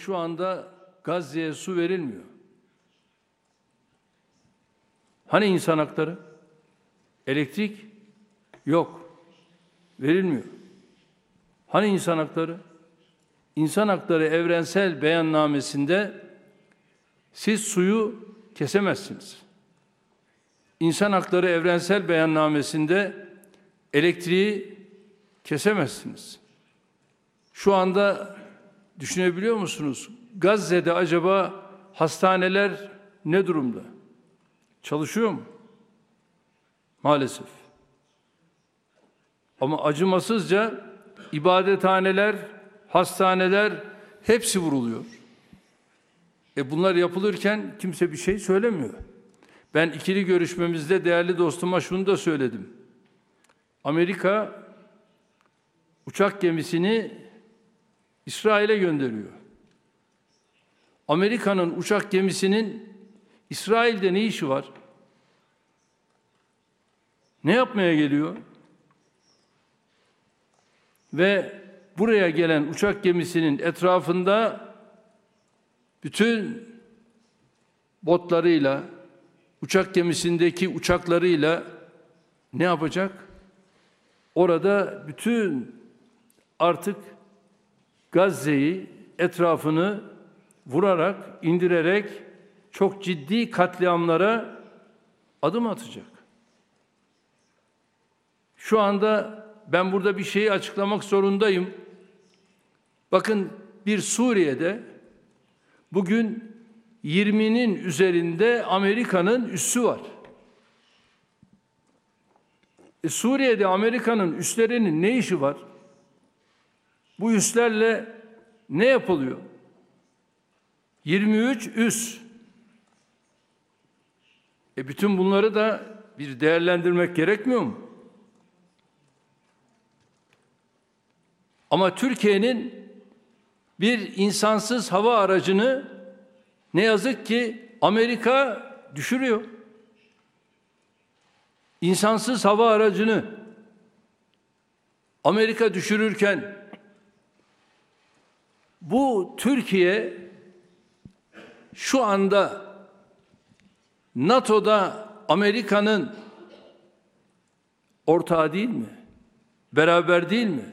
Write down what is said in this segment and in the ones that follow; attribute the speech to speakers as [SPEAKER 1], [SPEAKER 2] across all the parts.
[SPEAKER 1] Şu anda Gazze'ye su verilmiyor. Hani insan hakları? Elektrik yok. Verilmiyor. Hani insan hakları? İnsan Hakları Evrensel Beyannamesinde siz suyu kesemezsiniz. İnsan Hakları Evrensel Beyannamesinde elektriği kesemezsiniz. Şu anda düşünebiliyor musunuz? Gazze'de acaba hastaneler ne durumda? Çalışıyor mu? Maalesef. Ama acımasızca ibadethaneler, hastaneler hepsi vuruluyor. E bunlar yapılırken kimse bir şey söylemiyor. Ben ikili görüşmemizde değerli dostuma şunu da söyledim. Amerika uçak gemisini İsrail'e gönderiyor. Amerika'nın uçak gemisinin İsrail'de ne işi var? Ne yapmaya geliyor? Ve buraya gelen uçak gemisinin etrafında bütün botlarıyla, uçak gemisindeki uçaklarıyla ne yapacak? Orada bütün artık Gazze'yi etrafını vurarak, indirerek çok ciddi katliamlara adım atacak. Şu anda ben burada bir şeyi açıklamak zorundayım. Bakın bir Suriye'de bugün 20'nin üzerinde Amerika'nın üssü var. E Suriye'de Amerika'nın üslerinin ne işi var? Bu üslerle ne yapılıyor? 23 üs. E bütün bunları da bir değerlendirmek gerekmiyor mu? Ama Türkiye'nin bir insansız hava aracını ne yazık ki Amerika düşürüyor. İnsansız hava aracını Amerika düşürürken bu Türkiye şu anda NATO'da Amerika'nın ortağı değil mi? Beraber değil mi?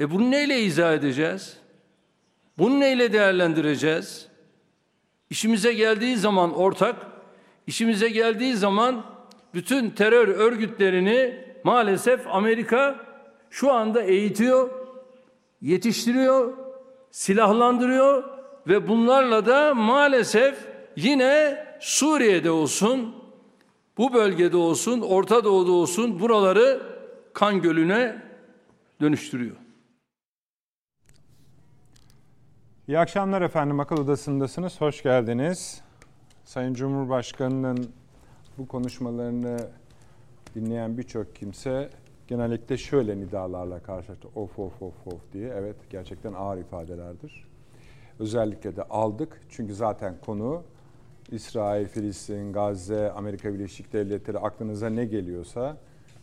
[SPEAKER 1] E bunu neyle izah edeceğiz? Bunu neyle değerlendireceğiz? İşimize geldiği zaman ortak, işimize geldiği zaman bütün terör örgütlerini maalesef Amerika şu anda eğitiyor, yetiştiriyor, silahlandırıyor ve bunlarla da maalesef yine Suriye'de olsun, bu bölgede olsun, Orta Doğu'da olsun buraları kan gölüne dönüştürüyor.
[SPEAKER 2] İyi akşamlar efendim. Akıl Odası'ndasınız. Hoş geldiniz. Sayın Cumhurbaşkanı'nın bu konuşmalarını dinleyen birçok kimse genellikle şöyle nidalarla karşılaştı. Of of of of diye. Evet gerçekten ağır ifadelerdir. Özellikle de aldık. Çünkü zaten konu İsrail, Filistin, Gazze, Amerika Birleşik Devletleri aklınıza ne geliyorsa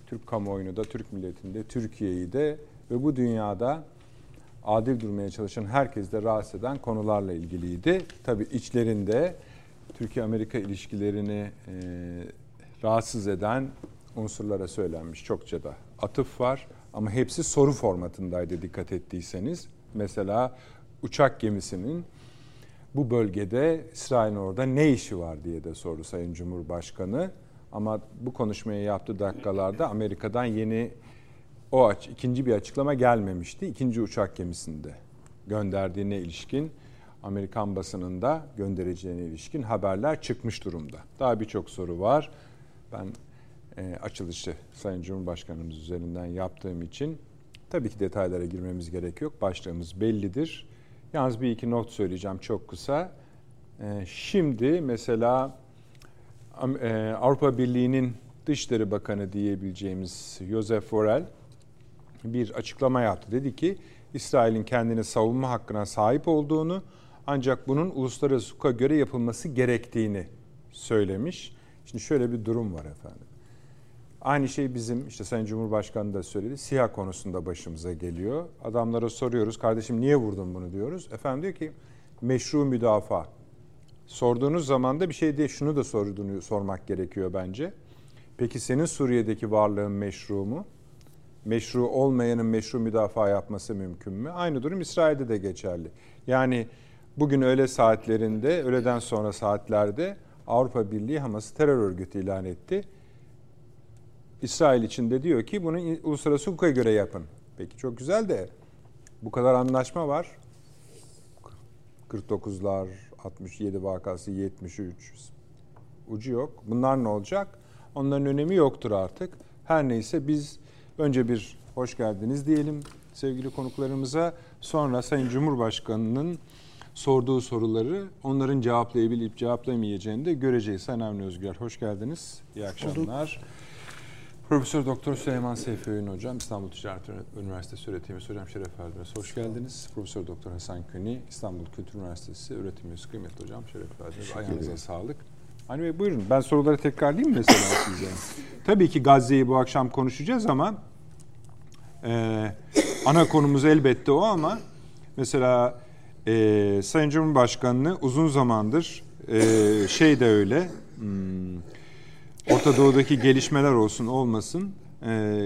[SPEAKER 2] Türk kamuoyunu da, Türk milletini de, Türkiye'yi de ve bu dünyada adil durmaya çalışan herkes de rahatsız eden konularla ilgiliydi. Tabii içlerinde Türkiye-Amerika ilişkilerini e, rahatsız eden unsurlara söylenmiş çokça da atıf var. Ama hepsi soru formatındaydı dikkat ettiyseniz. Mesela uçak gemisinin bu bölgede İsrail'in orada ne işi var diye de sordu Sayın Cumhurbaşkanı. Ama bu konuşmayı yaptığı dakikalarda Amerika'dan yeni o aç, ikinci bir açıklama gelmemişti. İkinci uçak gemisinde gönderdiğine ilişkin Amerikan basınında göndereceğine ilişkin haberler çıkmış durumda. Daha birçok soru var. Ben e, açılışı Sayın Cumhurbaşkanımız üzerinden yaptığım için tabii ki detaylara girmemiz gerek yok. Başlığımız bellidir. Yalnız bir iki not söyleyeceğim çok kısa. E, şimdi mesela e, Avrupa Birliği'nin Dışişleri Bakanı diyebileceğimiz Josef Borrell bir açıklama yaptı. Dedi ki İsrail'in kendini savunma hakkına sahip olduğunu ancak bunun uluslararası hukuka göre yapılması gerektiğini söylemiş. Şimdi şöyle bir durum var efendim. Aynı şey bizim işte Sayın Cumhurbaşkanı da söyledi. Siyah konusunda başımıza geliyor. Adamlara soruyoruz. Kardeşim niye vurdun bunu diyoruz. Efendim diyor ki meşru müdafaa. Sorduğunuz zaman da bir şey diye şunu da sorduğunu sormak gerekiyor bence. Peki senin Suriye'deki varlığın meşru mu? Meşru olmayanın meşru müdafaa yapması mümkün mü? Aynı durum İsrail'de de geçerli. Yani bugün öğle saatlerinde, öğleden sonra saatlerde Avrupa Birliği Hamas'ı terör örgütü ilan etti. İsrail için de diyor ki bunu uluslararası hukuka göre yapın. Peki çok güzel de bu kadar anlaşma var. 49'lar, 67 vakası, 73 ucu yok. Bunlar ne olacak? Onların önemi yoktur artık. Her neyse biz önce bir hoş geldiniz diyelim sevgili konuklarımıza. Sonra Sayın Cumhurbaşkanı'nın sorduğu soruları onların cevaplayabilip cevaplayamayacağını da göreceğiz. Sayın Avni Özgür hoş geldiniz. İyi akşamlar. Profesör Doktor Süleyman Seyfi Öğün Hocam, İstanbul Ticaret Üniversitesi öğretim üyesi hocam şeref verdiniz. Hoş geldiniz. Profesör Doktor Hasan Köni, İstanbul Kültür Üniversitesi öğretim üyesi kıymetli hocam şeref verdiniz. Ayağınıza sağlık. Hani Bey buyurun. Ben soruları tekrarlayayım mesela size. Tabii ki Gazze'yi bu akşam konuşacağız ama e, ana konumuz elbette o ama mesela e, Sayın Cumhurbaşkanı'nı uzun zamandır e, şey de öyle hmm, Orta Doğu'daki gelişmeler olsun olmasın e,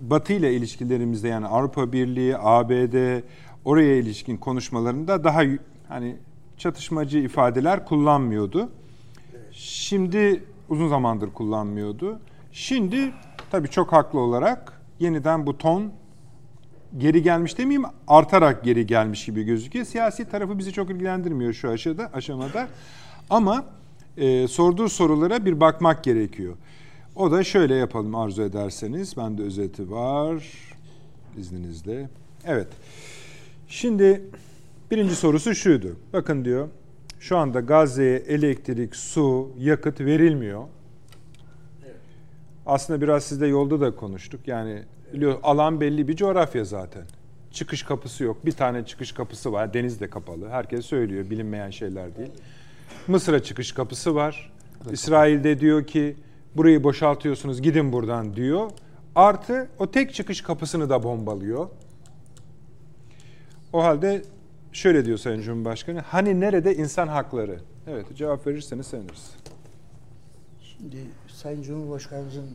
[SPEAKER 2] Batı ile ilişkilerimizde yani Avrupa Birliği, ABD oraya ilişkin konuşmalarında daha hani çatışmacı ifadeler kullanmıyordu. Şimdi uzun zamandır kullanmıyordu. Şimdi tabii çok haklı olarak yeniden bu ton geri gelmiş demeyeyim artarak geri gelmiş gibi gözüküyor. Siyasi tarafı bizi çok ilgilendirmiyor şu aşamada. aşamada. Ama e, sorduğu sorulara bir bakmak gerekiyor. O da şöyle yapalım arzu ederseniz. Bende özeti var izninizle. Evet. Şimdi birinci sorusu şuydu. Bakın diyor şu anda Gazze'ye elektrik, su, yakıt verilmiyor. Aslında biraz sizde yolda da konuştuk. Yani biliyor alan belli bir coğrafya zaten. Çıkış kapısı yok. Bir tane çıkış kapısı var. Deniz de kapalı. Herkes söylüyor. Bilinmeyen şeyler değil. Mısır'a çıkış kapısı var. İsrail'de diyor ki burayı boşaltıyorsunuz gidin buradan diyor. Artı o tek çıkış kapısını da bombalıyor. O halde şöyle diyor Sayın Cumhurbaşkanı. Hani nerede insan hakları? Evet cevap verirseniz seviniriz.
[SPEAKER 3] Şimdi Sayın Cumhurbaşkanımızın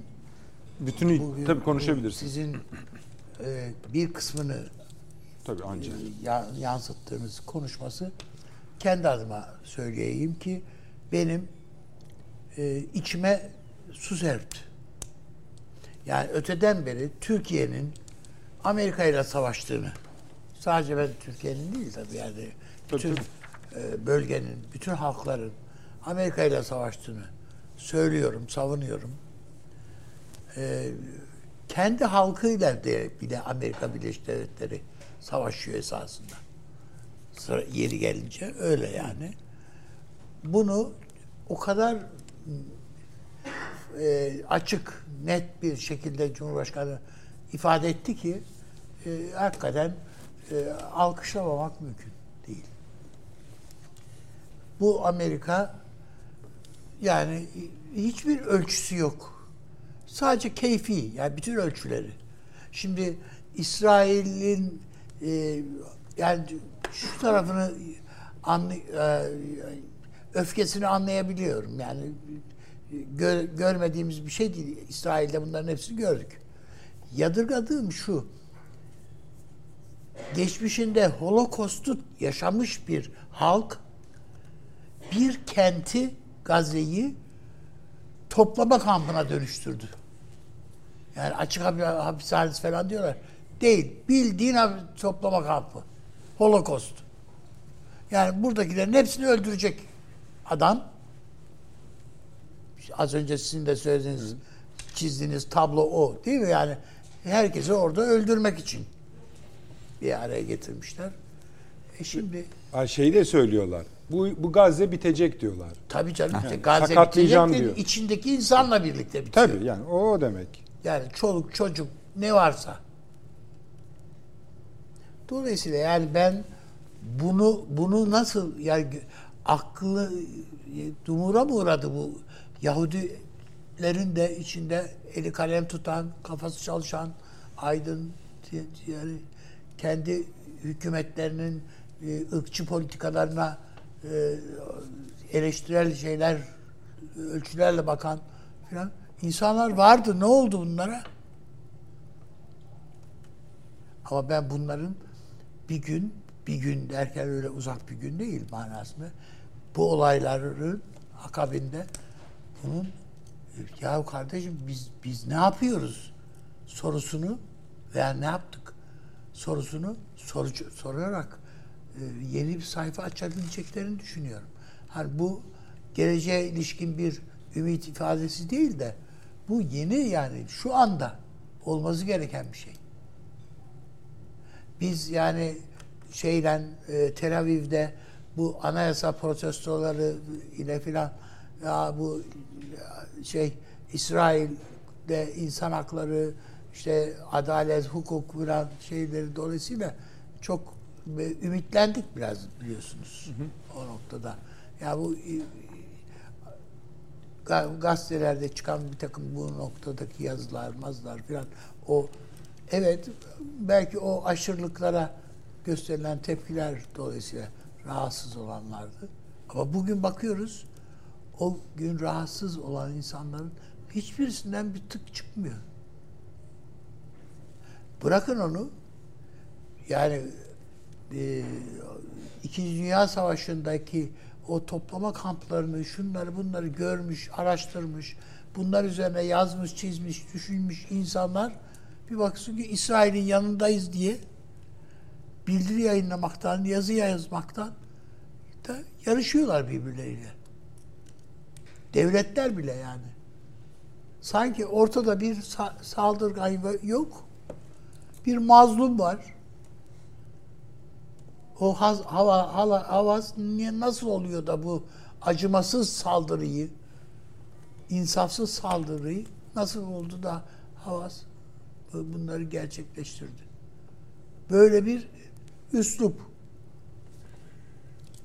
[SPEAKER 2] bütünü tabii konuşabilirsiniz.
[SPEAKER 3] Sizin e, bir kısmını
[SPEAKER 2] tabii ancak
[SPEAKER 3] e, yansıttığınız konuşması kendi adıma söyleyeyim ki benim e, içime su serpti. Yani öteden beri Türkiye'nin Amerika ile savaştığını sadece ben Türkiye'nin değil tabii yani bütün e, bölgenin, bütün halkların Amerika ile savaştığını söylüyorum, savunuyorum. E, kendi halkıyla de bile Amerika Birleşik Devletleri savaşıyor esasında. Sıra yeri gelince öyle yani. Bunu o kadar e, açık, net bir şekilde Cumhurbaşkanı ifade etti ki e, hakikaten e, alkışlamamak mümkün değil. Bu Amerika yani hiçbir ölçüsü yok. Sadece keyfi, yani bütün ölçüleri. Şimdi İsrail'in e, yani şu tarafını anlı, e, öfkesini anlayabiliyorum. Yani gör, görmediğimiz bir şey değil. İsrail'de bunların hepsini gördük. Yadırgadığım şu. Geçmişinde Holocaust'u yaşamış bir halk bir kenti Gazze'yi toplama kampına dönüştürdü. Yani açık hapishanesi falan diyorlar. Değil. Bildiğin toplama kampı. Holocaust. Yani buradakilerin hepsini öldürecek adam. Az önce sizin de söylediğiniz, çizdiğiniz tablo o. Değil mi? Yani herkesi orada öldürmek için bir araya getirmişler. E şimdi
[SPEAKER 2] şeyi de söylüyorlar. Bu, bu Gazze bitecek diyorlar.
[SPEAKER 3] Tabii canım. Yani, Gazze bitecek diyor. içindeki insanla birlikte bitiyor.
[SPEAKER 2] Tabii yani o demek.
[SPEAKER 3] Yani çoluk çocuk ne varsa. Dolayısıyla yani ben bunu bunu nasıl yani aklı dumura mı uğradı bu Yahudi Kürtlerin de içinde eli kalem tutan, kafası çalışan, aydın yani kendi hükümetlerinin e, ırkçı politikalarına e, eleştirel şeyler ölçülerle bakan filan insanlar vardı. Ne oldu bunlara? Ama ben bunların bir gün, bir gün derken öyle uzak bir gün değil manasında. Bu olayların akabinde bunun ya kardeşim biz biz ne yapıyoruz sorusunu veya ne yaptık sorusunu soru, sorarak e, yeni bir sayfa açabileceklerini düşünüyorum. Hani bu geleceğe ilişkin bir ümit ifadesi değil de bu yeni yani şu anda olması gereken bir şey. Biz yani şeyden e, Tel Aviv'de bu anayasa protestoları ile filan ya bu şey İsrail'de insan hakları işte adalet, hukuk filan şeyleri dolayısıyla çok ümitlendik biraz biliyorsunuz hı hı. o noktada. Ya bu gazetelerde çıkan bir takım bu noktadaki yazılar, mazlar filan o evet belki o aşırılıklara gösterilen tepkiler dolayısıyla rahatsız olanlardı. Ama bugün bakıyoruz o gün rahatsız olan insanların hiçbirisinden bir tık çıkmıyor. Bırakın onu yani e, İkinci Dünya Savaşı'ndaki o toplama kamplarını, şunları bunları görmüş, araştırmış, bunlar üzerine yazmış, çizmiş, düşünmüş insanlar bir baksın ki İsrail'in yanındayız diye bildiri yayınlamaktan, yazı yazmaktan da yarışıyorlar birbirleriyle. Devletler bile yani. Sanki ortada bir sa- saldırgan yok. Bir mazlum var. O haz, hava, hava, havas nasıl oluyor da bu acımasız saldırıyı, insafsız saldırıyı nasıl oldu da Havas bunları gerçekleştirdi? Böyle bir üslup.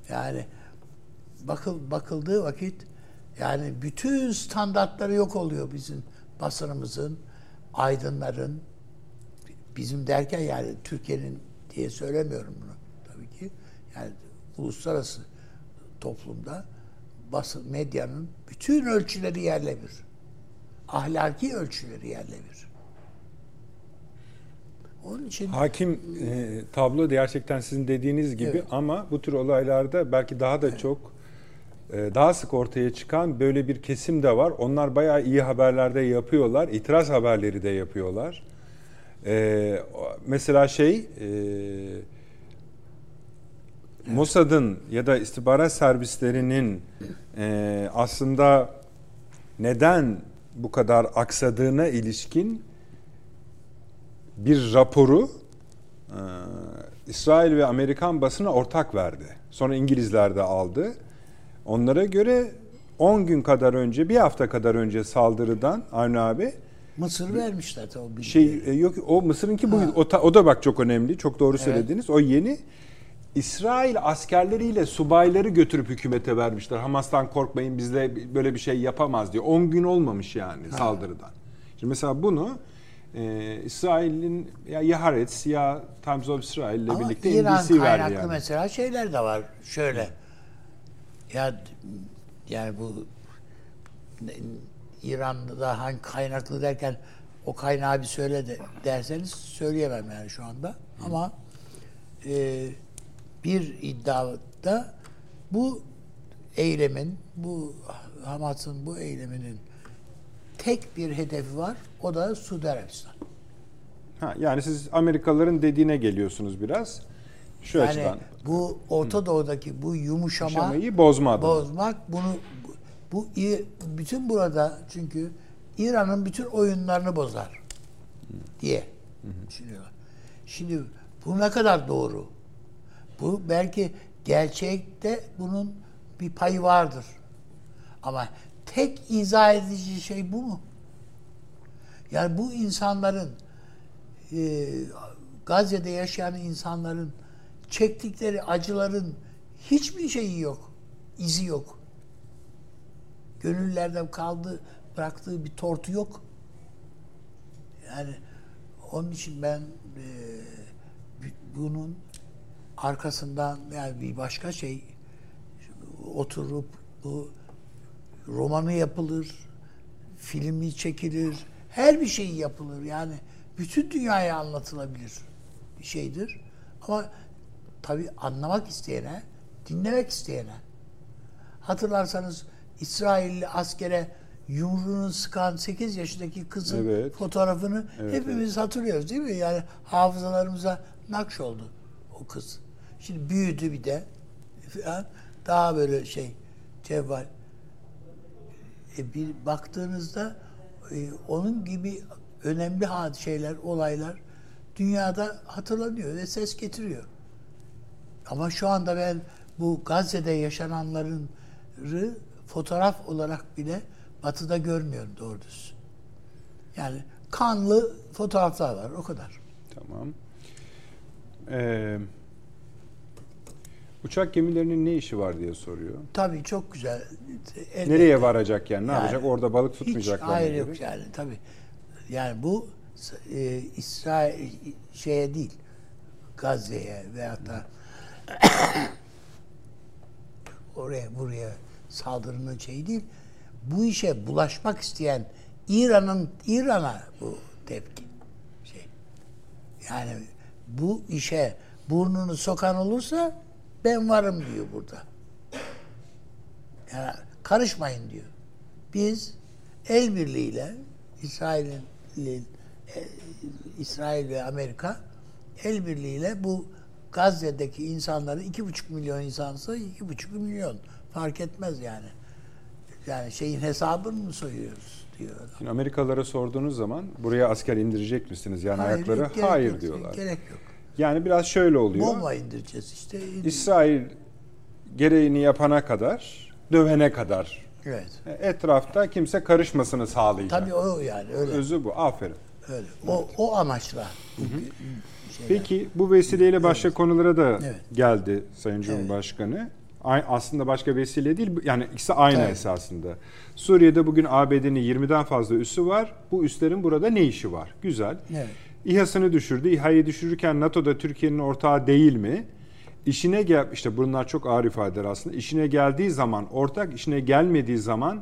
[SPEAKER 3] Yani bakıl bakıldığı vakit yani bütün standartları yok oluyor bizim basınımızın, aydınların, bizim derken yani Türkiye'nin diye söylemiyorum bunu tabii ki. Yani uluslararası toplumda basın medyanın bütün ölçüleri yerle bir. Ahlaki ölçüleri yerle bir.
[SPEAKER 2] Onun için hakim e, tablo gerçekten sizin dediğiniz gibi evet. ama bu tür olaylarda belki daha da evet. çok e, daha sık ortaya çıkan böyle bir kesim de var. Onlar bayağı iyi haberlerde yapıyorlar. İtiraz haberleri de yapıyorlar. E, mesela şey e, Mossad'ın ya da istihbarat servislerinin e, aslında neden bu kadar aksadığına ilişkin bir raporu e, İsrail ve Amerikan basına ortak verdi. Sonra İngilizler de aldı. Onlara göre 10 gün kadar önce, bir hafta kadar önce saldırıdan Avni abi
[SPEAKER 3] Mısır vermişler tabii.
[SPEAKER 2] Şey e, yok o Mısır'ınki bu o, o da bak çok önemli. Çok doğru söylediniz. Evet. O yeni İsrail askerleriyle subayları götürüp hükümete vermişler. Hamas'tan korkmayın biz de böyle bir şey yapamaz diyor. 10 gün olmamış yani ha. saldırıdan. Şimdi mesela bunu e, İsrail'in ya Yaharetz ya Times of Israel ile birlikte
[SPEAKER 3] İran NBC verdi yani. mesela şeyler de var. Şöyle ya yani bu İran'da hangi kaynaklı derken o kaynağı bir söyle de derseniz söyleyemem yani şu anda. Hı. Ama e, bir iddiada bu eylemin, bu Hamas'ın bu eyleminin tek bir hedefi var. O da Suudi Arabistan.
[SPEAKER 2] Ha, yani siz Amerikalıların dediğine geliyorsunuz biraz. Şu yani açıdan.
[SPEAKER 3] Bu Orta Doğu'daki bu yumuşama
[SPEAKER 2] Yumuşamayı bozma
[SPEAKER 3] bozmak bunu bu bütün burada çünkü İran'ın bütün oyunlarını bozar diye düşünüyorlar. Şimdi bu ne kadar doğru? Bu belki gerçekte bunun bir payı vardır. Ama tek izah edici şey bu mu? Yani bu insanların e, Gazze'de yaşayan insanların çektikleri acıların hiçbir şeyi yok. izi yok. Gönüllerde kaldı bıraktığı bir tortu yok. Yani onun için ben e, bunun arkasından yani bir başka şey oturup bu romanı yapılır, filmi çekilir, her bir şey yapılır. Yani bütün dünyaya anlatılabilir bir şeydir. Ama tabii anlamak isteyene, dinlemek isteyene. Hatırlarsanız İsrailli askere yumruğunu sıkan 8 yaşındaki kızın
[SPEAKER 2] Evet.
[SPEAKER 3] fotoğrafını
[SPEAKER 2] Evet,
[SPEAKER 3] hepimiz hatırlıyoruz değil mi? Yani hafızalarımıza nakş oldu o kız. Şimdi büyüdü bir de. Daha böyle şey cevval. E bir baktığınızda e, onun gibi önemli şeyler, olaylar dünyada hatırlanıyor ve ses getiriyor. Ama şu anda ben bu Gazze'de yaşananların fotoğraf olarak bile batıda görmüyorum doğru düz. Yani kanlı fotoğraflar var o kadar.
[SPEAKER 2] Tamam. Ee, uçak gemilerinin ne işi var diye soruyor.
[SPEAKER 3] Tabii çok güzel. Elbette.
[SPEAKER 2] Nereye varacak yani? Ne
[SPEAKER 3] Yani
[SPEAKER 2] yapacak? Orada balık
[SPEAKER 3] Hiç
[SPEAKER 2] tutmayacaklar.
[SPEAKER 3] hayır
[SPEAKER 2] mı
[SPEAKER 3] yok
[SPEAKER 2] gibi?
[SPEAKER 3] yani tabii. Yani bu e, İsrail şeye değil Gazze'ye veyahut da oraya buraya saldırının şeyi değil. Bu işe bulaşmak isteyen İran'ın İran'a bu tepki şey. Yani bu işe burnunu sokan olursa ben varım diyor burada. Yani karışmayın diyor. Biz el birliğiyle İsrail'in e, İsrail ve Amerika el birliğiyle bu Gazze'deki insanları iki buçuk milyon insansa iki buçuk milyon fark etmez yani. Yani şeyin hesabını mı soyuyoruz diyor.
[SPEAKER 2] Şimdi Amerikalılara sorduğunuz zaman buraya asker indirecek misiniz? Yani
[SPEAKER 3] Hayır,
[SPEAKER 2] ayakları hayır
[SPEAKER 3] yok,
[SPEAKER 2] diyorlar.
[SPEAKER 3] Gerek yok.
[SPEAKER 2] Yani biraz şöyle oluyor.
[SPEAKER 3] Bomba indireceğiz işte.
[SPEAKER 2] İsrail gereğini yapana kadar, dövene kadar
[SPEAKER 3] Evet.
[SPEAKER 2] etrafta kimse karışmasını sağlayacak.
[SPEAKER 3] Tabii o yani öyle.
[SPEAKER 2] Özü bu. Aferin.
[SPEAKER 3] öyle. O, o amaçla. şeyler.
[SPEAKER 2] Peki bu vesileyle başka konulara da
[SPEAKER 3] Evet.
[SPEAKER 2] geldi Sayın Cumhurbaşkanı. Ay- Aslında başka vesile değil. yani ikisi aynı
[SPEAKER 3] Tabii.
[SPEAKER 2] esasında. Suriye'de bugün ABD'nin 20'den fazla üssü var. Bu üslerin burada ne işi var? Güzel.
[SPEAKER 3] Evet.
[SPEAKER 2] İHA'sını düşürdü. İHA'yı düşürürken NATO'da Türkiye'nin ortağı değil mi? İşine gel işte bunlar çok ağır ifadeler aslında. İşine geldiği zaman ortak, işine gelmediği zaman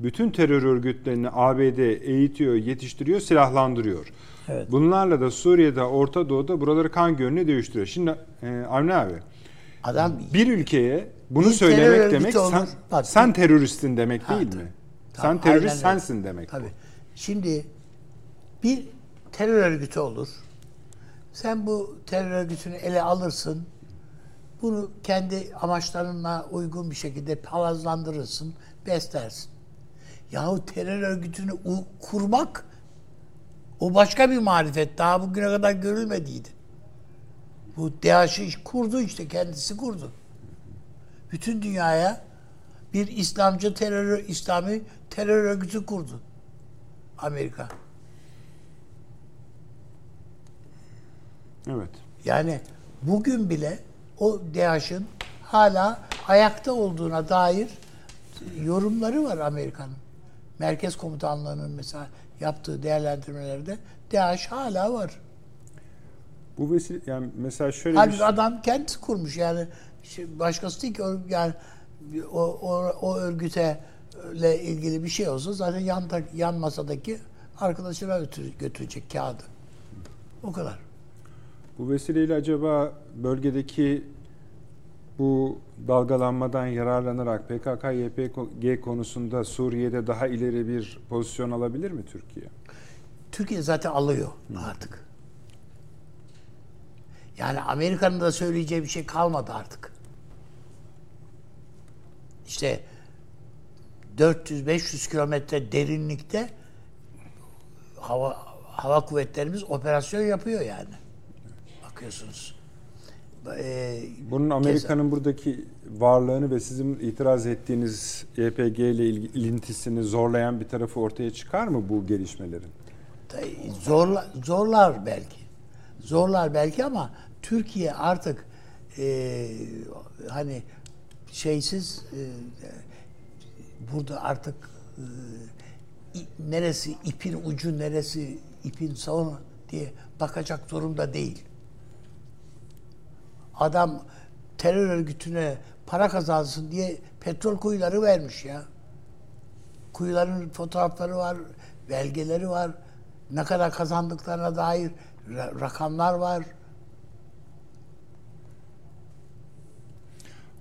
[SPEAKER 2] bütün terör örgütlerini ABD eğitiyor, yetiştiriyor, silahlandırıyor.
[SPEAKER 3] Evet.
[SPEAKER 2] Bunlarla da Suriye'de, Orta Doğu'da buraları kan gölüne dövüştürüyor. Şimdi e, Avni abi
[SPEAKER 3] Adam
[SPEAKER 2] bir ülkeye bunu
[SPEAKER 3] Bir
[SPEAKER 2] söylemek demek
[SPEAKER 3] olur.
[SPEAKER 2] sen,
[SPEAKER 3] Bak,
[SPEAKER 2] sen teröristin demek
[SPEAKER 3] Ha,
[SPEAKER 2] değil
[SPEAKER 3] tabii.
[SPEAKER 2] mi?
[SPEAKER 3] Tabii,
[SPEAKER 2] sen terörist sensin demek. bu.
[SPEAKER 3] Tabii. Şimdi bir terör örgütü olur. Sen bu terör örgütünü ele alırsın. Bunu kendi amaçlarına uygun bir şekilde palazlandırırsın, beslersin. Yahu terör örgütünü kurmak o başka bir marifet. Daha bugüne kadar görülmediydi. Bu DAEŞ'i kurdu işte kendisi kurdu. Bütün dünyaya bir İslamcı terör, İslami terör örgütü kurdu. Amerika.
[SPEAKER 2] Evet.
[SPEAKER 3] Yani bugün bile o DAEŞ'in hala ayakta olduğuna dair yorumları var Amerika'nın. Merkez Komutanlığı'nın mesela yaptığı değerlendirmelerde DAEŞ hala var.
[SPEAKER 2] Bu vesile yani mesela şöyle bir
[SPEAKER 3] Halbuki
[SPEAKER 2] şey-
[SPEAKER 3] adam kendisi kurmuş yani şey, başkası değil ki yani o, o, o örgüte ile ilgili bir şey olsa zaten yan, yan masadaki arkadaşına götür- götürecek kağıdı. O kadar.
[SPEAKER 2] Bu vesileyle acaba bölgedeki bu dalgalanmadan yararlanarak PKK-YPG konusunda Suriye'de daha ileri bir pozisyon alabilir mi Türkiye?
[SPEAKER 3] Türkiye zaten alıyor artık. Yani Amerika'nın da söyleyeceği bir şey kalmadı artık. İşte 400-500 kilometre derinlikte hava hava kuvvetlerimiz operasyon yapıyor yani. Bakıyorsunuz. Ee,
[SPEAKER 2] Bunun Amerika'nın buradaki varlığını ve sizin itiraz ettiğiniz YPG ile ilgi- ilintisini zorlayan bir tarafı ortaya çıkar mı bu gelişmelerin?
[SPEAKER 3] zorla, zorlar belki. Zorlar belki ama Türkiye artık e, hani şeysiz e, burada artık e, neresi ipin ucu neresi ipin sonu diye bakacak durumda değil. Adam terör örgütüne para kazansın diye petrol kuyuları vermiş ya. Kuyuların fotoğrafları var, belgeleri var. Ne kadar kazandıklarına dair ra- rakamlar var.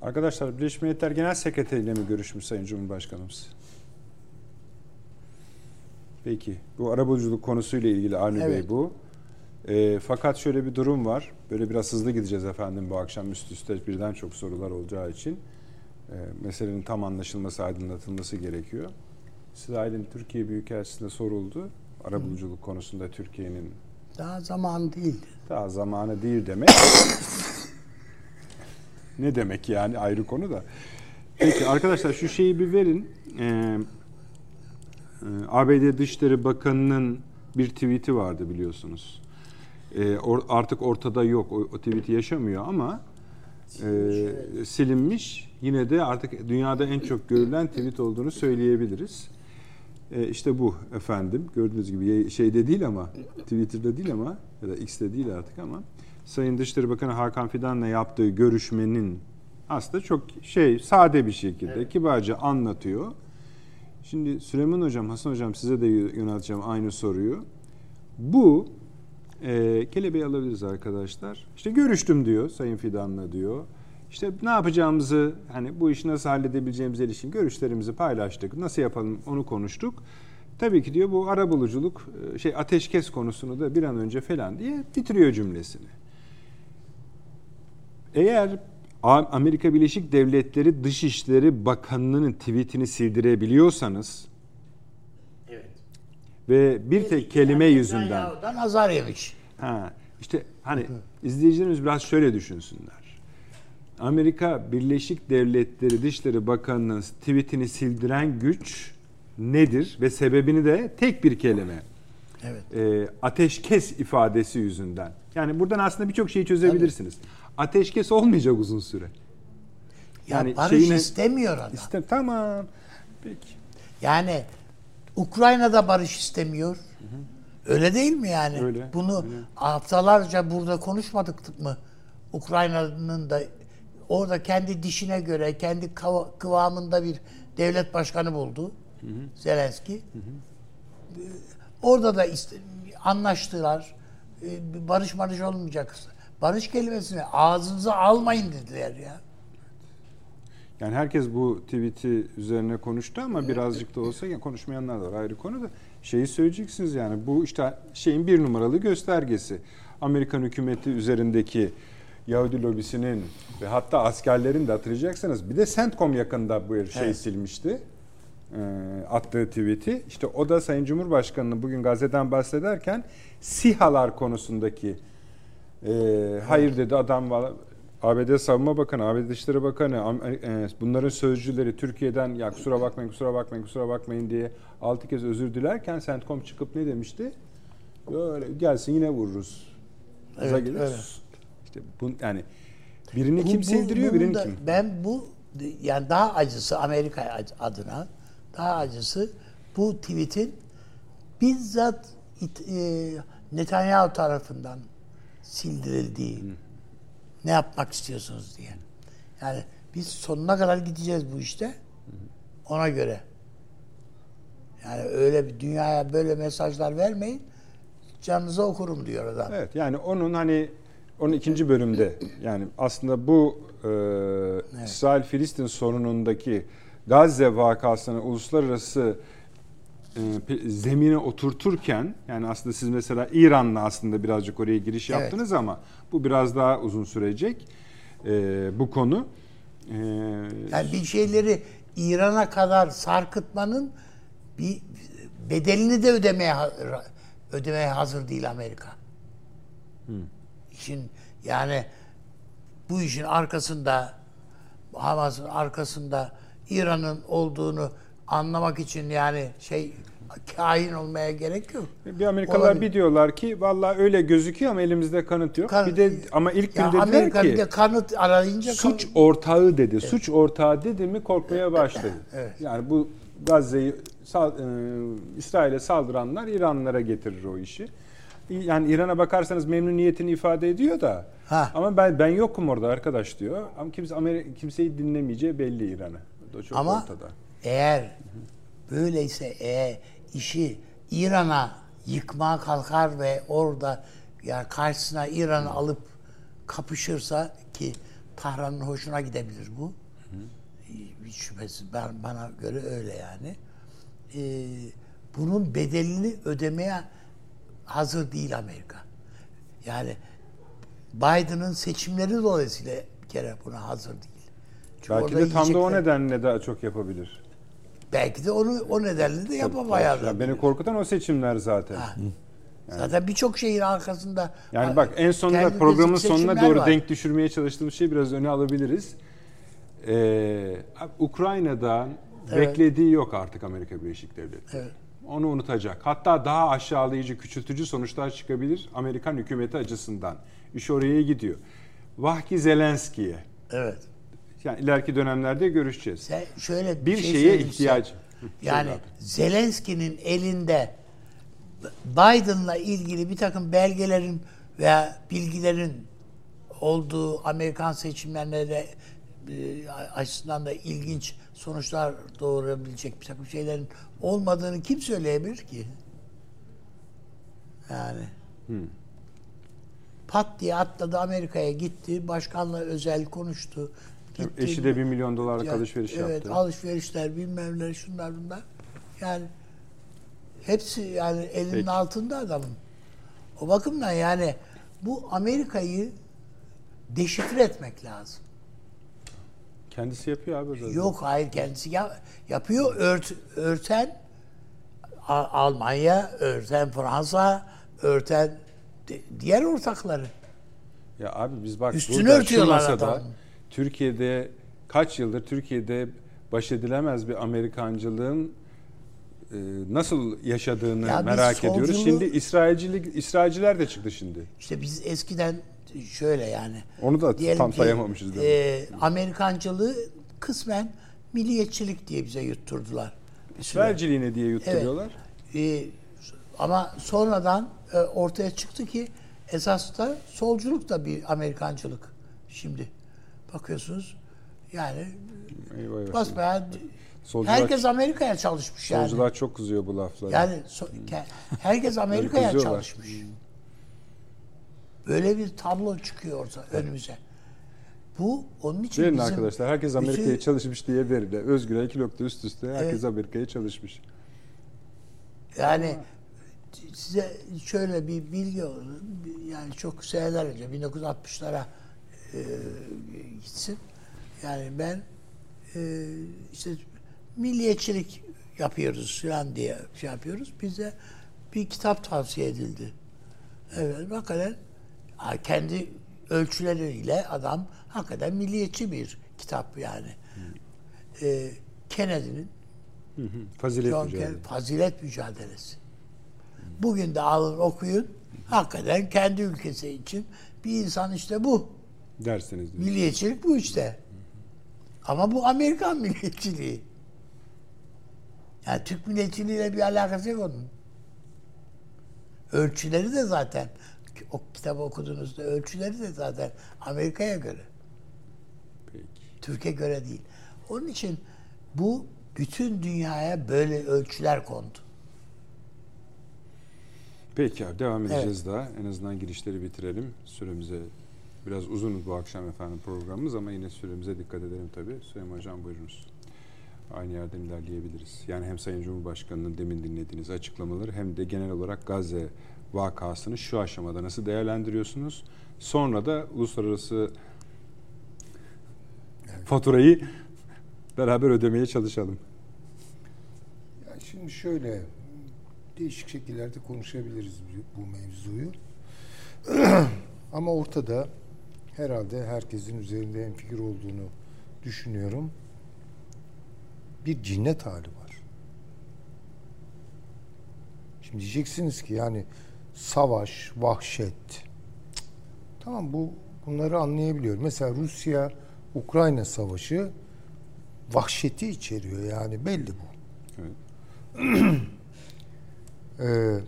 [SPEAKER 2] Arkadaşlar Birleşmiş Milletler Genel Sekreteri ile mi görüşmüş Sayın Cumhurbaşkanımız? Peki. Bu arabuluculuk konusuyla ilgili Avni
[SPEAKER 3] Evet.
[SPEAKER 2] Bey bu. Ee, fakat şöyle bir durum var. Böyle biraz hızlı gideceğiz efendim bu akşam üst üste birden çok sorular olacağı için. Ee, meselenin tam anlaşılması, aydınlatılması gerekiyor. İsrail'in Türkiye Büyükelçisi'ne soruldu. Arabuluculuk konusunda Türkiye'nin
[SPEAKER 3] Daha zaman değildi.
[SPEAKER 2] daha zamanı değil demek. ne demek yani ayrı konu da. Peki arkadaşlar şu şeyi bir verin. Ee, e, ABD Dışişleri Bakanı'nın bir tweet'i vardı biliyorsunuz. Ee, or- artık ortada yok. O, o tweet'i yaşamıyor ama e, silinmiş. Yine de artık dünyada en çok görülen tweet olduğunu söyleyebiliriz. E, işte bu efendim. Gördüğünüz gibi şeyde değil ama Twitter'da değil ama ya da X'te değil artık ama Sayın Dışişleri Bakanı Hakan Fidan'la yaptığı görüşmenin aslında çok şey sade bir şekilde kibarca anlatıyor. Şimdi Süleyman Hocam, Hasan Hocam size de yönelteceğim aynı soruyu. Bu e, kelebeği alabiliriz arkadaşlar. İşte görüştüm diyor Sayın Fidan'la diyor. İşte ne yapacağımızı, hani bu işi nasıl halledebileceğimize ilişkin görüşlerimizi paylaştık. Nasıl yapalım onu konuştuk. Tabii ki diyor bu arabuluculuk, e, şey ateşkes konusunu da bir an önce falan diye bitiriyor cümlesini. Eğer Amerika Birleşik Devletleri Dışişleri Bakanlığı'nın tweetini sildirebiliyorsanız. Ve bir tek kelime yüzünden
[SPEAKER 3] Netanyahu'dan azar yemiş.
[SPEAKER 2] Ha, işte hani izleyicilerimiz biraz şöyle düşünsünler. Amerika Birleşik Devletleri Dışişleri Bakanı'nın tweetini sildiren güç nedir ve sebebini de tek bir kelime.
[SPEAKER 3] Evet.
[SPEAKER 2] E, ateşkes ifadesi yüzünden. Yani buradan aslında birçok şeyi çözebilirsiniz. Ateşkes olmayacak uzun süre.
[SPEAKER 3] Ya
[SPEAKER 2] Yani
[SPEAKER 3] barış
[SPEAKER 2] şeyine-
[SPEAKER 3] istemiyor adam.
[SPEAKER 2] İşte tamam. Peki.
[SPEAKER 3] Yani Ukrayna'da barış istemiyor. Öyle değil mi yani?
[SPEAKER 2] Öyle,
[SPEAKER 3] Bunu
[SPEAKER 2] öyle.
[SPEAKER 3] haftalarca burada konuşmadık mı? Ukrayna'nın da orada kendi dişine göre, kendi kıva- kıvamında bir devlet başkanı buldu. Zelenski. Orada da anlaştılar. Ee, Barış barış olmayacak. Barış kelimesini ağzınıza almayın dediler ya.
[SPEAKER 2] Yani herkes bu tweet'i üzerine konuştu ama birazcık da olsa ya konuşmayanlar da var ayrı konu da şeyi söyleyeceksiniz yani bu işte şeyin bir numaralı göstergesi. Amerikan hükümeti üzerindeki Yahudi lobisinin ve hatta askerlerin de hatırlayacaksınız. Bir de CENTCOM yakında bu şey
[SPEAKER 3] Evet.
[SPEAKER 2] silmişti. e, attığı tweet'i. İşte o da Sayın Cumhurbaşkanı'nın bugün gazeteden bahsederken SİHA'lar konusundaki e, hayır dedi adam ABD Savunma Bakanı, ABD Dışişleri Bakanı, Am- e, bunların sözcüleri Türkiye'den ya kusura bakmayın, kusura bakmayın, kusura bakmayın diye altı kez özür dilerken CENTCOM çıkıp ne demişti? Böyle gelsin yine vururuz.
[SPEAKER 3] Evet,
[SPEAKER 2] gelir.
[SPEAKER 3] öyle.
[SPEAKER 2] İşte bu yani birini
[SPEAKER 3] Bu-
[SPEAKER 2] kim
[SPEAKER 3] bu-
[SPEAKER 2] sildiriyor, birini
[SPEAKER 3] da-
[SPEAKER 2] kim?
[SPEAKER 3] Ben bu yani daha acısı Amerika adına daha acısı bu tweet'in bizzat e, Netanyahu tarafından sildirildiği. Ne yapmak istiyorsunuz diye. Yani biz sonuna kadar gideceğiz bu işte. Ona göre. Yani öyle bir dünyaya böyle mesajlar vermeyin. Canınıza okurum diyor adam.
[SPEAKER 2] Evet yani onun hani onun ikinci bölümde yani aslında bu e, İsrail-Filistin sorunundaki Gazze vakasını uluslararası e, zemine oturturken yani aslında siz mesela İran'la aslında birazcık oraya giriş
[SPEAKER 3] Evet.
[SPEAKER 2] yaptınız ama bu biraz daha uzun sürecek e, bu konu. E,
[SPEAKER 3] Yani bir şeyleri İran'a kadar sarkıtmanın bir bedelini de ödemeye ödemeye hazır değil Amerika. İşin yani bu işin arkasında Hamas'ın arkasında İran'ın olduğunu anlamak için yani şey kain olmaya gerek yok.
[SPEAKER 2] bir Amerikalılar
[SPEAKER 3] Olabilir.
[SPEAKER 2] bir diyorlar ki vallahi öyle gözüküyor ama elimizde kanıt yok.
[SPEAKER 3] Kan-
[SPEAKER 2] bir de ama ilk gün dediler ki
[SPEAKER 3] de kanıt arayınca
[SPEAKER 2] suç
[SPEAKER 3] kan-
[SPEAKER 2] ortağı dedi. Suç ortağı dedi mi korkmaya başladı.
[SPEAKER 3] Evet.
[SPEAKER 2] Yani bu Gazze'yi sal- e, İsrail'e saldıranlar İranlılara getirir o işi. Yani İran'a bakarsanız memnuniyetini ifade ediyor da.
[SPEAKER 3] Ha.
[SPEAKER 2] Ama ben ben yokum orada arkadaş diyor. Ama kimse Amerika kimseyi dinlemeyeceği belli İran'a.
[SPEAKER 3] Ama
[SPEAKER 2] ortada.
[SPEAKER 3] Eğer böyleyse eğer işi İran'a yıkmaya kalkar ve orada ya karşısına İran'ı alıp kapışırsa ki Tahran'ın hoşuna gidebilir bu. Hiç şüphesiz ben, bana göre öyle yani. Ee, bunun bedelini ödemeye hazır değil Amerika. Yani Biden'ın seçimleri dolayısıyla bir kere buna hazır değil. Çünkü
[SPEAKER 2] Belki de tam da o nedenle daha çok yapabilir.
[SPEAKER 3] Belki de onu o nedenle de yapamaya
[SPEAKER 2] Ya beni korkutan o seçimler zaten.
[SPEAKER 3] Zaten birçok şeyin arkasında
[SPEAKER 2] Yani bak en sonunda programın sonuna doğru
[SPEAKER 3] var.
[SPEAKER 2] denk düşürmeye çalıştığımız şeyi biraz öne alabiliriz. Ee, Ukrayna'dan
[SPEAKER 3] Evet.
[SPEAKER 2] beklediği yok artık Amerika Birleşik Devletleri.
[SPEAKER 3] Evet.
[SPEAKER 2] Onu unutacak. Hatta daha aşağılayıcı, küçültücü sonuçlar çıkabilir Amerikan hükümeti açısından. İş oraya gidiyor. Vahki Zelenski'ye.
[SPEAKER 3] Evet.
[SPEAKER 2] Yani ileriki dönemlerde görüşeceğiz.
[SPEAKER 3] Sen şöyle
[SPEAKER 2] Bir
[SPEAKER 3] şey
[SPEAKER 2] şeye. Hı,
[SPEAKER 3] Yani. Zelenski'nin elinde Biden'la ilgili bir takım belgelerin veya bilgilerin olduğu Amerikan seçimlerine de e, açısından da ilginç sonuçlar doğurabilecek bir takım şeylerin olmadığını kim söyleyebilir ki? Yani. Pat diye atladı Amerika'ya gitti. Başkanla özel konuştu. Gitti.
[SPEAKER 2] Eşi de bir milyon dolarlık
[SPEAKER 3] Ya,
[SPEAKER 2] alışveriş
[SPEAKER 3] evet,
[SPEAKER 2] yaptı.
[SPEAKER 3] alışverişler bilmem neler şunlar bunlar. Yani hepsi yani elinin
[SPEAKER 2] Peki.
[SPEAKER 3] altında adamın. O bakımdan yani bu Amerika'yı deşifre etmek lazım.
[SPEAKER 2] Kendisi yapıyor abi zaten.
[SPEAKER 3] Yok hayır kendisi ya, yapıyor ört, örten Almanya, örten Fransa, örten di- diğer ortakları.
[SPEAKER 2] Ya abi biz bak
[SPEAKER 3] Üstünü
[SPEAKER 2] burada şu
[SPEAKER 3] örtüyorlar
[SPEAKER 2] masada
[SPEAKER 3] adamın.
[SPEAKER 2] Türkiye'de kaç yıldır Türkiye'de baş edilemez bir Amerikancılığın e, nasıl yaşadığını
[SPEAKER 3] Ya
[SPEAKER 2] merak ediyoruz.
[SPEAKER 3] solculuğu-
[SPEAKER 2] Şimdi İsrailcilik İsrailciler de çıktı şimdi.
[SPEAKER 3] İşte biz eskiden şöyle yani.
[SPEAKER 2] Onu da tam
[SPEAKER 3] ki,
[SPEAKER 2] sayamamışız mi?
[SPEAKER 3] e, Amerikancılığı kısmen milliyetçilik diye bize yutturdular.
[SPEAKER 2] İsrailciliğine diye yutturuyorlar.
[SPEAKER 3] E, ama sonradan e, ortaya çıktı ki esas da solculuk da bir Amerikancılık. Şimdi bakıyorsunuz yani
[SPEAKER 2] Eyvah
[SPEAKER 3] basbayağı
[SPEAKER 2] Solcular-
[SPEAKER 3] herkes Amerika'ya çalışmış yani.
[SPEAKER 2] Solcular çok kızıyor bu laflara.
[SPEAKER 3] Yani so- ke- herkes Amerika'ya çalışmış. Böyle bir tablo çıkıyor orta önümüze. Bu onun için
[SPEAKER 2] Verin
[SPEAKER 3] bizim
[SPEAKER 2] arkadaşlar herkes
[SPEAKER 3] bütün-
[SPEAKER 2] Amerika'ya çalışmış diye verin. Özgür'e iki nokta üst üste herkes
[SPEAKER 3] Evet.
[SPEAKER 2] Amerika'ya çalışmış.
[SPEAKER 3] Yani size şöyle bir bilgi. Yani çok seneler önce 1960'lara e, gitsin. Yani ben e, işte milliyetçilik yapıyoruz falan diye şey yapıyoruz. Bize bir kitap tavsiye edildi. Evet, hakikaten ha, kendi ölçüleriyle adam hakikaten milliyetçi bir kitap yani. E, Kennedy'nin
[SPEAKER 2] Fazilet
[SPEAKER 3] John
[SPEAKER 2] mücadelesi.
[SPEAKER 3] Kerry, fazilet mücadelesi. Bugün de alın okuyun. Hakikaten kendi ülkesi için bir insan işte bu.
[SPEAKER 2] Derseniz. diyor.
[SPEAKER 3] Milliyetçilik bu işte. Ama bu Amerikan milliyetçiliği. Yani Türk milliyetçiliğiyle bir alakası yok onun. Ölçüleri de zaten o kitabı okuduğunuzda ölçüleri de zaten Amerika'ya göre.
[SPEAKER 2] Peki.
[SPEAKER 3] Türkiye göre değil. Onun için bu bütün dünyaya böyle ölçüler kondu.
[SPEAKER 2] Peki abi devam edeceğiz daha. En azından girişleri bitirelim. Süremize biraz uzun bu akşam efendim programımız ama yine süremize dikkat edelim tabii. Süleyman Hocam buyurunuz. Aynı yerden ilerleyebiliriz. Yani hem Sayın Cumhurbaşkanı'nın demin dinlediğiniz açıklamaları hem de genel olarak Gazze vakasını şu aşamada nasıl değerlendiriyorsunuz? Sonra da uluslararası faturayı beraber ödemeye çalışalım.
[SPEAKER 4] Ya şimdi şöyle değişik şekillerde konuşabiliriz bu mevzuyu. Ama ortada herhalde herkesin üzerinde en fikir olduğunu düşünüyorum. Bir cinnet hali var. Şimdi diyeceksiniz ki yani savaş, vahşet. Cık. Tamam bu bunları anlayabiliyorum. Mesela Rusya Ukrayna savaşı vahşeti içeriyor yani belli bu. Ee,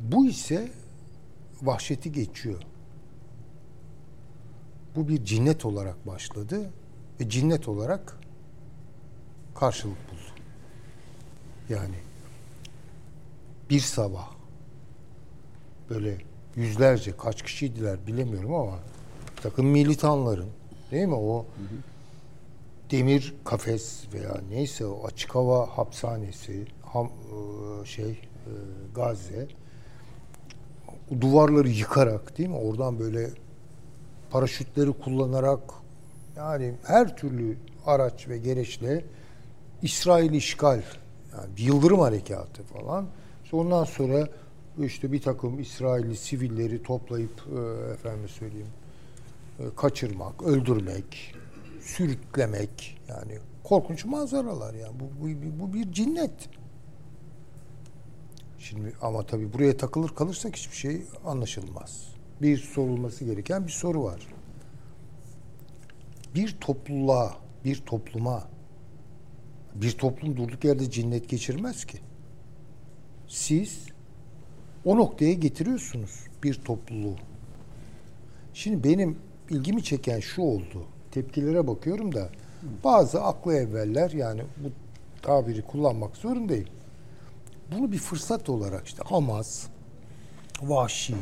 [SPEAKER 4] bu ise vahşeti geçiyor. Bu bir cinnet olarak başladı ve cinnet olarak karşılık buldu. Yani bir sabah böyle yüzlerce kaç kişiydiler bilemiyorum ama takım militanların değil mi o demir kafes veya neyse o açık hava hapishanesi ham, e, şey e, Gazze duvarları yıkarak değil mi oradan böyle paraşütleri kullanarak yani her türlü araç ve gereçle İsrail işgal yani yıldırım harekatı falan. İşte ondan sonra işte bir takım İsrailli sivilleri toplayıp e, efendim söyleyeyim e, kaçırmak, öldürmek, sürüklemek yani korkunç manzaralar yani bu, bu, bu bir cinnet. Şimdi ama tabii buraya takılır kalırsak hiçbir şey anlaşılmaz. Bir sorulması gereken bir soru var. Bir topluluğa, bir topluma bir toplum durduk yerde cinnet geçirmez ki. Siz o noktaya getiriyorsunuz bir topluluğu. Şimdi benim ilgimi çeken şu oldu. Tepkilere bakıyorum da bazı aklı evveller yani bu tabiri kullanmak zorundayım. Bunu bir fırsat olarak işte Hamas, vahşi,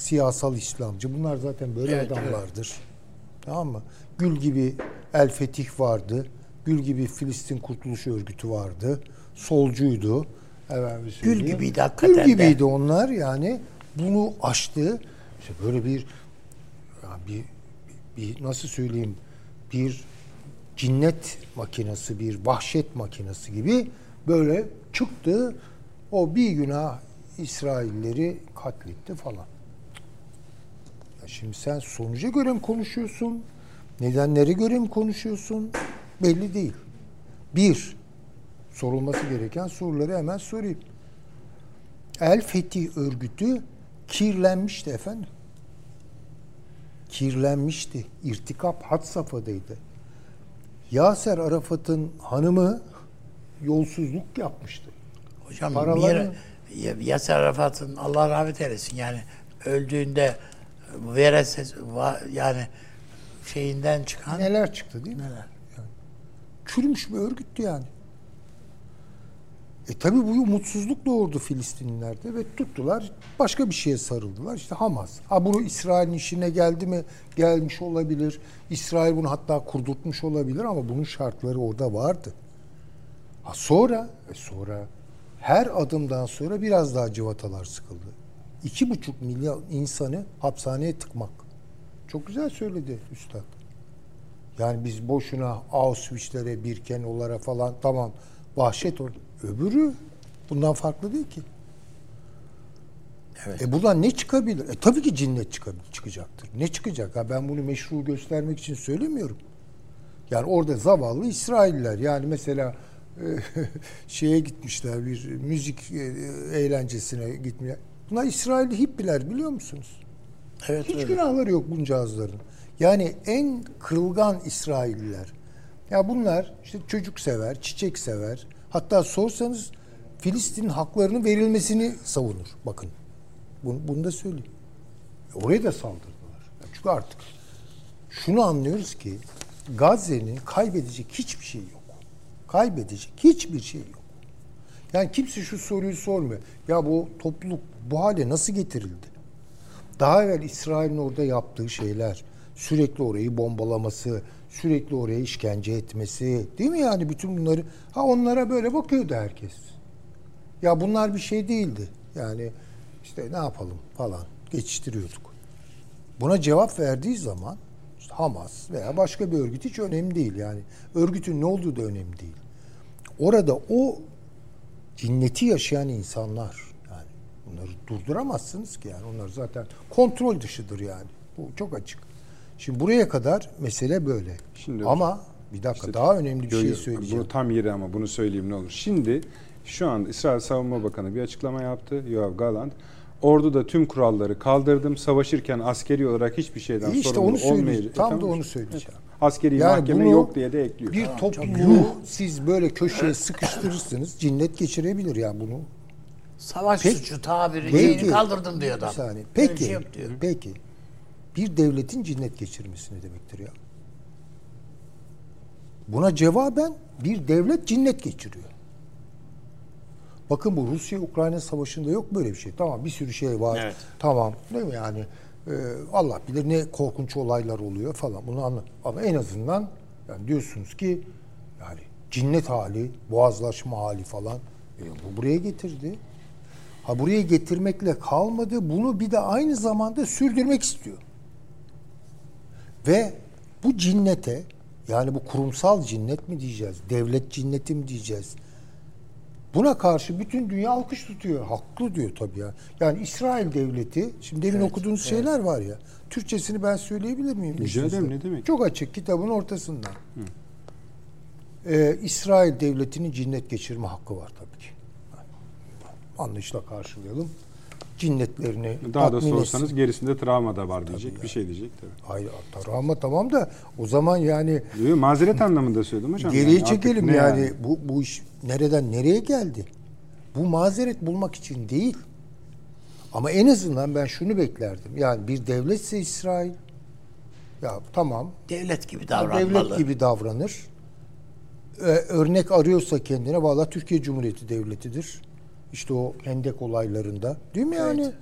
[SPEAKER 4] siyasal İslamcı bunlar zaten böyle
[SPEAKER 3] Evet,
[SPEAKER 4] adamlardır. Tamam mı? Gül gibi El Fetih vardı. Gül gibi Filistin Kurtuluş Örgütü vardı. Solcuydu. Efendim söyleyeyim.
[SPEAKER 3] gibiydi hakikaten
[SPEAKER 4] Gül
[SPEAKER 3] de.
[SPEAKER 4] gibiydi onlar yani. Bunu aştı. İşte böyle bir bir, bir nasıl söyleyeyim bir cinnet makinesi, bir vahşet makinesi gibi böyle çıktı. O bir günah İsrailleri katletti falan. Şimdi sen sonuca göre mi konuşuyorsun? Nedenlere göre mi konuşuyorsun? Belli değil. Bir, sorulması gereken soruları hemen sorayım. El Fetih örgütü kirlenmişti efendim. Kirlenmişti. İrtikap had safhadaydı. Yaser Arafat'ın hanımı yolsuzluk yapmıştı.
[SPEAKER 3] Hocam
[SPEAKER 4] Paraları-
[SPEAKER 3] Mir, Yasser Arafat'ın Allah rahmet eylesin yani öldüğünde vereses yani şeyinden çıkan
[SPEAKER 4] Neler çıktı değil mi?
[SPEAKER 3] neler?
[SPEAKER 4] Çürümüş bir örgüttü yani. E tabi bu mutsuzluk doğurdu Filistinlilerde ve tuttular başka bir şeye sarıldılar. İşte Hamas. Ha bunu İsrail'in işine geldi mi? Gelmiş olabilir. İsrail bunu hatta kurdurtmuş olabilir ama bunun şartları orada vardı. Ha sonra, e sonra her adımdan sonra biraz daha cıvatalar sıkıldı. İki buçuk milyon insanı hapishaneye tıkmak. Çok güzel söyledi Üstad. Yani biz boşuna Auschwitz'lere, Birkenau'lara falan tamam vahşet o. Öbürü bundan farklı değil ki.
[SPEAKER 3] Evet.
[SPEAKER 4] E buradan ne çıkabilir? E tabii ki cinnet çıkabilir, çıkacaktır. Ne çıkacak? Ha ben bunu meşru göstermek için söylemiyorum. Yani orada zavallı İsrailler yani mesela e, şeye gitmişler bir müzik e, eğlencesine gitmişler. Bunlar İsrailli hippiler biliyor musunuz?
[SPEAKER 3] Evet
[SPEAKER 4] Hiç
[SPEAKER 3] öyle.
[SPEAKER 4] günahları yok buncağızların. Yani en kırılgan İsrailliler. Ya bunlar işte çocuk sever, çiçek sever. Hatta sorsanız Filistin haklarının verilmesini savunur. Bakın. Bunu, bunu da söyleyeyim. Oraya da saldırdılar. Çünkü artık şunu anlıyoruz ki Gazze'nin kaybedecek hiçbir şey yok. Kaybedecek hiçbir şey yok. Yani kimse şu soruyu sormuyor. Ya bu topluluk bu hale nasıl getirildi? Daha evvel İsrail'in orada yaptığı şeyler, sürekli orayı bombalaması, sürekli oraya işkence etmesi, değil mi yani bütün bunları? Ha onlara böyle bakıyordu herkes. Ya bunlar bir şey değildi. Yani işte ne yapalım falan geçiştiriyorduk. Buna cevap verdiği zaman işte Hamas veya başka bir örgüt hiç önemli değil yani. Örgütün ne olduğu da önemli değil. Orada o cinneti yaşayan insanlar bunları durduramazsınız ki yani onlar zaten kontrol dışıdır yani. Bu çok açık. Şimdi buraya kadar mesele böyle.
[SPEAKER 2] Şimdi
[SPEAKER 4] ama bir dakika
[SPEAKER 2] İşte-
[SPEAKER 4] daha önemli bir şey söyleyeceğim.
[SPEAKER 2] Bu tam yeri ama bunu söyleyeyim ne olur. Şimdi şu an İsrail Savunma Bakanı bir açıklama yaptı. Yoav Galant. Orduda tüm kuralları kaldırdım. Savaşırken askeri olarak hiçbir şeyden
[SPEAKER 4] işte
[SPEAKER 2] sorumlu
[SPEAKER 4] onu
[SPEAKER 2] olmayacak.
[SPEAKER 4] Tam
[SPEAKER 2] E,
[SPEAKER 4] da onu söyleyeceğim.
[SPEAKER 2] askeri
[SPEAKER 4] Yani
[SPEAKER 2] mahkeme yok diye de ekliyor.
[SPEAKER 4] Bir topluluğu siz böyle köşeye sıkıştırırsınız. Cinnet geçirebilir ya bunu.
[SPEAKER 3] Savaş
[SPEAKER 4] Peki-
[SPEAKER 3] suçu tabiri
[SPEAKER 4] Peki.
[SPEAKER 3] kaldırdım diyor adam.
[SPEAKER 4] Bir saniye. Peki.
[SPEAKER 3] şey yok diyor.
[SPEAKER 4] Peki. Bir devletin cinnet geçirmesi ne demektir ya? Buna cevaben bir devlet cinnet geçiriyor. Bakın bu Rusya-Ukrayna savaşında yok böyle bir şey. Tamam bir sürü şey var.
[SPEAKER 3] Evet.
[SPEAKER 4] Tamam değil mi yani? e, Allah bilir ne korkunç olaylar oluyor falan. Bunu anla. Ama en azından yani diyorsunuz ki yani cinnet hali, boğazlaşma hali falan e, bu buraya getirdi. Ha buraya getirmekle kalmadı. Bunu bir de aynı zamanda sürdürmek istiyor. Ve bu cinnete yani bu kurumsal cinnet mi diyeceğiz? Devlet cinneti mi diyeceğiz? Buna karşı bütün dünya alkış tutuyor. Haklı diyor tabii ya. Yani İsrail devleti, şimdi demin okuduğunuz şeyler var ya. Türkçesini ben söyleyebilir miyim?
[SPEAKER 2] Rica ederim, ne demek?
[SPEAKER 4] Çok açık kitabın ortasından. Ee, İsrail devletinin cinnet geçirme hakkı var tabii. Anlayışla karşılayalım. Cinnetlerini
[SPEAKER 2] Daha da sorsanız
[SPEAKER 4] etsin.
[SPEAKER 2] gerisinde travma da var diyecek. Bir şey diyecek tabii.
[SPEAKER 4] Hayır ama tamam da o zaman yani
[SPEAKER 2] Yo, mazeret anlamında söyledim hocam.
[SPEAKER 4] Geriye
[SPEAKER 2] Yani
[SPEAKER 4] çekelim
[SPEAKER 2] ne
[SPEAKER 4] yani. Bu, bu iş nereden nereye geldi? Bu mazeret bulmak için değil. Ama en azından ben şunu beklerdim. Yani bir devletse İsrail ya tamam
[SPEAKER 3] Devlet gibi davranmalı.
[SPEAKER 4] devlet gibi davranır. Ee, örnek arıyorsa kendine valla Türkiye Cumhuriyeti Devleti'dir. İşte o Hendek olaylarında. Değil mi yani?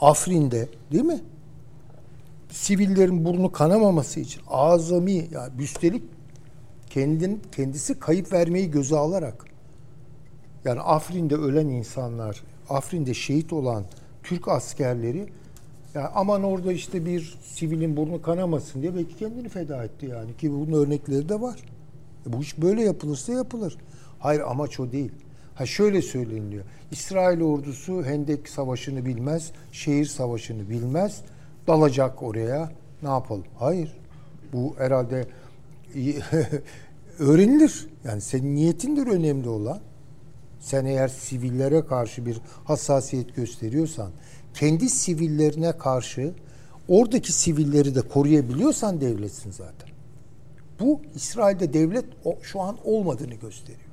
[SPEAKER 4] Afrin'de değil mi? Sivillerin burnu kanamaması için azami yani üstelik kendin, kendisi kayıp vermeyi göze alarak yani Afrin'de ölen insanlar, Afrin'de şehit olan Türk askerleri ya aman orada işte bir sivilin burnu kanamasın diye belki kendini feda etti yani ki bunun örnekleri de var. E bu iş böyle yapılırsa yapılır. Hayır amaç o değil. Ha şöyle söyleniliyor. İsrail ordusu Hendek Savaşı'nı bilmez, şehir savaşını bilmez. Dalacak oraya. Ne yapalım? Hayır. Bu herhalde öğrenilir. Yani senin niyetindir önemli olan. Sen eğer sivillere karşı bir hassasiyet gösteriyorsan, kendi sivillerine karşı oradaki sivilleri de koruyabiliyorsan devletsin zaten. Bu İsrail'de devlet şu an olmadığını gösteriyor.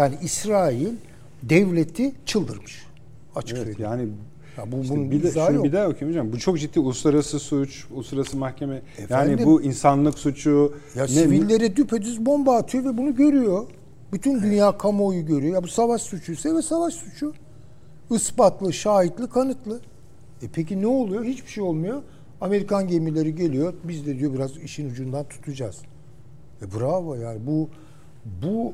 [SPEAKER 4] Yani İsrail devleti çıldırmış. Açık
[SPEAKER 2] Evet,
[SPEAKER 4] söyleyeyim.
[SPEAKER 2] yani
[SPEAKER 4] Ya bu
[SPEAKER 2] İşte
[SPEAKER 4] bunun
[SPEAKER 2] bir de, şunu
[SPEAKER 4] yok.
[SPEAKER 2] bir daha okuyayım hocam. Bu çok ciddi uluslararası suç, uluslararası mahkeme.
[SPEAKER 4] Efendim?
[SPEAKER 2] yani bu insanlık suçu.
[SPEAKER 4] Ya
[SPEAKER 2] ne-
[SPEAKER 4] sivillere düpedüz bomba atıyor ve bunu görüyor. Bütün dünya kamuoyu görüyor. Ya bu savaş suçuysa ve savaş suçu. Ispatlı, şahitli, kanıtlı. E peki ne oluyor? Hiçbir şey olmuyor. Amerikan gemileri geliyor. Biz de diyor biraz işin ucundan tutacağız. E bravo yani bu bu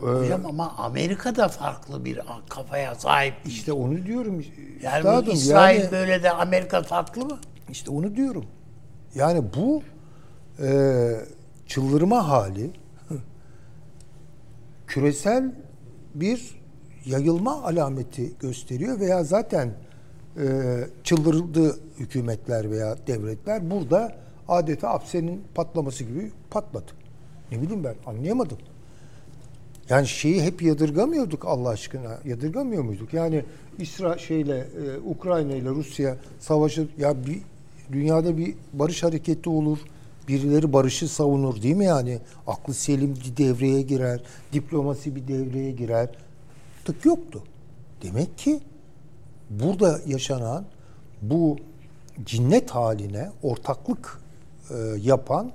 [SPEAKER 3] Hocam ama Amerika da farklı bir kafaya sahip.
[SPEAKER 4] işte onu diyorum.
[SPEAKER 3] Yani
[SPEAKER 4] üstadım,
[SPEAKER 3] İsrail
[SPEAKER 4] yani-
[SPEAKER 3] böyle de Amerika farklı mı?
[SPEAKER 4] İşte onu diyorum. Yani bu e, çıldırma hali küresel bir yayılma alameti gösteriyor veya zaten e, çıldırdı hükümetler veya devletler burada adeta apsenin patlaması gibi patladı. Ne bileyim ben anlayamadım. Yani şeyi hep yadırgamıyorduk Allah aşkına. Yadırgamıyor muyduk? Yani İsra şeyle e, Ukrayna ile Rusya savaşı ya bir dünyada bir barış hareketi olur. Birileri barışı savunur değil mi yani? Aklı selim bir devreye girer. Diplomasi bir devreye girer. Tık yoktu. Demek ki burada yaşanan bu cinnet haline ortaklık e, yapan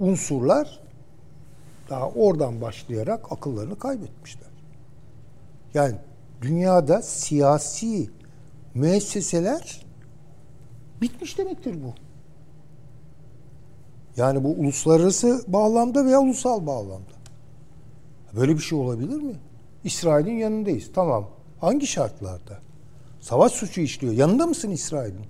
[SPEAKER 4] unsurlar daha oradan başlayarak akıllarını kaybetmişler. Yani dünyada siyasi müesseseler bitmiş demektir bu. Yani bu uluslararası bağlamda veya ulusal bağlamda. Böyle bir şey olabilir mi? İsrail'in yanındayız. Tamam. Hangi şartlarda? Savaş suçu işliyor. Yanında mısın İsrail'in?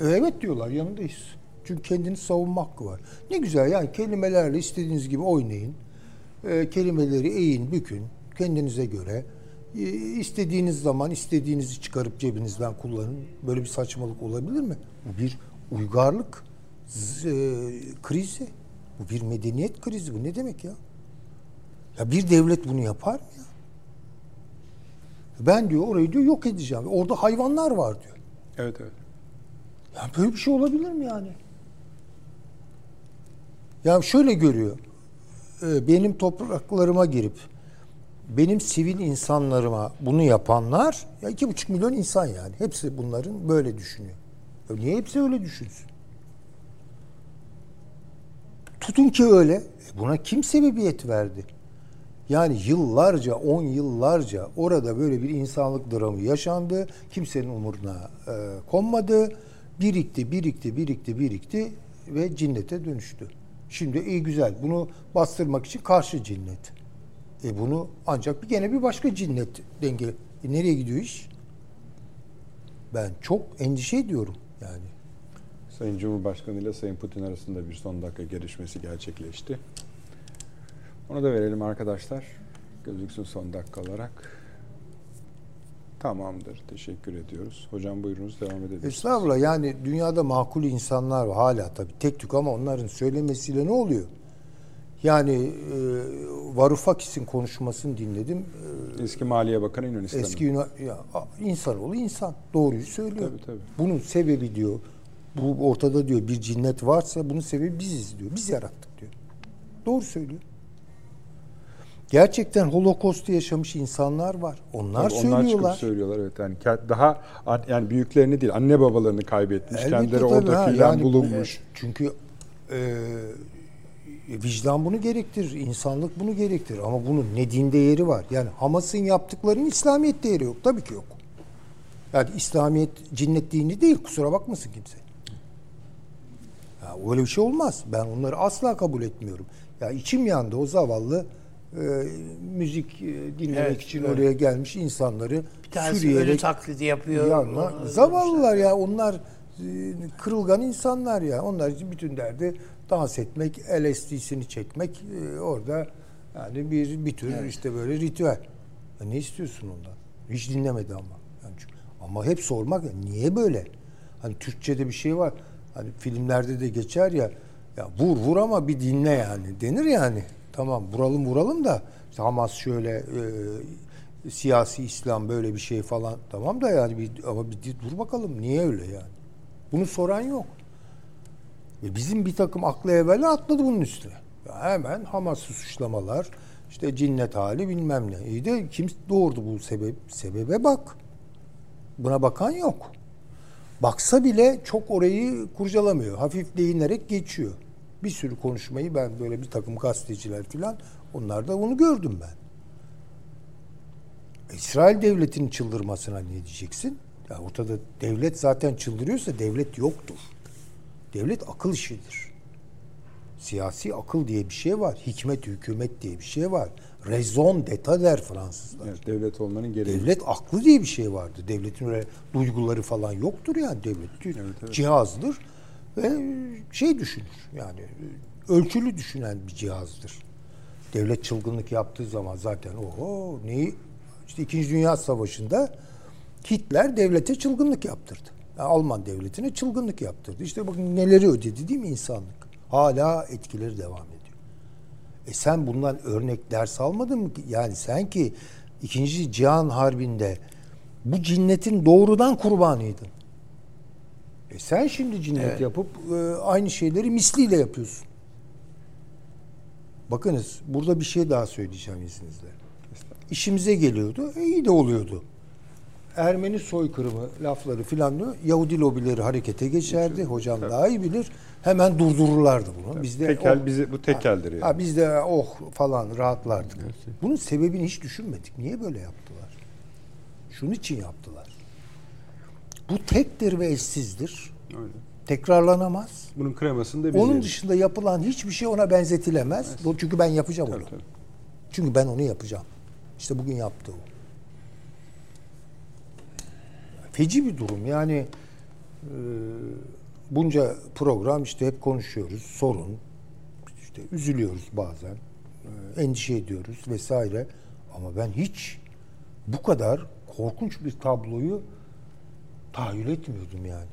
[SPEAKER 4] Evet diyorlar yanındayız. Çünkü kendini savunma hakkı var. Ne güzel yani kelimelerle istediğiniz gibi oynayın. E, kelimeleri eğin, bükün kendinize göre. E, istediğiniz zaman istediğinizi çıkarıp cebinizden kullanın. Böyle bir saçmalık olabilir mi? Bu bir uygarlık z- e, krizi. Bu bir medeniyet krizi. Bu ne demek ya? Ya bir devlet bunu yapar mı ya? Ben diyor orayı diyor yok edeceğim. Orada hayvanlar var diyor.
[SPEAKER 2] Evet evet.
[SPEAKER 4] Ya böyle bir şey olabilir mi yani? Ya şöyle görüyor. Ee, Benim topraklarıma girip benim sivil insanlarıma bunu yapanlar ya iki buçuk milyon insan yani. Hepsi bunların böyle düşünüyor. Ya niye hepsi öyle düşünsün? Tutun ki öyle. E Buna kim sebebiyet verdi? Yani yıllarca, on yıllarca orada böyle bir insanlık dramı yaşandı. Kimsenin umuruna e, konmadı. Birikti, birikti, birikti, birikti ve cinnete dönüştü. Şimdi iyi güzel. Bunu bastırmak için karşı cinnet. E bunu ancak bir gene bir başka cinnet denge. E nereye gidiyor iş? Ben çok endişe ediyorum yani.
[SPEAKER 2] Sayın Cumhurbaşkanı ile Sayın Putin arasında bir son dakika gelişmesi gerçekleşti. Onu da verelim arkadaşlar. Gözüksün son dakika olarak. Tamamdır. Teşekkür ediyoruz. Hocam buyurunuz devam edebilirsiniz.
[SPEAKER 4] Estağfurullah yani dünyada makul insanlar var hala tabii tek tük ama onların söylemesiyle ne oluyor? Yani e, Varoufakis'in konuşmasını dinledim.
[SPEAKER 2] Eski Maliye Bakanı
[SPEAKER 4] E,
[SPEAKER 2] Yunanistan'ın.
[SPEAKER 4] eski Yunan, ya, insanoğlu insan doğruyu söylüyor.
[SPEAKER 2] Tabii, tabii.
[SPEAKER 4] Bunun sebebi diyor bu ortada diyor bir cinnet varsa bunun sebebi biziz diyor. Biz yarattık diyor. Doğru söylüyor. Gerçekten Holocaust'u yaşamış insanlar var. Onlar
[SPEAKER 2] Tabii Onlar
[SPEAKER 4] söylüyorlar.
[SPEAKER 2] çıkıp söylüyorlar evet. Yani daha an- yani büyüklerini değil anne babalarını kaybetmiş.
[SPEAKER 4] Elbette
[SPEAKER 2] kendileri orada filan
[SPEAKER 4] yani bu-
[SPEAKER 2] bulunmuş.
[SPEAKER 4] Çünkü e, vicdan bunu gerektirir, insanlık bunu gerektirir. Ama bunun ne din değeri var? Yani Hamas'ın yaptıklarının İslamiyet değeri yok. Tabii ki yok. Yani İslamiyet cinnet dini değil. Kusura bakmasın kimse. Ya öyle bir şey olmaz. Ben onları asla kabul etmiyorum. Ya içim yandı o zavallı e, müzik e, dinlemek
[SPEAKER 3] Evet,
[SPEAKER 4] için
[SPEAKER 3] evet.
[SPEAKER 4] oraya gelmiş insanları
[SPEAKER 3] Bir tanesi
[SPEAKER 4] sürüyerek
[SPEAKER 3] ölü taklidi yapıyor.
[SPEAKER 4] Yanma.
[SPEAKER 3] Onu
[SPEAKER 4] Zavallılar ya onlar e, kırılgan insanlar ya. Onlar için bütün derdi dans etmek, LSD'sini çekmek e, orada yani bir bir tür işte böyle ritüel. Ya ne istiyorsun ondan? Hiç dinlemedi ama. Yani çünkü- ama hep sormak niye böyle? Hani Türkçe'de bir şey var. Hani filmlerde de geçer ya. Ya vur vur ama bir dinle yani. Denir yani. Tamam vuralım vuralım da işte Hamas şöyle e, siyasi İslam böyle bir şey falan tamam da yani bir, ama bir dur bakalım niye öyle yani? Bunu soran yok. E bizim bir takım aklı evvela atladı bunun üstüne. Ya hemen Hamas'ı suçlamalar, işte cinnet hali bilmem ne. İyi de kim doğurdu bu sebep? Sebebe bak. Buna bakan yok. Baksa bile çok orayı kurcalamıyor. Hafif değinerek geçiyor. Bir sürü konuşmayı ben böyle bir takım gazeteciler falan onlar da onu gördüm ben. İsrail devletinin çıldırmasına ne diyeceksin? Ya ortada devlet zaten çıldırıyorsa devlet yoktur. Devlet akıl işidir. Siyasi akıl diye bir şey var. Hikmet hükümet diye bir şey var. Raison d'état der Fransızlar.
[SPEAKER 2] Evet, devlet olmanın gereği.
[SPEAKER 4] Devlet aklı diye bir şey vardı. Devletin öyle duyguları falan yoktur yani devlet.
[SPEAKER 2] evet.
[SPEAKER 4] Cihazdır ve şey düşünür. Yani ölçülü düşünen bir cihazdır. Devlet çılgınlık yaptığı zaman zaten o neyi işte 2. Dünya Savaşı'nda Hitler devlete çılgınlık yaptırdı. Yani Alman devletine çılgınlık yaptırdı. İşte bakın neleri ödedi değil mi insanlık? Hala etkileri devam ediyor. E sen bundan örnek ders almadın mı? Yani sen ki ikinci Cihan Harbi'nde bu cinnetin doğrudan kurbanıydın. E sen şimdi cinnet yapıp e, aynı şeyleri misliyle yapıyorsun. Bakınız burada bir şey daha söyleyeceğim izninizle. İşimize geliyordu. E, iyi de oluyordu. Ermeni soykırımı lafları filan diyor. Yahudi lobileri harekete geçerdi. Hocam daha iyi bilir. Hemen durdururlardı bunu. Bizde
[SPEAKER 2] Tekel
[SPEAKER 4] oh,
[SPEAKER 2] bizi bu tekeldir yani.
[SPEAKER 4] ha, biz de oh falan rahatlardık. Bunun sebebini hiç düşünmedik. Niye böyle yaptılar? Şunun için yaptılar. Bu tektir ve eşsizdir.
[SPEAKER 2] Öyle.
[SPEAKER 4] Tekrarlanamaz.
[SPEAKER 2] Bunun kremasını da biz
[SPEAKER 4] Onun
[SPEAKER 2] yedik.
[SPEAKER 4] dışında yapılan hiçbir şey ona benzetilemez. Bu Çünkü ben yapacağım onu.
[SPEAKER 2] Tabii, tabii.
[SPEAKER 4] Çünkü ben onu yapacağım. İşte bugün yaptı o. Feci bir durum. Yani e, bunca program işte hep konuşuyoruz. Sorun. işte üzülüyoruz bazen. e, endişe ediyoruz vesaire. Ama ben hiç bu kadar korkunç bir tabloyu tahayyül etmiyordum yani.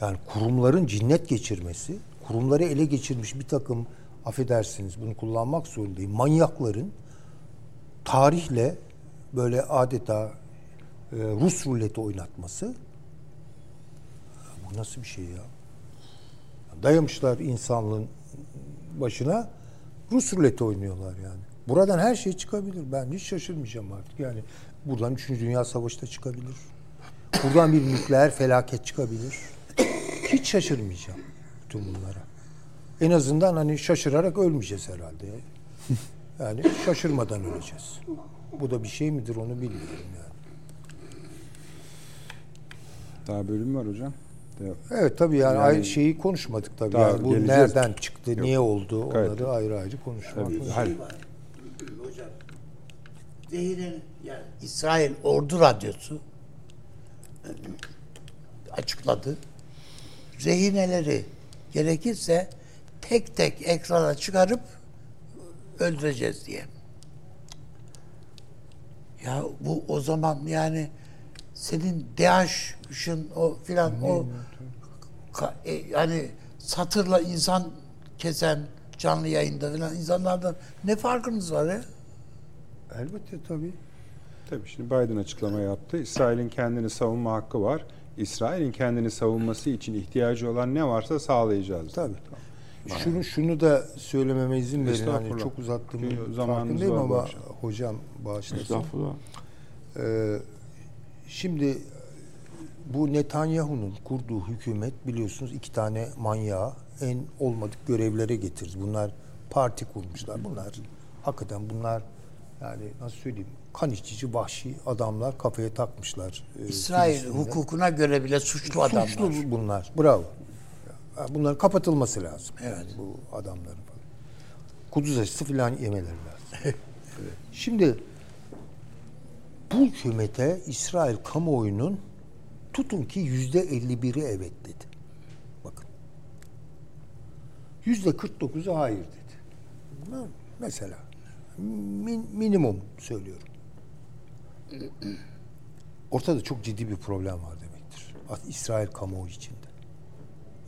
[SPEAKER 4] Yani kurumların cinnet geçirmesi, kurumları ele geçirmiş bir takım affedersiniz bunu kullanmak zorundayım. Manyakların tarihle böyle adeta e, Rus ruleti oynatması bu nasıl bir şey ya? Dayamışlar insanlığın başına. Rus ruleti oynuyorlar yani. Buradan her şey çıkabilir. Ben hiç şaşırmayacağım artık. Yani buradan 3. Dünya Savaşı da çıkabilir. Buradan bir nükleer felaket çıkabilir. Hiç şaşırmayacağım bütün bunlara. En azından hani şaşırarak ölmeyeceğiz herhalde. Yani şaşırmadan öleceğiz. Bu da bir şey midir onu bilmiyorum yani.
[SPEAKER 2] Daha bölüm var hocam.
[SPEAKER 4] Evet tabii yani,
[SPEAKER 2] Yani-
[SPEAKER 4] aynı şeyi konuşmadık tabii.
[SPEAKER 2] Daha
[SPEAKER 4] Yani bu
[SPEAKER 2] geleceğiz.
[SPEAKER 4] nereden çıktı, niye oldu
[SPEAKER 2] Gayet.
[SPEAKER 4] onları ayrı ayrı konuşmak.
[SPEAKER 2] Tabii.
[SPEAKER 4] lazım.
[SPEAKER 2] Hayır.
[SPEAKER 3] Hocam, Zehir'in yani İsrail Ordu Radyosu açıkladı. Rehineleri gerekirse tek tek ekrana çıkarıp öldüreceğiz diye. Ya bu o zaman yani senin DAEŞ'ın o filan o ka- e, yani satırla insan kesen canlı yayında filan insanlardan ne farkınız var ya?
[SPEAKER 4] Elbette tabii.
[SPEAKER 2] Tabii şimdi Biden açıklama yaptı. İsrail'in kendini savunma hakkı var. İsrail'in kendini savunması için ihtiyacı olan ne varsa sağlayacağız.
[SPEAKER 4] Tabii. Şunu şunu da söylememe izin verin. Hani çok
[SPEAKER 2] zamanımız
[SPEAKER 4] Farkındayım ama
[SPEAKER 2] akşam.
[SPEAKER 4] hocam bağışlasın.
[SPEAKER 5] Estağfurullah.
[SPEAKER 4] Ee, şimdi bu Netanyahu'nun kurduğu hükümet biliyorsunuz iki tane manyağı en olmadık görevlere getirdi. Bunlar parti kurmuşlar. Bunlar hakikaten bunlar yani nasıl söyleyeyim kan içici vahşi adamlar kafaya takmışlar. e,
[SPEAKER 3] İsrail
[SPEAKER 4] Filistin'de.
[SPEAKER 3] hukukuna göre bile suçlu adamlar.
[SPEAKER 4] Suçlu bunlar. Bravo. Bunların kapatılması lazım.
[SPEAKER 3] Evet.
[SPEAKER 4] Yani bu adamların falan. Kuduz aşısı falan yemeleri lazım. Şimdi bu hükümete İsrail kamuoyunun tutun ki yüzde 51'i evet dedi. Bakın. Yüzde 49'u hayır dedi. Mesela min- minimum söylüyorum. Ortada çok ciddi bir problem var demektir. İsrail kamuoyu içinde.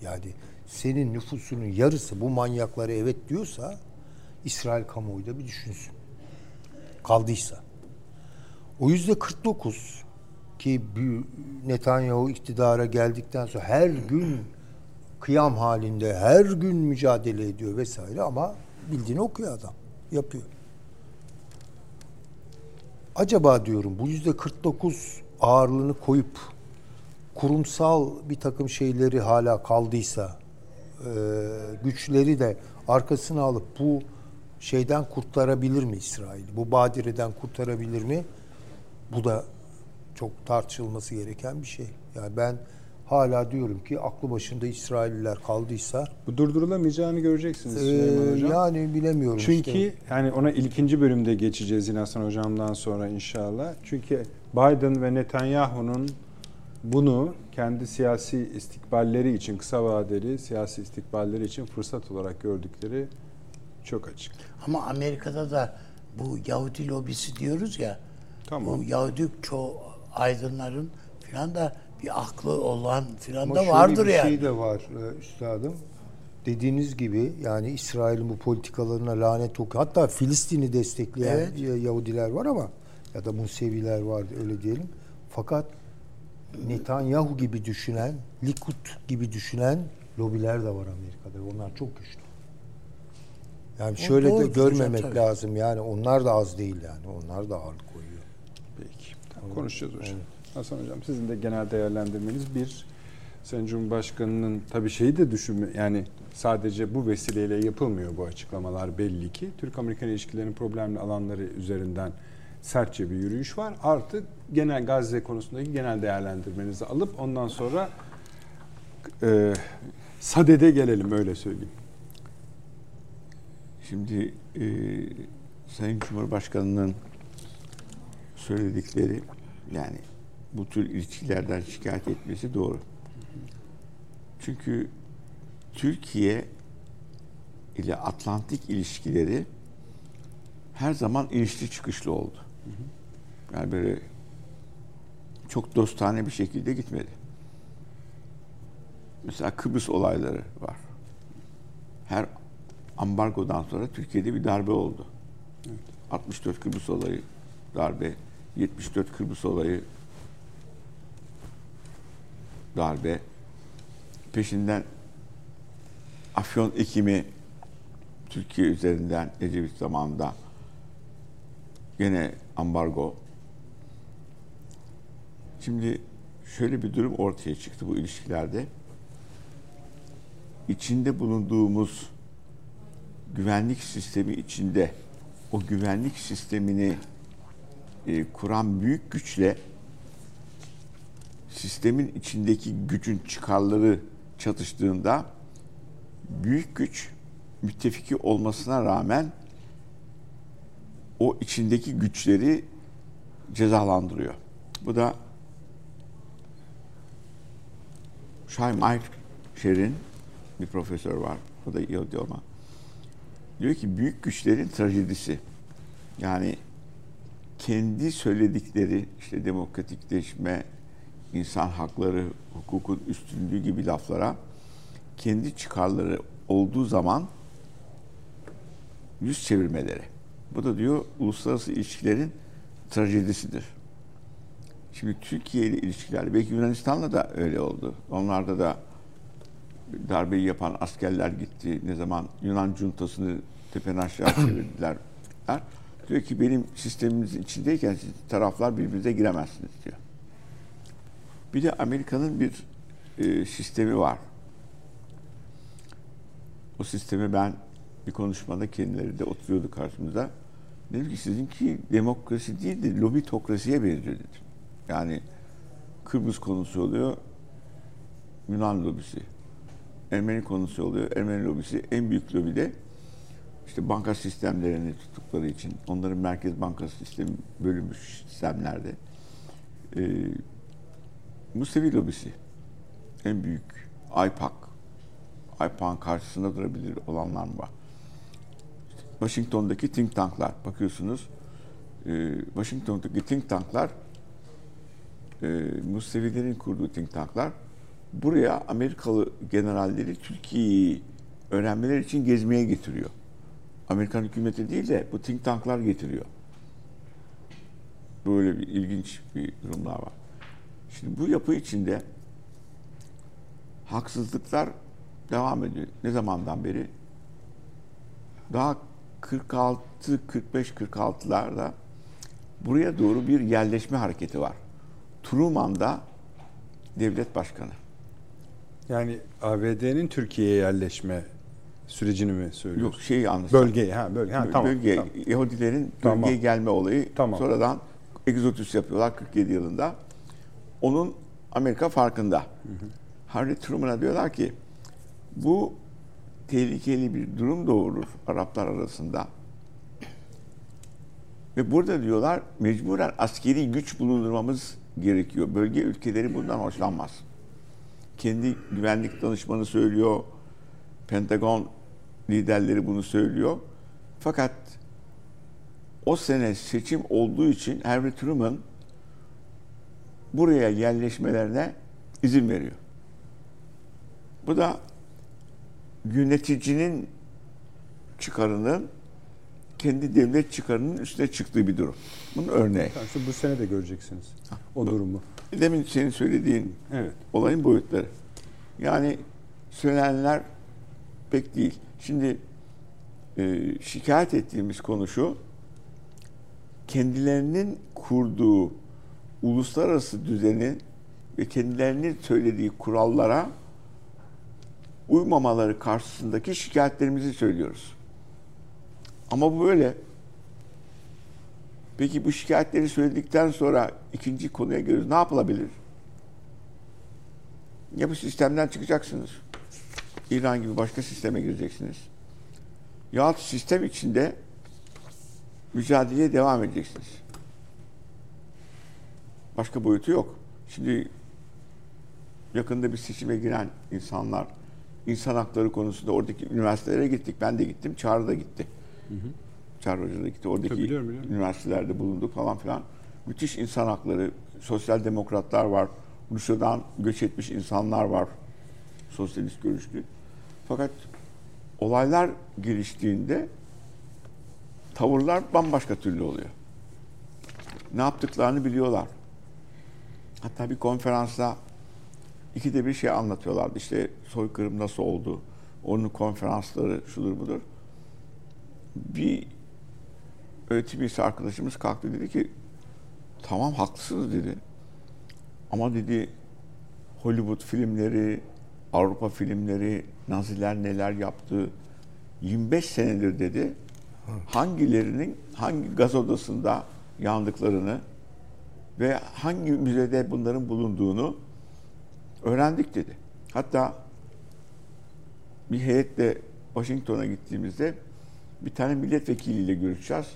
[SPEAKER 4] Yani senin nüfusunun yarısı bu manyaklara evet diyorsa İsrail kamuoyu da bir düşünsün. Kaldıysa. O yüzde 49 ki Netanyahu iktidara geldikten sonra her gün kıyam halinde her gün mücadele ediyor vesaire ama bildiğini okuyor adam. Yapıyor. Acaba diyorum bu yüzde 49 ağırlığını koyup kurumsal bir takım şeyleri hala kaldıysa e, güçleri de arkasına alıp bu şeyden kurtarabilir mi İsrail? Bu badireden kurtarabilir mi? Bu da çok tartışılması gereken bir şey. Yani ben hala diyorum ki aklı başında İsrailliler kaldıysa
[SPEAKER 2] Bu durdurulamayacağını göreceksiniz
[SPEAKER 4] e,
[SPEAKER 2] Süleyman Hocam.
[SPEAKER 4] yani bilemiyorum
[SPEAKER 2] Çünkü
[SPEAKER 4] işte.
[SPEAKER 2] yani ona ikinci bölümde geçeceğiz yine Hasan Hocam'dan sonra inşallah. Çünkü Biden ve Netanyahu'nun bunu kendi siyasi istikballeri için, kısa vadeli siyasi istikballeri için fırsat olarak gördükleri çok açık.
[SPEAKER 3] Ama Amerika'da da bu Yahudi lobisi diyoruz ya.
[SPEAKER 2] Tamam.
[SPEAKER 3] Bu Yahudi çoğu aydınların filan da aklı olan filan
[SPEAKER 4] Ama
[SPEAKER 3] da
[SPEAKER 4] şöyle
[SPEAKER 3] vardır
[SPEAKER 4] bir
[SPEAKER 3] yani.
[SPEAKER 4] şey de var e, üstadım. Dediğiniz gibi yani İsrail'in bu politikalarına lanet okuyor. Hatta Filistin'i destekleyen
[SPEAKER 3] Evet.
[SPEAKER 4] Ya- Yahudiler var ama ya da Museviler var öyle diyelim. Fakat Netanyahu gibi düşünen, Likud gibi düşünen lobiler de var Amerika'da. Onlar çok güçlü. Yani
[SPEAKER 3] O
[SPEAKER 4] şöyle de görmemek
[SPEAKER 3] hocam, tabii.
[SPEAKER 4] lazım. Yani onlar da az değil yani. Onlar da ağırlık koyuyor.
[SPEAKER 2] Peki. Tamam, konuşacağız hocam. Hasan Hocam sizin de genel değerlendirmeniz bir Sayın Cumhurbaşkanı'nın tabii şeyi de düşünme yani sadece bu vesileyle yapılmıyor bu açıklamalar belli ki. Türk-Amerikan ilişkilerinin problemli alanları üzerinden sertçe bir yürüyüş var. Artık genel Gazze konusundaki genel değerlendirmenizi alıp ondan sonra e, sadede gelelim öyle söyleyeyim.
[SPEAKER 5] Şimdi e, Sayın Cumhurbaşkanı'nın söyledikleri yani bu tür ilişkilerden şikayet etmesi doğru. Çünkü Türkiye ile Atlantik ilişkileri her zaman inişli çıkışlı oldu. Yani böyle çok dostane bir şekilde gitmedi. Mesela Kıbrıs olayları var. Her ambargodan sonra Türkiye'de bir darbe oldu. 64 Kıbrıs olayı darbe, 74 Kıbrıs olayı darbe. Peşinden Afyon ekimi Türkiye üzerinden Ecevit zamanında gene ambargo. Şimdi şöyle bir durum ortaya çıktı bu ilişkilerde. İçinde bulunduğumuz güvenlik sistemi içinde o güvenlik sistemini e, kuran büyük güçle sistemin içindeki gücün çıkarları çatıştığında büyük güç müttefiki olmasına rağmen o içindeki güçleri cezalandırıyor. Bu da Scheinmeier'in bir profesör var. O da iyi diyor ama diyor ki büyük güçlerin trajedisi. Yani kendi söyledikleri işte demokratikleşme, insan hakları, hukukun üstünlüğü gibi laflara kendi çıkarları olduğu zaman yüz çevirmeleri. Bu da diyor uluslararası ilişkilerin trajedisidir. Şimdi Türkiye ile ilişkiler, belki Yunanistan'la da öyle oldu. Onlarda da darbeyi yapan askerler gitti. Ne zaman Yunan cuntasını tepen aşağı çevirdiler. Diyor ki benim sistemimizin içindeyken siz taraflar birbirinize giremezsiniz diyor. Bir de Amerika'nın bir e, sistemi var. O sistemi ben bir konuşmada kendileri de oturuyordu karşımıza. Dedim ki sizinki demokrasi değil de lobitokrasiye benziyor dedim. Yani Kıbrıs konusu oluyor Yunan lobisi. Ermeni konusu oluyor Ermeni lobisi. En büyük lobi de işte banka sistemlerini tuttukları için onların merkez bankası sistemi bölünmüş sistemlerde e, Musevi lobisi en büyük IPAC IPAC'ın karşısında durabilir olanlar var? Washington'daki think tanklar bakıyorsunuz e, Washington'daki think tanklar e, Musevilerin kurduğu think tanklar buraya Amerikalı generalleri Türkiye'yi öğrenmeler için gezmeye getiriyor. Amerikan hükümeti değil de bu think tanklar getiriyor. Böyle bir ilginç bir durumlar var. Şimdi bu yapı içinde haksızlıklar devam ediyor. Ne zamandan beri? Daha 46, 45, 46'larda buraya doğru bir yerleşme hareketi var. Truman'da devlet başkanı.
[SPEAKER 2] Yani ABD'nin Türkiye'ye yerleşme sürecini mi söylüyorsun?
[SPEAKER 5] Yok şeyi anlatacağım.
[SPEAKER 2] Bölge, ha bölge, ha, tamam.
[SPEAKER 5] bölge,
[SPEAKER 2] tamam.
[SPEAKER 5] Yahudilerin
[SPEAKER 2] Tamam.
[SPEAKER 5] bölgeye gelme olayı
[SPEAKER 2] Tamam.
[SPEAKER 5] sonradan egzotüs yapıyorlar 47 yılında. Onun Amerika farkında. Harry Truman'a diyorlar ki bu tehlikeli bir durum doğurur Araplar arasında. Ve burada diyorlar mecburen askeri güç bulundurmamız gerekiyor. Bölge ülkeleri bundan hoşlanmaz. Kendi güvenlik danışmanı söylüyor. Pentagon liderleri bunu söylüyor. Fakat o sene seçim olduğu için Harry Truman buraya yerleşmelerine izin veriyor. Bu da yöneticinin çıkarının kendi devlet çıkarının üstüne çıktığı bir durum. Bunun örneği.
[SPEAKER 2] Yani bu sene de göreceksiniz o durumu.
[SPEAKER 5] Demin senin söylediğin
[SPEAKER 2] Evet.
[SPEAKER 5] olayın boyutları. Yani söylenenler pek değil. Şimdi e, şikayet ettiğimiz konu şu, kendilerinin kurduğu uluslararası düzenin ve kendilerinin söylediği kurallara uymamaları karşısındaki şikayetlerimizi söylüyoruz. Ama bu böyle. Peki bu şikayetleri söyledikten sonra ikinci konuya geliyoruz. Ne yapılabilir? Ya bu sistemden çıkacaksınız. İran gibi başka sisteme gireceksiniz. Yahut sistem içinde mücadeleye devam edeceksiniz. Başka boyutu yok. Şimdi yakında bir seçime giren insanlar insan hakları konusunda oradaki üniversitelere gittik. Ben de gittim. Çağrı da gitti. Çağrı Hoca da gitti. Oradaki
[SPEAKER 2] biliyorum, biliyorum.
[SPEAKER 5] üniversitelerde bulunduk falan filan. Müthiş insan hakları, sosyal demokratlar var. Rusya'dan göç etmiş insanlar var. Sosyalist görüşlü. Fakat olaylar geliştiğinde tavırlar bambaşka türlü oluyor. Ne yaptıklarını biliyorlar. Hatta bir konferansta ikide bir şey anlatıyorlardı. İşte soykırım nasıl oldu? Onun konferansları şudur budur. Bir öğretim üyesi arkadaşımız kalktı dedi ki tamam haklısınız dedi. Ama dedi Hollywood filmleri, Avrupa filmleri, Naziler neler yaptı 25 senedir dedi. Hangilerinin hangi gaz odasında yandıklarını ve hangi müzede bunların bulunduğunu öğrendik dedi. Hatta bir heyetle Washington'a gittiğimizde bir tane milletvekiliyle görüşeceğiz.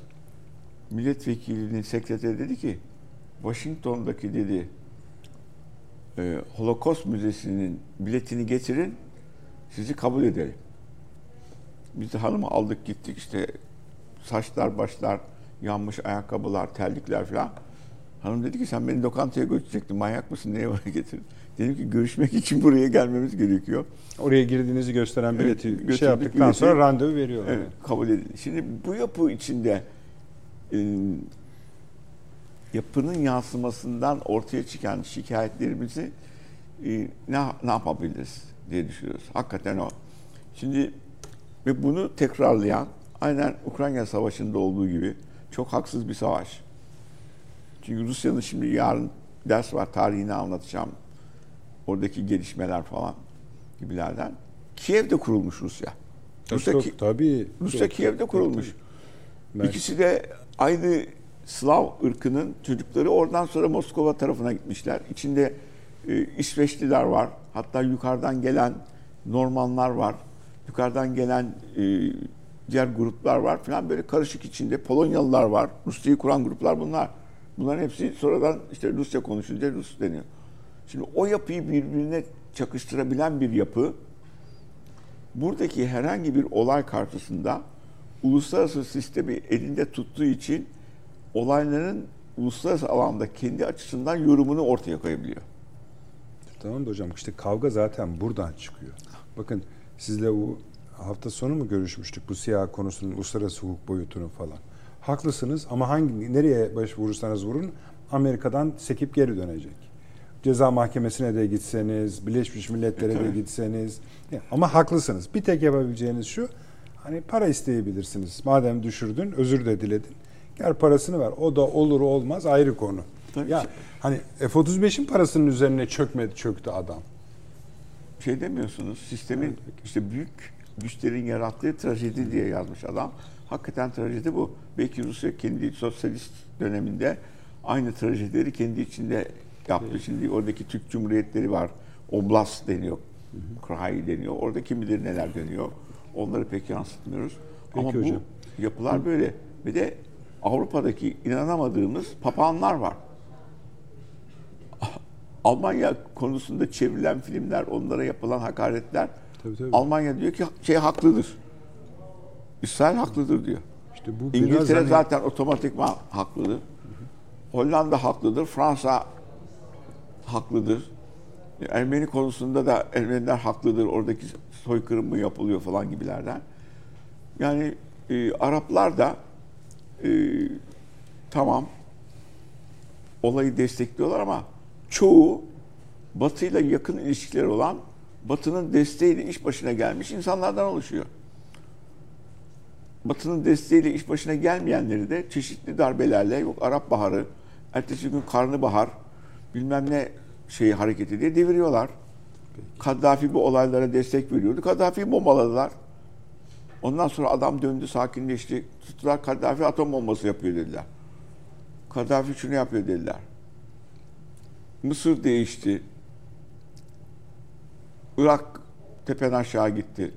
[SPEAKER 5] Milletvekilinin sekreteri dedi ki Washington'daki dedi e, Holocaust Müzesi'nin biletini getirin sizi kabul edelim. Biz de hanımı aldık gittik işte saçlar başlar yanmış ayakkabılar terlikler falan. Hanım dedi ki sen beni lokantaya götürecektin manyak mısın neye var getirdin? Dedim ki görüşmek için buraya gelmemiz gerekiyor.
[SPEAKER 2] Oraya girdiğinizi gösteren bileti
[SPEAKER 5] Evet,
[SPEAKER 2] şey yaptıktan
[SPEAKER 5] bileti.
[SPEAKER 2] sonra randevu veriyorlar.
[SPEAKER 5] Evet, kabul edildi. Şimdi bu yapı içinde e, yapının yansımasından ortaya çıkan şikayetlerimizi e, ne, ne yapabiliriz diye düşünüyoruz. Hakikaten o. Şimdi ve bunu tekrarlayan aynen Ukrayna Savaşı'nda olduğu gibi çok haksız bir savaş. Çünkü Rusya'nın şimdi yarın ders var tarihini anlatacağım. Oradaki gelişmeler falan gibilerden. Kiev'de kurulmuş Rusya. Rusya,
[SPEAKER 2] Çok,
[SPEAKER 5] Ki-
[SPEAKER 2] tabii.
[SPEAKER 5] Rusya
[SPEAKER 2] Çok-
[SPEAKER 5] Kiev'de kurulmuş.
[SPEAKER 2] Ben-
[SPEAKER 5] İkisi de aynı Slav ırkının çocukları oradan sonra Moskova tarafına gitmişler. İçinde e, İsveçliler var. Hatta yukarıdan gelen Normanlar var. Yukarıdan gelen e, diğer gruplar var falan böyle karışık içinde Polonyalılar var. Rusya'yı kuran gruplar bunlar. Bunların hepsi sonradan işte Rusya konuşunca Rus deniyor. Şimdi o yapıyı birbirine çakıştırabilen bir yapı buradaki herhangi bir olay karşısında uluslararası sistemi elinde tuttuğu için olayların uluslararası alanda kendi açısından yorumunu ortaya koyabiliyor.
[SPEAKER 2] Tamam da hocam işte kavga zaten buradan çıkıyor. Bakın sizle bu hafta sonu mu görüşmüştük bu siyah konusunun uluslararası hukuk boyutunu falan. Haklısınız ama hangi nereye başvurursanız vurun Amerika'dan sekip geri dönecek. Ceza mahkemesine de gitseniz, Birleşmiş Milletler'e de gitseniz. Ya, ama haklısınız. Bir tek yapabileceğiniz şu. Hani para isteyebilirsiniz. Madem düşürdün, özür de diledin. Gel parasını ver. O da olur olmaz ayrı konu.
[SPEAKER 5] Tabii
[SPEAKER 2] ya
[SPEAKER 5] ki.
[SPEAKER 2] hani F-35'in parasının üzerine çökmedi, çöktü adam.
[SPEAKER 5] Şey demiyorsunuz, sistemin işte büyük güçlerin yarattığı trajedi diye yazmış adam. Hakikaten trajedi bu. Belki Rusya kendi sosyalist döneminde aynı trajedileri kendi içinde yaptı. Şimdi oradaki Türk Cumhuriyetleri var. Oblast deniyor. Krai deniyor. Orada kim bilir neler dönüyor. Onları pek yansıtmıyoruz.
[SPEAKER 2] Peki
[SPEAKER 5] Ama
[SPEAKER 2] hocam.
[SPEAKER 5] bu yapılar böyle. Bir de Avrupa'daki inanamadığımız papağanlar var. Almanya konusunda çevrilen filmler, onlara yapılan hakaretler.
[SPEAKER 2] Tabii, tabii.
[SPEAKER 5] Almanya diyor ki şey haklıdır. İsrail haklıdır diyor.
[SPEAKER 2] İşte bu
[SPEAKER 5] İngiltere
[SPEAKER 2] hani-
[SPEAKER 5] zaten otomatikman haklıdır. Hollanda haklıdır. Fransa haklıdır. Ermeni konusunda da Ermeniler haklıdır. Oradaki soykırım mı yapılıyor falan gibilerden. Yani e, Araplar da e, tamam olayı destekliyorlar ama çoğu Batı'yla yakın ilişkileri olan Batı'nın desteğiyle iş başına gelmiş insanlardan oluşuyor. Batı'nın desteğiyle iş başına gelmeyenleri de çeşitli darbelerle yok Arap Baharı, ertesi gün Karnıbahar, bilmem ne şeyi hareketi diye deviriyorlar. Kaddafi bu olaylara destek veriyordu. Kaddafi'yi bombaladılar. Ondan sonra adam döndü, sakinleşti. Tuttular Kaddafi atom bombası yapıyor dediler. Kaddafi şunu yapıyor dediler. Mısır değişti. Irak tepen aşağı gitti.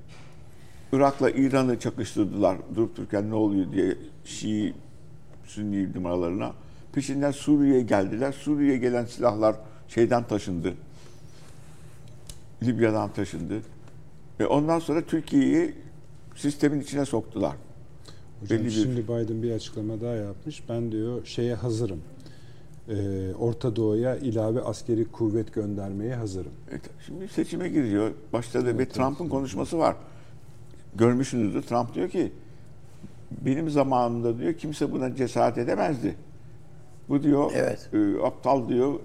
[SPEAKER 5] Irak'la İran'ı çakıştırdılar durup dururken ne oluyor diye Şii Sünni numaralarına. Peşinden Suriye'ye geldiler. Suriye'ye gelen silahlar şeyden taşındı. Libya'dan taşındı. Ve ondan sonra Türkiye'yi sistemin içine soktular.
[SPEAKER 2] Hocam
[SPEAKER 5] Belli bir-
[SPEAKER 2] şimdi Biden bir açıklama daha yapmış. Ben diyor şeye hazırım. Ee, Orta Doğu'ya ilave askeri kuvvet göndermeye hazırım.
[SPEAKER 5] Evet, şimdi seçime giriyor. Başladı ve
[SPEAKER 2] Evet,
[SPEAKER 5] Trump'ın
[SPEAKER 2] evet.
[SPEAKER 5] konuşması var. Görmüşsünüzdür. Trump diyor ki benim zamanımda diyor kimse buna cesaret edemezdi. Bu diyor
[SPEAKER 3] Evet.
[SPEAKER 5] e, aptal diyor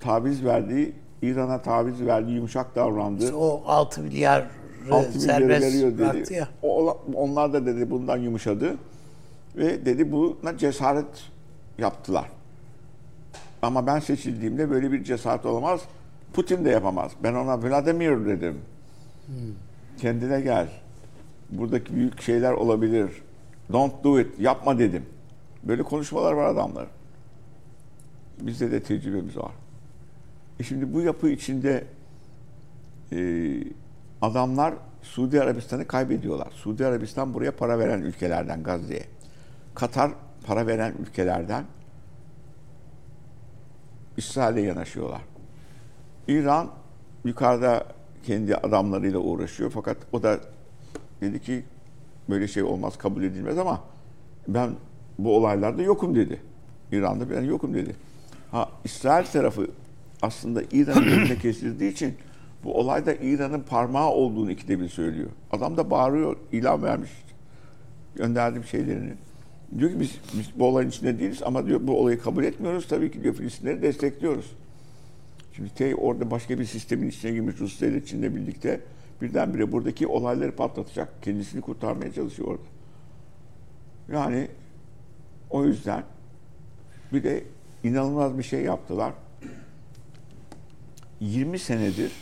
[SPEAKER 5] taviz verdi, İran'a taviz verdi, yumuşak davrandı.
[SPEAKER 3] İşte o 6 milyar
[SPEAKER 5] 6 milyarı
[SPEAKER 3] serbest
[SPEAKER 5] veriyor dedi.
[SPEAKER 3] ya.
[SPEAKER 5] O, onlar da dedi bundan yumuşadı. Ve dedi buna cesaret yaptılar. Ama ben seçildiğimde böyle bir cesaret olamaz. Putin de yapamaz. Ben ona Vladimir dedim. Kendine gel. Buradaki büyük şeyler olabilir. Don't do it. Yapma dedim. Böyle konuşmalar var adamlar. Bizde de tecrübemiz var. E şimdi bu yapı içinde e, adamlar Suudi Arabistan'ı kaybediyorlar. Suudi Arabistan buraya para veren ülkelerden Gazze'ye. Katar para veren ülkelerden İsrail'e yanaşıyorlar. İran yukarıda kendi adamlarıyla uğraşıyor fakat o da dedi ki böyle şey olmaz kabul edilmez ama ben bu olaylarda yokum dedi. İran'da ben yokum dedi. Ha İsrail tarafı aslında İran'ın önüne kesildiği için bu olayda İran'ın parmağı olduğunu ikide bir söylüyor. Adam da bağırıyor, ilan vermiş. Gönderdim şeylerini. Diyor ki biz, biz bu olayın içinde değiliz ama diyor bu olayı kabul etmiyoruz. Tabii ki diyor Filistinleri destekliyoruz. Şimdi orada başka bir sistemin içine girmiş Rusya ile Çin'le birlikte birdenbire buradaki olayları patlatacak. Kendisini kurtarmaya çalışıyor orada. Yani o yüzden bir de inanılmaz bir şey yaptılar. 20 senedir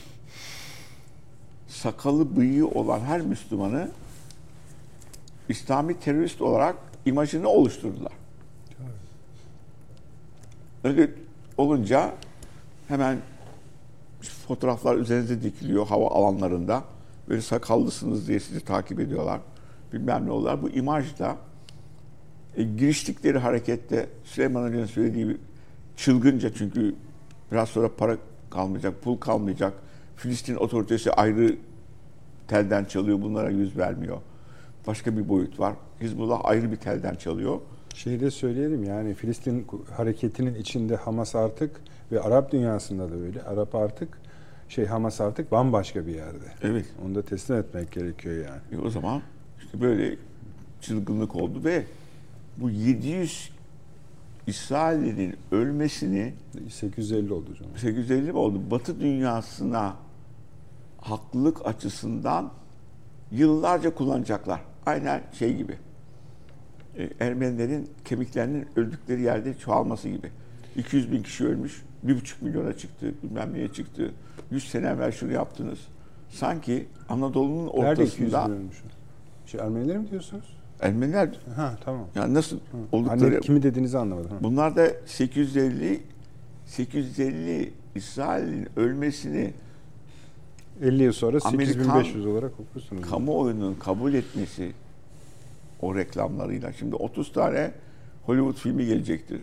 [SPEAKER 5] sakalı bıyığı olan her Müslümanı İslami terörist olarak imajını oluşturdular. Öyle olunca hemen fotoğraflar üzerinize dikiliyor hava alanlarında. Böyle sakallısınız diye sizi takip ediyorlar. Bilmem ne oluyorlar. Bu imajla e, giriştikleri harekette Süleyman Hoca'nın söylediği gibi çılgınca çünkü biraz sonra para kalmayacak, pul kalmayacak. Filistin otoritesi ayrı telden çalıyor, bunlara yüz vermiyor. Başka bir boyut var. Hizbullah ayrı bir telden çalıyor.
[SPEAKER 2] Şeyi de söyleyelim yani Filistin hareketinin içinde Hamas artık ve Arap dünyasında da böyle. Arap artık şey Hamas artık bambaşka bir yerde.
[SPEAKER 5] Evet.
[SPEAKER 2] Onu da teslim etmek gerekiyor yani.
[SPEAKER 5] E o zaman işte böyle çılgınlık oldu ve bu 700 İsrail'in ölmesini
[SPEAKER 2] 850 oldu canım.
[SPEAKER 5] 850 mi oldu? Batı dünyasına haklılık açısından yıllarca kullanacaklar. Aynen şey gibi. E, Ermenilerin kemiklerinin öldükleri yerde çoğalması gibi. 200 bin kişi ölmüş, 1,5 milyona çıktı, bilmem neye çıktı. 100 sene evvel şunu yaptınız. Sanki Anadolu'nun
[SPEAKER 2] Nerede 200
[SPEAKER 5] ortasında
[SPEAKER 2] milyon? Şey Ermenileri mi diyorsunuz?
[SPEAKER 5] Ermeniler
[SPEAKER 2] Ha tamam.
[SPEAKER 5] yani nasıl oldukları
[SPEAKER 2] Hani kimi dediğinizi anlamadım. Ha.
[SPEAKER 5] Bunlar da 850 850 İsrail'in ölmesini
[SPEAKER 2] 50 yıl sonra
[SPEAKER 5] Amerikan
[SPEAKER 2] 8500 olarak okursunuz.
[SPEAKER 5] kamuoyunun kabul etmesi o reklamlarıyla. Şimdi 30 tane Hollywood filmi gelecektir.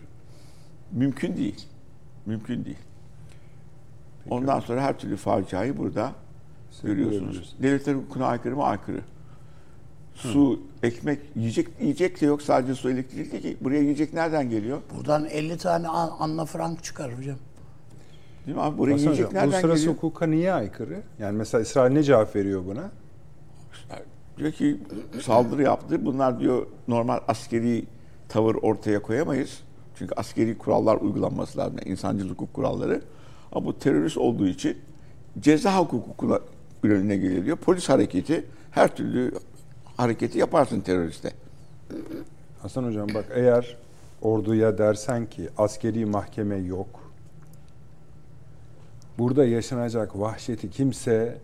[SPEAKER 5] Mümkün değil. Mümkün değil. Ondan sonra her türlü faciayı burada görüyorsunuz.
[SPEAKER 2] görebiliyorsunuz.
[SPEAKER 5] Devletler hukukuna aykırı mı? Aykırı. Su, ekmek, yiyecek yiyecek de yok sadece su elektrik değil ki. Buraya yiyecek nereden geliyor?
[SPEAKER 3] Buradan 50 tane An- Anna Frank çıkar hocam.
[SPEAKER 5] Değil mi abi? Buraya
[SPEAKER 2] Hasan
[SPEAKER 5] yiyecek
[SPEAKER 2] Hocam,
[SPEAKER 5] nereden
[SPEAKER 2] uluslararası
[SPEAKER 5] geliyor?
[SPEAKER 2] hukuka niye aykırı? Yani mesela İsrail ne cevap veriyor buna?
[SPEAKER 5] Diyor ki saldırı yaptı. Bunlar diyor normal askeri tavır ortaya koyamayız. Çünkü askeri kurallar uygulanması lazım. Yani insancıl hukuk kuralları. Ama bu terörist olduğu için ceza hukukuna önüne geliyor. Polis hareketi her türlü hareketi yaparsın teröriste.
[SPEAKER 2] Hasan Hocam bak eğer orduya dersen ki askeri mahkeme yok. Burada yaşanacak vahşeti kimse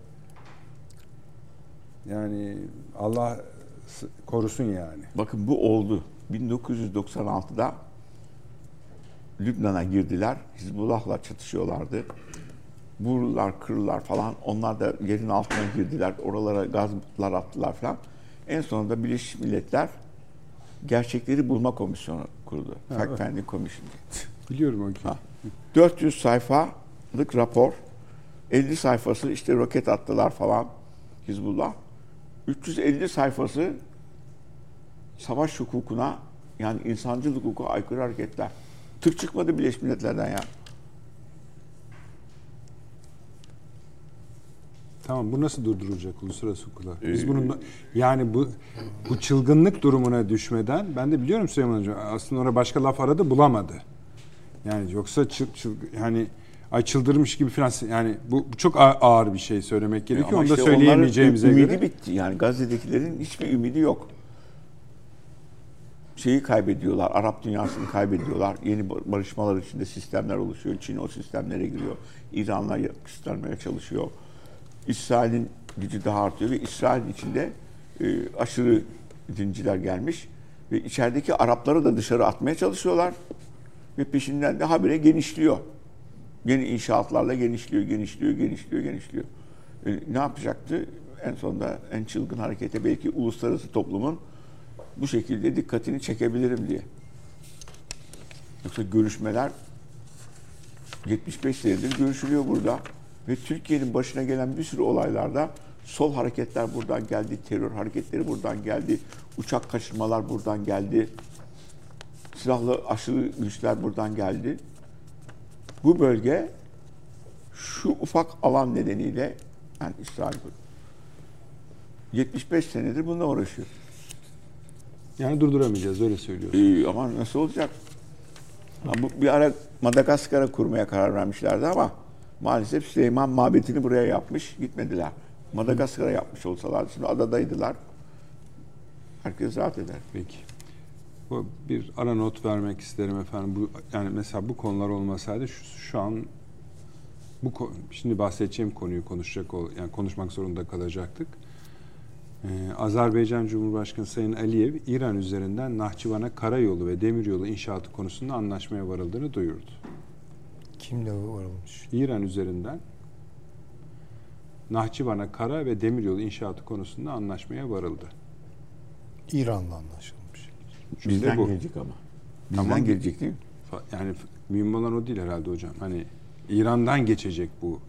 [SPEAKER 2] yani Allah korusun yani.
[SPEAKER 5] Bakın bu oldu. 1996'da Lübnan'a girdiler. Hizbullah'la çatışıyorlardı. Vururlar, kırırlar falan. Onlar da yerin altına girdiler. Oralara gazlar attılar falan. En sonunda Birleşmiş Milletler Gerçekleri Bulma Komisyonu kurdu. Fact Finding Commission diye.
[SPEAKER 2] Biliyorum o.
[SPEAKER 5] Ha. 400 sayfalık rapor. 50 sayfası işte roket attılar falan Hizbullah. 350 sayfası savaş hukukuna yani insancıl hukuka aykırı hareketler. Tık çıkmadı Birleşmiş Milletler'den ya.
[SPEAKER 2] Tamam bu nasıl durdurulacak uluslararası hukukla? Biz bunun yani bu bu çılgınlık durumuna düşmeden ben de biliyorum Süleyman Hocam aslında orada başka laf aradı bulamadı. Yani yoksa çıl, çıl, yani ay çıldırmış gibi falan yani bu, bu çok ağ- ağır bir şey söylemek gerekiyor.
[SPEAKER 5] Ama
[SPEAKER 2] Onu da
[SPEAKER 5] işte
[SPEAKER 2] söyleyemeyeceğimize
[SPEAKER 5] onların
[SPEAKER 2] göre.
[SPEAKER 5] ümidi bitti. Yani Gazze'dekilerin hiçbir ümidi yok. Şeyi kaybediyorlar, Arap dünyasını kaybediyorlar. Yeni barışmalar içinde sistemler oluşuyor. Çin o sistemlere giriyor. İran'la yakıştırmaya çalışıyor. İsrail'in gücü daha artıyor ve İsrail içinde e, aşırı dinciler gelmiş. Ve içerideki Arapları da dışarı atmaya çalışıyorlar. Ve peşinden de habire genişliyor. Yeni inşaatlarla genişliyor, genişliyor, genişliyor, genişliyor. E, ne yapacaktı? En sonunda en çılgın harekete belki uluslararası toplumun bu şekilde dikkatini çekebilirim diye. Yoksa görüşmeler 75 senedir görüşülüyor burada. Ve Türkiye'nin başına gelen bir sürü olaylarda sol hareketler buradan geldi, terör hareketleri buradan geldi, uçak kaçırmalar buradan geldi, silahlı aşırı güçler buradan geldi. Bu bölge şu ufak alan nedeniyle yani İsrail 75 senedir bununla uğraşıyor.
[SPEAKER 2] Yani durduramayacağız öyle söylüyor.
[SPEAKER 5] Ee, ama nasıl olacak? Ha, bu bir ara Madagaskar'a kurmaya karar vermişlerdi ama maalesef Süleyman mabetini buraya yapmış, gitmediler. Madagaskar'a yapmış olsalar, şimdi adadaydılar. Herkes rahat eder.
[SPEAKER 2] Peki. Bu bir ara not vermek isterim efendim. Bu yani mesela bu konular olmasaydı şu, şu an bu şimdi bahsedeceğim konuyu konuşacak ol, yani konuşmak zorunda kalacaktık. Ee, Azerbaycan Cumhurbaşkanı Sayın Aliyev İran üzerinden Nahçıvan'a karayolu ve demiryolu inşaatı konusunda anlaşmaya varıldığını duyurdu.
[SPEAKER 4] Kimle varılmış?
[SPEAKER 2] İran üzerinden Nahçıvan'a kara ve demiryolu inşaatı konusunda anlaşmaya varıldı.
[SPEAKER 4] İran'la anlaşılmış.
[SPEAKER 2] Cümle
[SPEAKER 5] Bizden
[SPEAKER 2] bu.
[SPEAKER 5] gelecek ama. Bizden
[SPEAKER 2] Tamam.
[SPEAKER 5] gelecek değil mi?
[SPEAKER 2] Yani mühim olan o değil herhalde hocam. Hani İran'dan geçecek bu.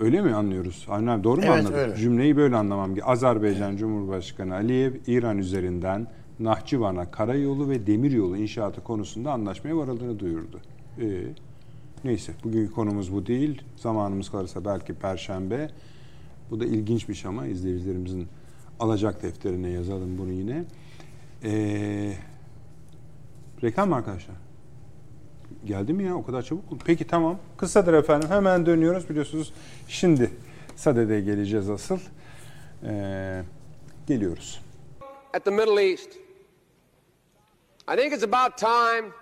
[SPEAKER 2] Öyle mi anlıyoruz? Avni abi doğru mu
[SPEAKER 3] Evet,
[SPEAKER 2] anladım?
[SPEAKER 3] öyle.
[SPEAKER 2] Cümleyi böyle anlamam gerekiyor. Azerbaycan Cumhurbaşkanı Aliyev İran üzerinden Nahçıvan'a karayolu ve demiryolu inşaatı konusunda anlaşmaya varıldığını duyurdu. Ee, neyse bugünkü konumuz bu değil. Zamanımız kalırsa belki perşembe. Bu da ilginç bir şey ama izleyicilerimizin alacak defterine yazalım bunu yine. Ee, reklam arkadaşlar? Geldi mi ya o kadar çabuk? mu? Peki tamam. Kısadır efendim. Hemen dönüyoruz biliyorsunuz. Şimdi Sade'de geleceğiz asıl. Ee, geliyoruz.
[SPEAKER 6] at the Middle East. I think it's about time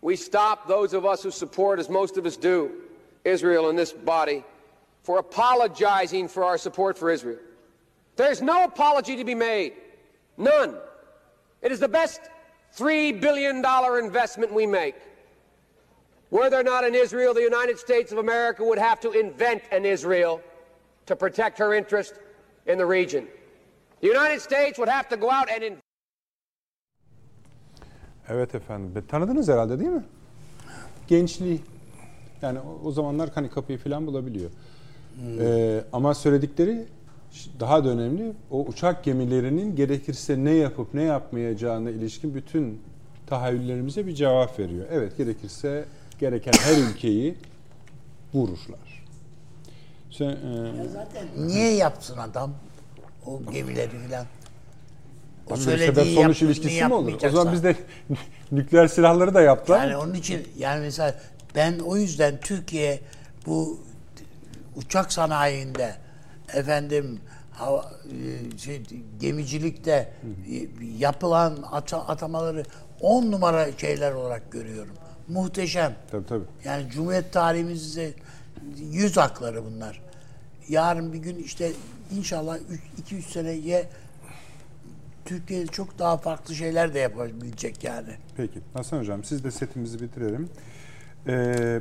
[SPEAKER 6] we stop, those of us who support, as most of us do, Israel in this body, for apologizing for our support for Israel. There's no apology to be made. None. It is the best $3 billion investment we make. Were there not an Israel, the United States of America would have to invent an Israel to protect her interest in the region. The United States would have to go out and invent.
[SPEAKER 2] Evet efendim. Tanıdınız herhalde değil mi? Gençliği. Yani o, zamanlar hani kapıyı falan bulabiliyor. Ee, ama söyledikleri daha da önemli. O uçak gemilerinin gerekirse ne yapıp ne yapmayacağına ilişkin bütün tahayyüllerimize bir cevap veriyor. Evet gerekirse gereken her ülkeyi vururlar. Sen, e,
[SPEAKER 3] Niye yapsın adam o gemileri filan? O
[SPEAKER 2] tabii
[SPEAKER 3] söylediği
[SPEAKER 2] sebep sonuç ilişkisi mi olur? O zaman biz de nükleer silahları da yaptılar.
[SPEAKER 3] Yani onun için yani mesela ben o yüzden Türkiye bu uçak sanayinde efendim hava, e, şey, gemicilikte e, yapılan ata- atamaları on numara şeyler olarak görüyorum. Muhteşem.
[SPEAKER 2] Tabii tabii.
[SPEAKER 3] Yani Cumhuriyet tarihimizde yüz hakları bunlar. Yarın bir gün işte inşallah 2-3 seneye Türkiye çok daha farklı şeyler de yapabilecek yani.
[SPEAKER 2] Peki. Hasan Hocam siz de setimizi bitirelim. Ee,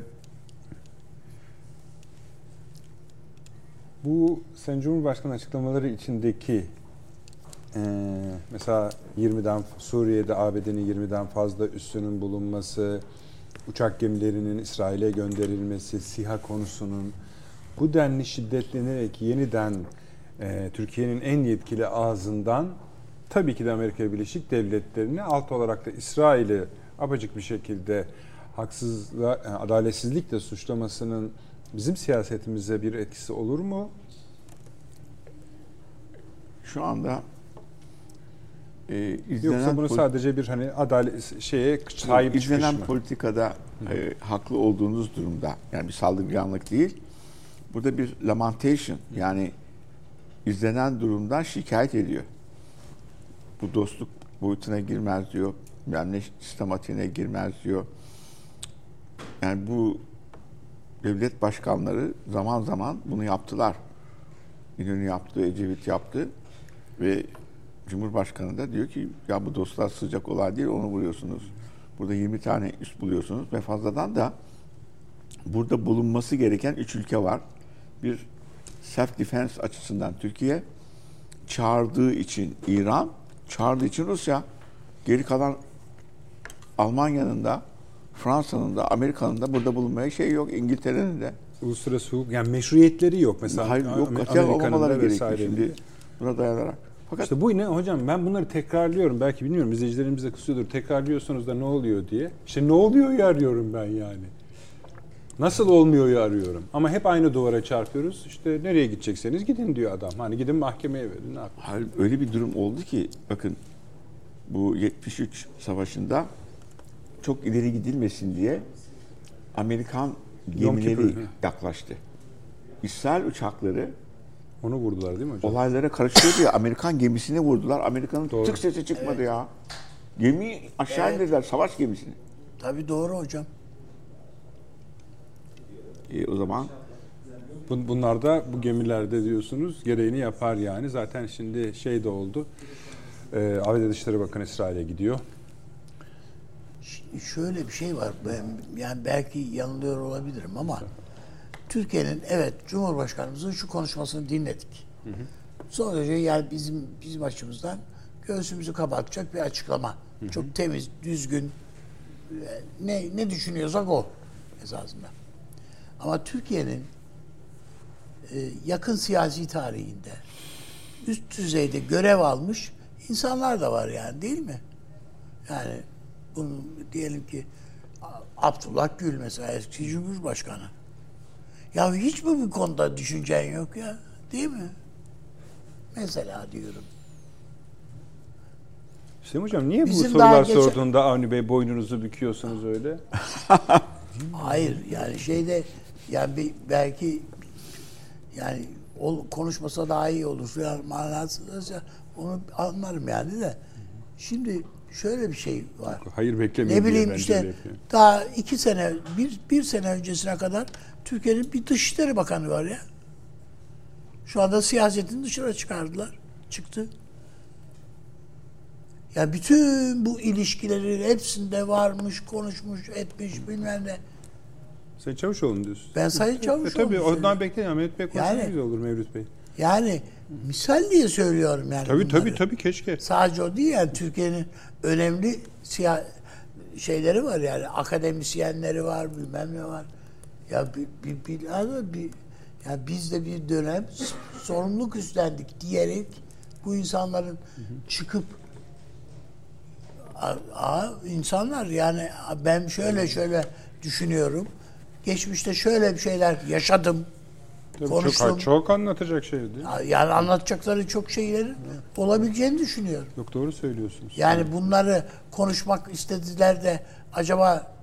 [SPEAKER 2] bu Sayın Cumhurbaşkanı açıklamaları içindeki e, mesela 20'den Suriye'de ABD'nin 20'den fazla üssünün bulunması, uçak gemilerinin İsrail'e gönderilmesi, SİHA konusunun bu denli şiddetlenerek yeniden e, Türkiye'nin en yetkili ağzından tabii ki de Amerika Birleşik Devletleri'ni alt olarak da İsrail'i apacık bir şekilde haksızlığa, yani adaletsizlikle suçlamasının bizim siyasetimize bir etkisi olur mu?
[SPEAKER 5] Şu anda e, izlenen
[SPEAKER 2] Yoksa bunu sadece bir hani adalet şeye sahip çıkış
[SPEAKER 5] izlenen
[SPEAKER 2] mı?
[SPEAKER 5] politikada e, haklı olduğunuz durumda yani bir saldırganlık değil. Burada bir lamentation yani izlenen durumdan şikayet ediyor. Bu dostluk boyutuna girmez diyor. Bilmem ne sistematiğine girmez diyor. Yani bu devlet başkanları zaman zaman bunu yaptılar. İnönü yaptı, Ecevit yaptı ve Cumhurbaşkanı da diyor ki ya bu dostlar sıcak olay değil onu vuruyorsunuz. Burada 20 tane üst buluyorsunuz ve fazladan da burada bulunması gereken üç ülke var. Bir self defense açısından Türkiye, çağırdığı için İran, çağırdığı için Rusya. Geri kalan Almanya'nın da, Fransa'nın da, Amerika'nın da burada bulunmaya şey yok. İngiltere'nin de.
[SPEAKER 2] Uluslararası hukuk yani meşruiyetleri yok mesela.
[SPEAKER 5] Hayır yok
[SPEAKER 2] Amerika'nın da
[SPEAKER 5] olmamaları gerekiyor
[SPEAKER 2] vesaire.
[SPEAKER 5] şimdi. Buna dayanarak. Fakat
[SPEAKER 2] İşte bu ne hocam ben bunları tekrarlıyorum. Belki bilmiyorum izleyicilerimiz de kısıyordur. Tekrarlıyorsanız da ne oluyor diye. İşte ne oluyor ya arıyorum ben yani. Nasıl olmuyor ya arıyorum. Ama hep aynı duvara çarpıyoruz. İşte nereye gidecekseniz gidin diyor adam. Hani gidin mahkemeye verin. Ne?
[SPEAKER 5] Hayır, öyle bir durum oldu ki bakın bu 73 savaşında çok ileri gidilmesin diye Amerikan gemileri yaklaştı. İsrail uçakları
[SPEAKER 2] Onu vurdular değil mi hocam?
[SPEAKER 5] olaylara karışıyor diye Amerikan gemisini vurdular. Amerika'nın
[SPEAKER 2] Doğru.
[SPEAKER 5] tık sesi çıkmadı ya. Gemi aşağı indirdiler savaş gemisini.
[SPEAKER 3] Tabii doğru hocam.
[SPEAKER 5] E, o zaman
[SPEAKER 2] Bun- Bunlar da bu gemilerde diyorsunuz gereğini yapar yani. Zaten şimdi şey de oldu. Ee, ABD Dışişleri Bakanı İsrail'e gidiyor.
[SPEAKER 3] Şimdi şöyle bir şey var. Ben yani belki yanılıyor olabilirim ama Türkiye'nin evet Cumhurbaşkanımızın şu konuşmasını dinledik. Sadece yani bizim bizim açımızdan göğsümüzü kapatacak bir açıklama. Çok temiz, düzgün e, ne ne düşünüyorsak o esasında. Ama Türkiye'nin e, yakın siyasi tarihinde üst düzeyde görev almış insanlar da var yani değil mi? Yani bunu diyelim ki Abdullah Gül mesela eski Cumhurbaşkanı. Ya hiç mi bu konuda düşüncen yok ya? Değil mi? Mesela diyorum.
[SPEAKER 2] Hüseyin Hocam niye bu
[SPEAKER 3] Bizim daha
[SPEAKER 2] sorular
[SPEAKER 3] geçen-
[SPEAKER 2] sorduğunda Avni Bey boynunuzu büküyorsunuz öyle?
[SPEAKER 3] Hayır yani şeyde yani bir, belki yani o konuşmasa daha iyi olur falan manasında onu anlarım yani de. Şimdi şöyle bir şey var.
[SPEAKER 2] Hayır beklemiyorum.
[SPEAKER 3] Ne bileyim işte daha iki sene, bir, bir sene öncesine kadar Türkiye'nin bir Dışişleri Bakanı var ya. Şu anda siyasetin dışına çıkardılar. Çıktı. Ya bütün bu ilişkilerin hepsinde varmış, konuşmuş, etmiş bilmem ne.
[SPEAKER 2] Sen Çavuşoğlu diyorsun?
[SPEAKER 3] Ben Sayın
[SPEAKER 2] E,
[SPEAKER 3] Çavuşoğlu
[SPEAKER 2] tabii ondan bekleyin. Mehmet Bey konuşsa
[SPEAKER 3] Yani-
[SPEAKER 2] güzel olur Mevlüt Bey.
[SPEAKER 3] Yani misal diye söylüyorum yani
[SPEAKER 2] Tabii
[SPEAKER 3] bunları.
[SPEAKER 2] tabii tabii keşke.
[SPEAKER 3] Sadece o değil yani Türkiye'nin önemli siya şeyleri var yani akademisyenleri var bilmem ne var. Ya bir, bir, bir, yani bir yani biz de bir dönem sorumluluk üstlendik diyerek bu insanların çıkıp a, a, insanlar yani ben şöyle şöyle düşünüyorum. Geçmişte şöyle bir şeyler yaşadım.
[SPEAKER 2] Tabii
[SPEAKER 3] konuştum.
[SPEAKER 2] çok, çok anlatacak şeydi.
[SPEAKER 3] Yani anlatacakları çok şeyleri olabileceğini düşünüyorum.
[SPEAKER 2] Yok doğru söylüyorsunuz.
[SPEAKER 3] Yani bunları konuşmak istediler de acaba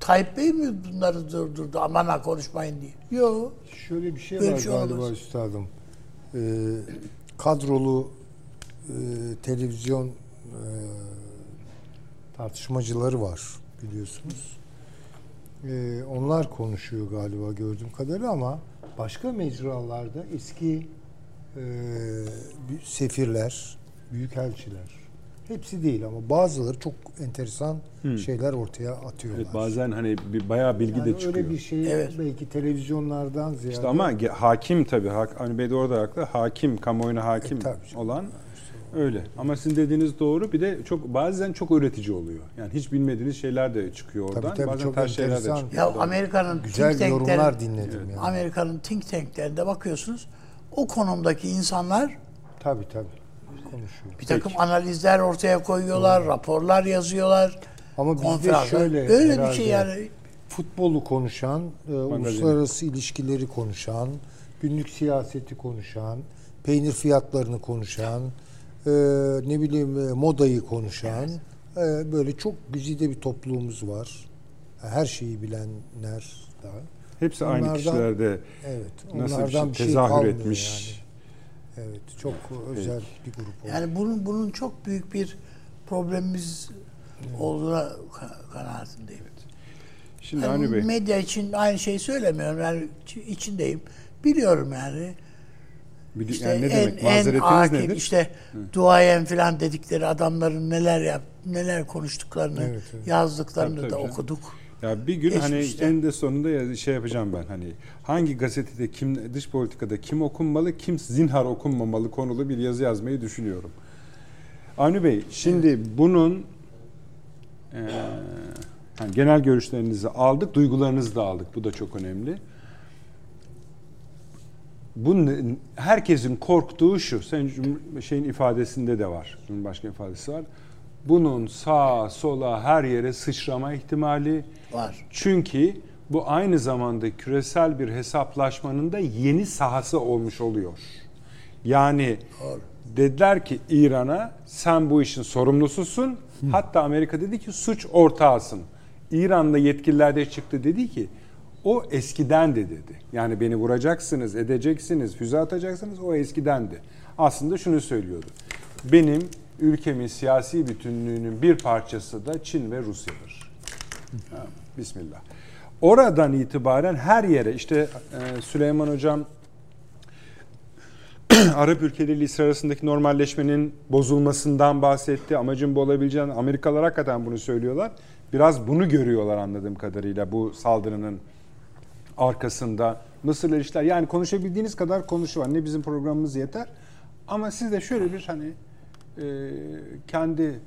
[SPEAKER 3] Tayyip Bey mi bunları durdurdu? Aman ha konuşmayın diye. Yok.
[SPEAKER 4] Şöyle bir şey
[SPEAKER 3] Böyle
[SPEAKER 4] var
[SPEAKER 3] şey
[SPEAKER 4] galiba
[SPEAKER 3] olamaz.
[SPEAKER 4] üstadım. Ee, kadrolu e, televizyon e, tartışmacıları var biliyorsunuz. Ee, onlar konuşuyor galiba gördüğüm kadarıyla ama başka mecralarda eski e, sefirler, büyükelçiler hepsi değil ama bazıları çok enteresan şeyler ortaya atıyorlar.
[SPEAKER 2] Evet, bazen hani bir, bayağı bilgi
[SPEAKER 4] Yani
[SPEAKER 2] de çıkıyor.
[SPEAKER 4] öyle bir şey
[SPEAKER 3] Evet.
[SPEAKER 4] belki televizyonlardan ziyade
[SPEAKER 2] İşte ama hakim tabii. Hak, Avni Bey de orada haklı. Hakim, kamuoyuna hakim
[SPEAKER 4] E, tabii
[SPEAKER 2] olan öyle. Ama sizin dediğiniz doğru. Bir de çok bazen çok öğretici oluyor. Yani hiç bilmediğiniz şeyler de çıkıyor oradan.
[SPEAKER 4] Tabii, tabii,
[SPEAKER 2] bazen
[SPEAKER 4] çok
[SPEAKER 2] ters şeyler de
[SPEAKER 4] enteresan.
[SPEAKER 2] çıkıyor.
[SPEAKER 3] Ya Amerika'nın
[SPEAKER 4] güzel
[SPEAKER 3] think tankleri,
[SPEAKER 4] yorumlar dinledim yani.
[SPEAKER 3] Amerika'nın think tanklerinde bakıyorsunuz o konumdaki insanlar
[SPEAKER 4] Tabii tabii. Konuşuyor.
[SPEAKER 3] bir takım analizler ortaya koyuyorlar, raporlar yazıyorlar.
[SPEAKER 4] Ama bizde şöyle
[SPEAKER 3] böyle bir şey yani.
[SPEAKER 4] futbolu konuşan, e, uluslararası ilişkileri konuşan, günlük siyaseti konuşan, peynir fiyatlarını konuşan, e, ne bileyim e, modayı konuşan e, böyle çok güzide bir toplumumuz var. Her şeyi bilenler da.
[SPEAKER 2] Hepsi aynı
[SPEAKER 4] Onlardan-
[SPEAKER 2] kişilerde
[SPEAKER 4] Evet.
[SPEAKER 2] nasıl bir
[SPEAKER 4] onlardan
[SPEAKER 2] şey
[SPEAKER 4] bir şey
[SPEAKER 2] tezahür
[SPEAKER 4] kalmıyor
[SPEAKER 2] etmiş.
[SPEAKER 4] yani. Evet, çok özel bir grup oldu.
[SPEAKER 3] Yani bunun bunun çok büyük bir problemimiz olduğuna ka- kanaatindeyim.
[SPEAKER 2] Şimdi
[SPEAKER 3] Yani
[SPEAKER 2] Avni Bey,
[SPEAKER 3] medya için aynı şeyi söylemiyorum. Yani içi- içindeyim. Biliyorum yani.
[SPEAKER 2] bili-
[SPEAKER 3] İşte
[SPEAKER 2] yani ne
[SPEAKER 3] en,
[SPEAKER 2] demek?
[SPEAKER 3] en
[SPEAKER 2] Mazeretiniz
[SPEAKER 3] akil,
[SPEAKER 2] nedir?
[SPEAKER 3] işte duayen falan dedikleri adamların neler yap, neler konuştuklarını,
[SPEAKER 4] Evet, evet.
[SPEAKER 3] yazdıklarını
[SPEAKER 2] Tabii,
[SPEAKER 3] da
[SPEAKER 2] tabii canım.
[SPEAKER 3] okuduk.
[SPEAKER 2] Ya bir gün hani
[SPEAKER 3] Geçmişte.
[SPEAKER 2] en de sonunda ya- şey yapacağım ben hani hangi gazetede kim dış politikada kim okunmalı kim zinhar okunmamalı konulu bir yazı yazmayı düşünüyorum. Avni Bey şimdi bunun eee, hani genel görüşlerinizi aldık, duygularınızı da aldık. Bu da çok önemli. Bu ne- herkesin korktuğu şu, sen şeyin ifadesinde de var, Cumhurbaşkanı ifadesi var. Bunun sağa, sola, her yere sıçrama ihtimali
[SPEAKER 3] Var.
[SPEAKER 2] Çünkü bu aynı zamanda küresel bir hesaplaşmanın da yeni sahası olmuş oluyor. Yani dediler ki İran'a sen bu işin sorumlususun. Hatta Amerika dedi ki suç ortağısın. İran'da yetkililer de çıktı dedi ki o eskiden de dedi. Yani beni vuracaksınız, edeceksiniz, füze atacaksınız o eskidendi. Aslında şunu söylüyordu. Benim ülkemin siyasi bütünlüğünün bir parçası da Çin ve Rusya'dır. Bismillah. Oradan itibaren her yere işte e, Süleyman Hocam Arap ülkeleriyle İsrail arasındaki normalleşmenin bozulmasından bahsetti. Amacın bu olabileceğini Amerikalılar hakikaten bunu söylüyorlar. Biraz bunu görüyorlar anladığım kadarıyla bu saldırının arkasında. Mısır'la ilişkiler yani konuşabildiğiniz kadar konuşu. Ne bizim programımız yeter. Ama siz de şöyle bir hani e, kendi e,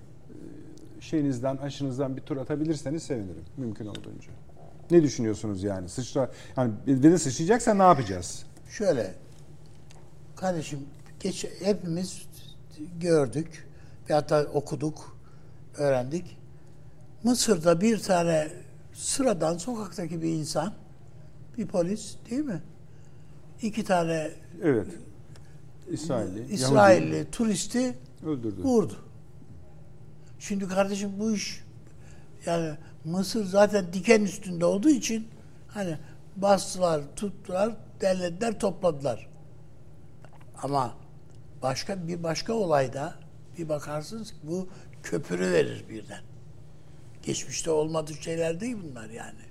[SPEAKER 2] şeyinizden, aşınızdan bir tur atabilirseniz sevinirim mümkün olduğunca. Ne düşünüyorsunuz yani? Sıçra yani beni sıçrayacaksa ne yapacağız?
[SPEAKER 3] Şöyle, kardeşim geç, hepimiz gördük ve hatta okuduk, öğrendik. Mısır'da bir tane sıradan sokaktaki bir insan, bir polis değil mi? İki tane
[SPEAKER 2] Evet. İsrailli.
[SPEAKER 3] İsrailli turisti
[SPEAKER 2] Yahudi öldürdü.
[SPEAKER 3] vurdu. Şimdi kardeşim bu iş yani Mısır zaten diken üstünde olduğu için hani bastılar, tuttular, derlediler, topladılar. Ama başka bir başka olayda bir bakarsınız ki bu köpürü verir birden. Geçmişte olmadığı şeyler değil bunlar yani.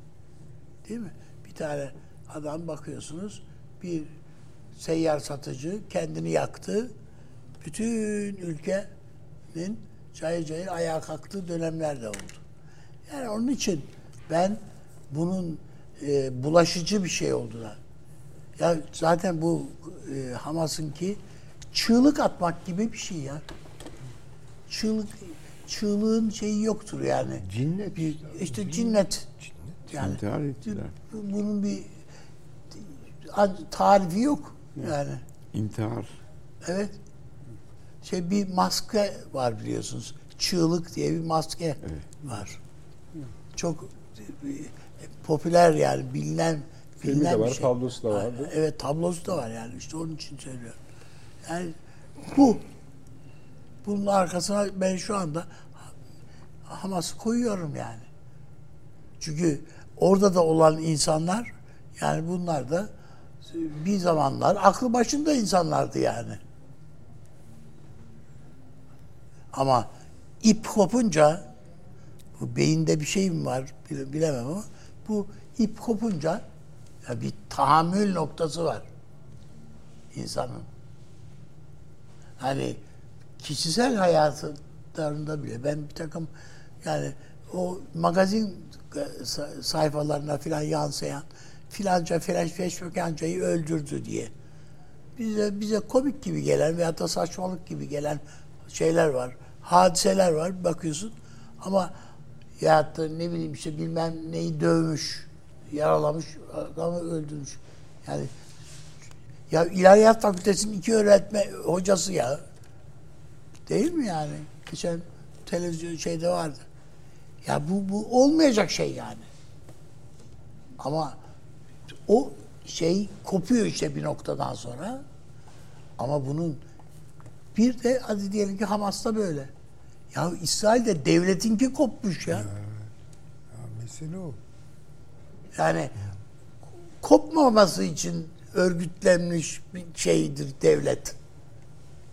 [SPEAKER 3] Değil mi? Bir tane adam bakıyorsunuz bir seyyar satıcı kendini yaktı. Bütün ülkenin cayır cayır ayağa kalktığı dönemler de oldu. Yani onun için ben bunun e, bulaşıcı bir şey olduğuna ya zaten bu e, Hamas'ınki çığlık atmak gibi bir şey ya. Çığlık çığlığın şeyi yoktur yani.
[SPEAKER 4] Cinnet.
[SPEAKER 3] Bir, işte cinnet. Yani
[SPEAKER 5] İntihar ettiler.
[SPEAKER 3] bunun bir tarifi yok yani.
[SPEAKER 5] İntihar.
[SPEAKER 3] Evet. Şey bir maske var biliyorsunuz. Çığlık diye bir maske var. Çok e, popüler yani bilinen
[SPEAKER 2] Filmi
[SPEAKER 3] bilinen
[SPEAKER 2] de var,
[SPEAKER 3] bir şey.
[SPEAKER 2] tablosu da vardı.
[SPEAKER 3] Evet tablosu da var yani işte onun için söylüyorum. Yani bu bunun arkasına ben şu anda Hamas'ı koyuyorum yani. Çünkü orada da olan insanlar yani bunlar da bir zamanlar aklı başında insanlardı yani. Ama ip kopunca bu beyinde bir şey mi var bile- bilemem ama bu ip kopunca ya bir tahammül noktası var insanın. Hani kişisel hayatlarında bile ben bir takım yani o magazin sa- sayfalarına filan yansıyan filanca filan feşfekancayı öldürdü diye bize bize komik gibi gelen veyahut da saçmalık gibi gelen şeyler var. Hadiseler var bakıyorsun ama ya da ne bileyim işte bilmem neyi dövmüş, yaralamış, adamı öldürmüş. Yani ya İlahiyat Fakültesi'nin iki öğretme hocası ya. Değil mi yani? Geçen televizyon şeyde vardı. Ya bu, bu olmayacak şey yani. Ama o şey kopuyor işte bir noktadan sonra. Ama bunun Bir de hadi diyelim ki Hamas'ta böyle. Ya İsrail'de devletinki kopmuş ya.
[SPEAKER 4] Ya mesele o.
[SPEAKER 3] Yani kopmaması için örgütlenmiş bir şeydir devlet.